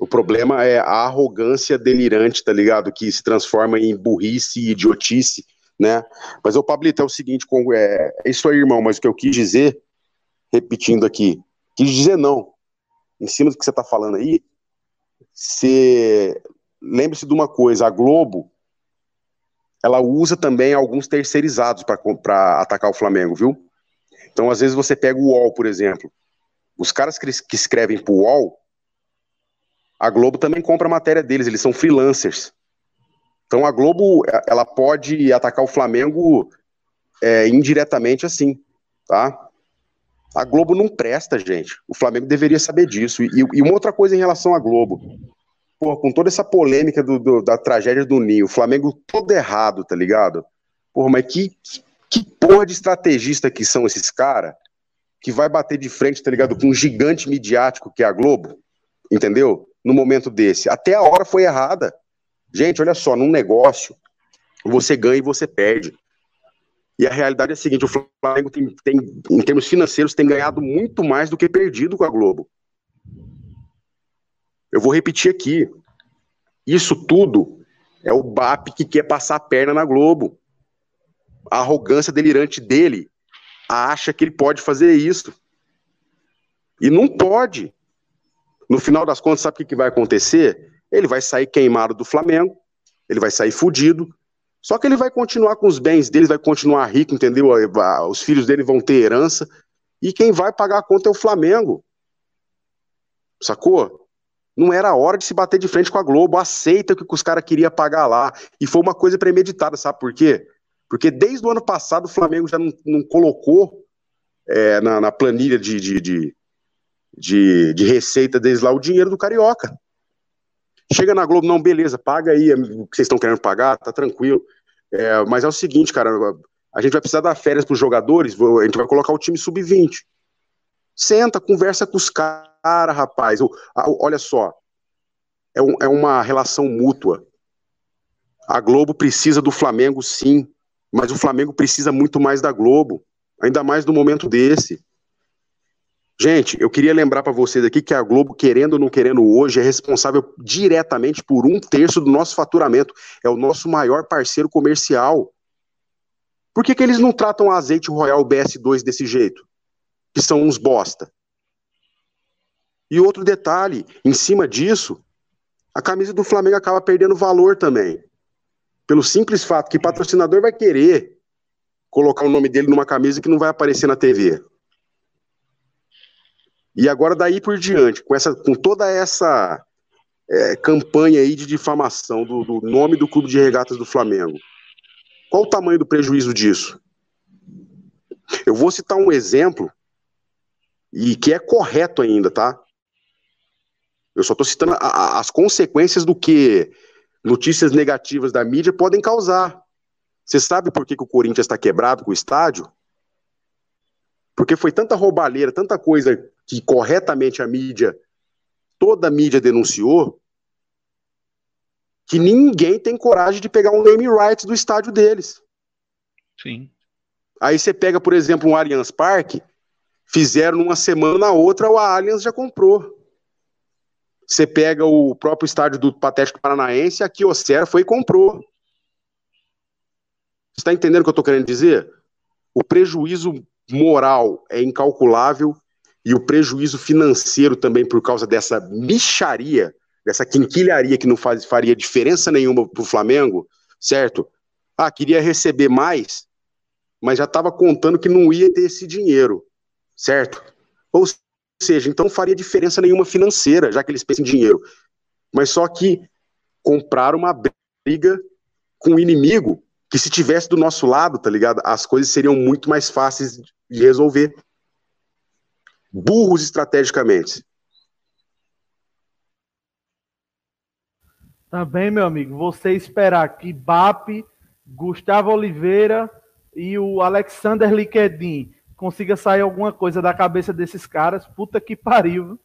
O problema é a arrogância delirante, tá ligado? Que se transforma em burrice e idiotice, né? Mas o Pablito é o seguinte, é, é isso aí, irmão, mas o que eu quis dizer, repetindo aqui, quis dizer não. Em cima do que você tá falando aí, você lembre-se de uma coisa, a Globo ela usa também alguns terceirizados para atacar o Flamengo, viu? Então, às vezes você pega o UOL, por exemplo. Os caras que, que escrevem para o UOL, a Globo também compra a matéria deles, eles são freelancers. Então a Globo ela pode atacar o Flamengo é, indiretamente assim, tá? A Globo não presta, gente. O Flamengo deveria saber disso. E, e uma outra coisa em relação à Globo. Pô, com toda essa polêmica do, do, da tragédia do Ninho, o Flamengo todo errado, tá ligado? Porra, mas que, que porra de estrategista que são esses caras que vai bater de frente, tá ligado, com um gigante midiático que é a Globo, entendeu? no momento desse. Até a hora foi errada. Gente, olha só, num negócio, você ganha e você perde. E a realidade é a seguinte: o Flamengo tem, tem, em termos financeiros, tem ganhado muito mais do que perdido com a Globo. Eu vou repetir aqui. Isso tudo é o BAP que quer passar a perna na Globo. A arrogância delirante dele acha que ele pode fazer isso. E não pode. No final das contas, sabe o que vai acontecer? Ele vai sair queimado do Flamengo, ele vai sair fudido, só que ele vai continuar com os bens dele, vai continuar rico, entendeu? Os filhos dele vão ter herança, e quem vai pagar a conta é o Flamengo. Sacou? Não era hora de se bater de frente com a Globo, aceita o que os caras queriam pagar lá. E foi uma coisa premeditada, sabe por quê? Porque desde o ano passado o Flamengo já não, não colocou é, na, na, planilha de, de, de, de, de receita deles lá o dinheiro do Carioca. Chega na Globo, não, beleza, paga aí o que vocês estão querendo pagar, tá tranquilo. É, mas é o seguinte, cara, a gente vai precisar dar férias para os jogadores, a gente vai colocar o time sub-20. Senta, conversa com os caras, rapaz. Olha só, é, um, é uma relação mútua. A Globo precisa do Flamengo, sim, mas o Flamengo precisa muito mais da Globo, ainda mais no momento desse. Gente, eu queria lembrar para vocês aqui que a Globo, querendo ou não querendo hoje, é responsável diretamente por um terço do nosso faturamento. É o nosso maior parceiro comercial. Por que, que eles não tratam o azeite Royal BS2 desse jeito? Que são uns bosta. E outro detalhe, em cima disso, a camisa do Flamengo acaba perdendo valor também. Pelo simples fato que patrocinador vai querer colocar o nome dele numa camisa que não vai aparecer na TV. E agora daí por diante, com, essa, com toda essa é, campanha aí de difamação do, do nome do Clube de Regatas do Flamengo, qual o tamanho do prejuízo disso? Eu vou citar um exemplo e que é correto ainda, tá? Eu só estou citando a, a, as consequências do que notícias negativas da mídia podem causar. Você sabe por que, que o Corinthians está quebrado com o estádio? Porque foi tanta roubalheira, tanta coisa que corretamente a mídia, toda a mídia denunciou, que ninguém tem coragem de pegar um name rights do estádio deles. Sim. Aí você pega, por exemplo, um Allianz Parque, fizeram numa semana, na outra o Allianz já comprou. Você pega o próprio estádio do Patético Paranaense, a Kyocera foi e comprou. Você está entendendo o que eu estou querendo dizer? O prejuízo moral é incalculável e o prejuízo financeiro também por causa dessa micharia, dessa quinquilharia que não faz, faria diferença nenhuma para o Flamengo, certo? Ah, queria receber mais, mas já estava contando que não ia ter esse dinheiro, certo? Ou seja, então não faria diferença nenhuma financeira, já que eles pensam em dinheiro. Mas só que compraram uma briga com o inimigo que se tivesse do nosso lado, tá ligado? As coisas seriam muito mais fáceis de resolver burros estrategicamente. Também, meu amigo, você esperar que BAP, Gustavo Oliveira e o Alexander Liquedin consiga sair alguma coisa da cabeça desses caras. Puta que pariu.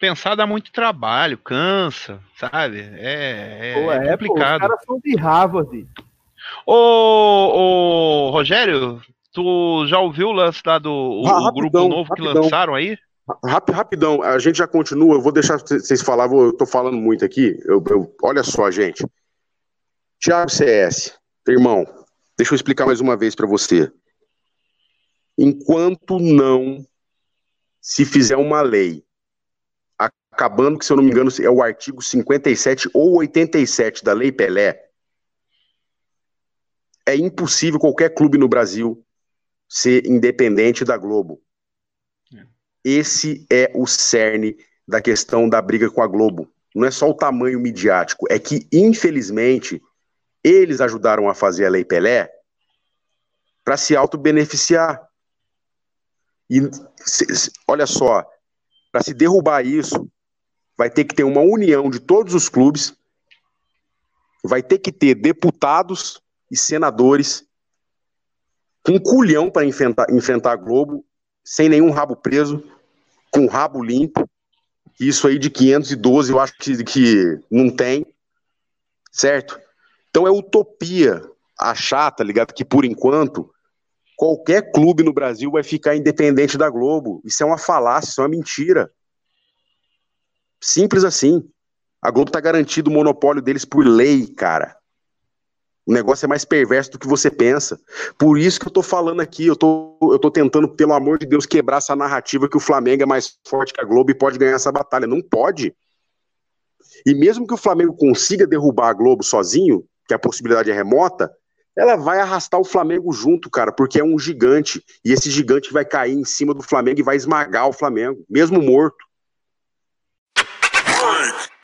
Pensar dá muito trabalho, cansa, sabe? É, é, pô, é, é complicado. Pô, os caras são de Harvard. Ô, ô, Rogério, tu já ouviu o lance lá do o, rapidão, grupo novo rapidão. que lançaram aí? Rápido, rapidão, a gente já continua. Eu vou deixar vocês falar, eu tô falando muito aqui. Eu, eu, olha só, gente. Tiago CS, irmão, deixa eu explicar mais uma vez para você. Enquanto não se fizer uma lei, acabando que, se eu não me engano, é o artigo 57 ou 87 da Lei Pelé, é impossível qualquer clube no Brasil ser independente da Globo. Esse é o cerne da questão da briga com a Globo. Não é só o tamanho midiático, é que, infelizmente, eles ajudaram a fazer a Lei Pelé para se auto-beneficiar. E olha só, para se derrubar isso, vai ter que ter uma união de todos os clubes, vai ter que ter deputados e senadores com culhão para enfrentar, enfrentar a Globo sem nenhum rabo preso, com rabo limpo. Isso aí de 512 eu acho que, que não tem, certo? Então é utopia achar, tá ligado? Que por enquanto qualquer clube no Brasil vai ficar independente da Globo. Isso é uma falácia, isso é uma mentira. Simples assim. A Globo tá garantido o monopólio deles por lei, cara. O negócio é mais perverso do que você pensa. Por isso que eu tô falando aqui, eu tô, eu tô tentando, pelo amor de Deus, quebrar essa narrativa que o Flamengo é mais forte que a Globo e pode ganhar essa batalha. Não pode. E mesmo que o Flamengo consiga derrubar a Globo sozinho, que a possibilidade é remota, ela vai arrastar o Flamengo junto, cara, porque é um gigante. E esse gigante vai cair em cima do Flamengo e vai esmagar o Flamengo, mesmo morto.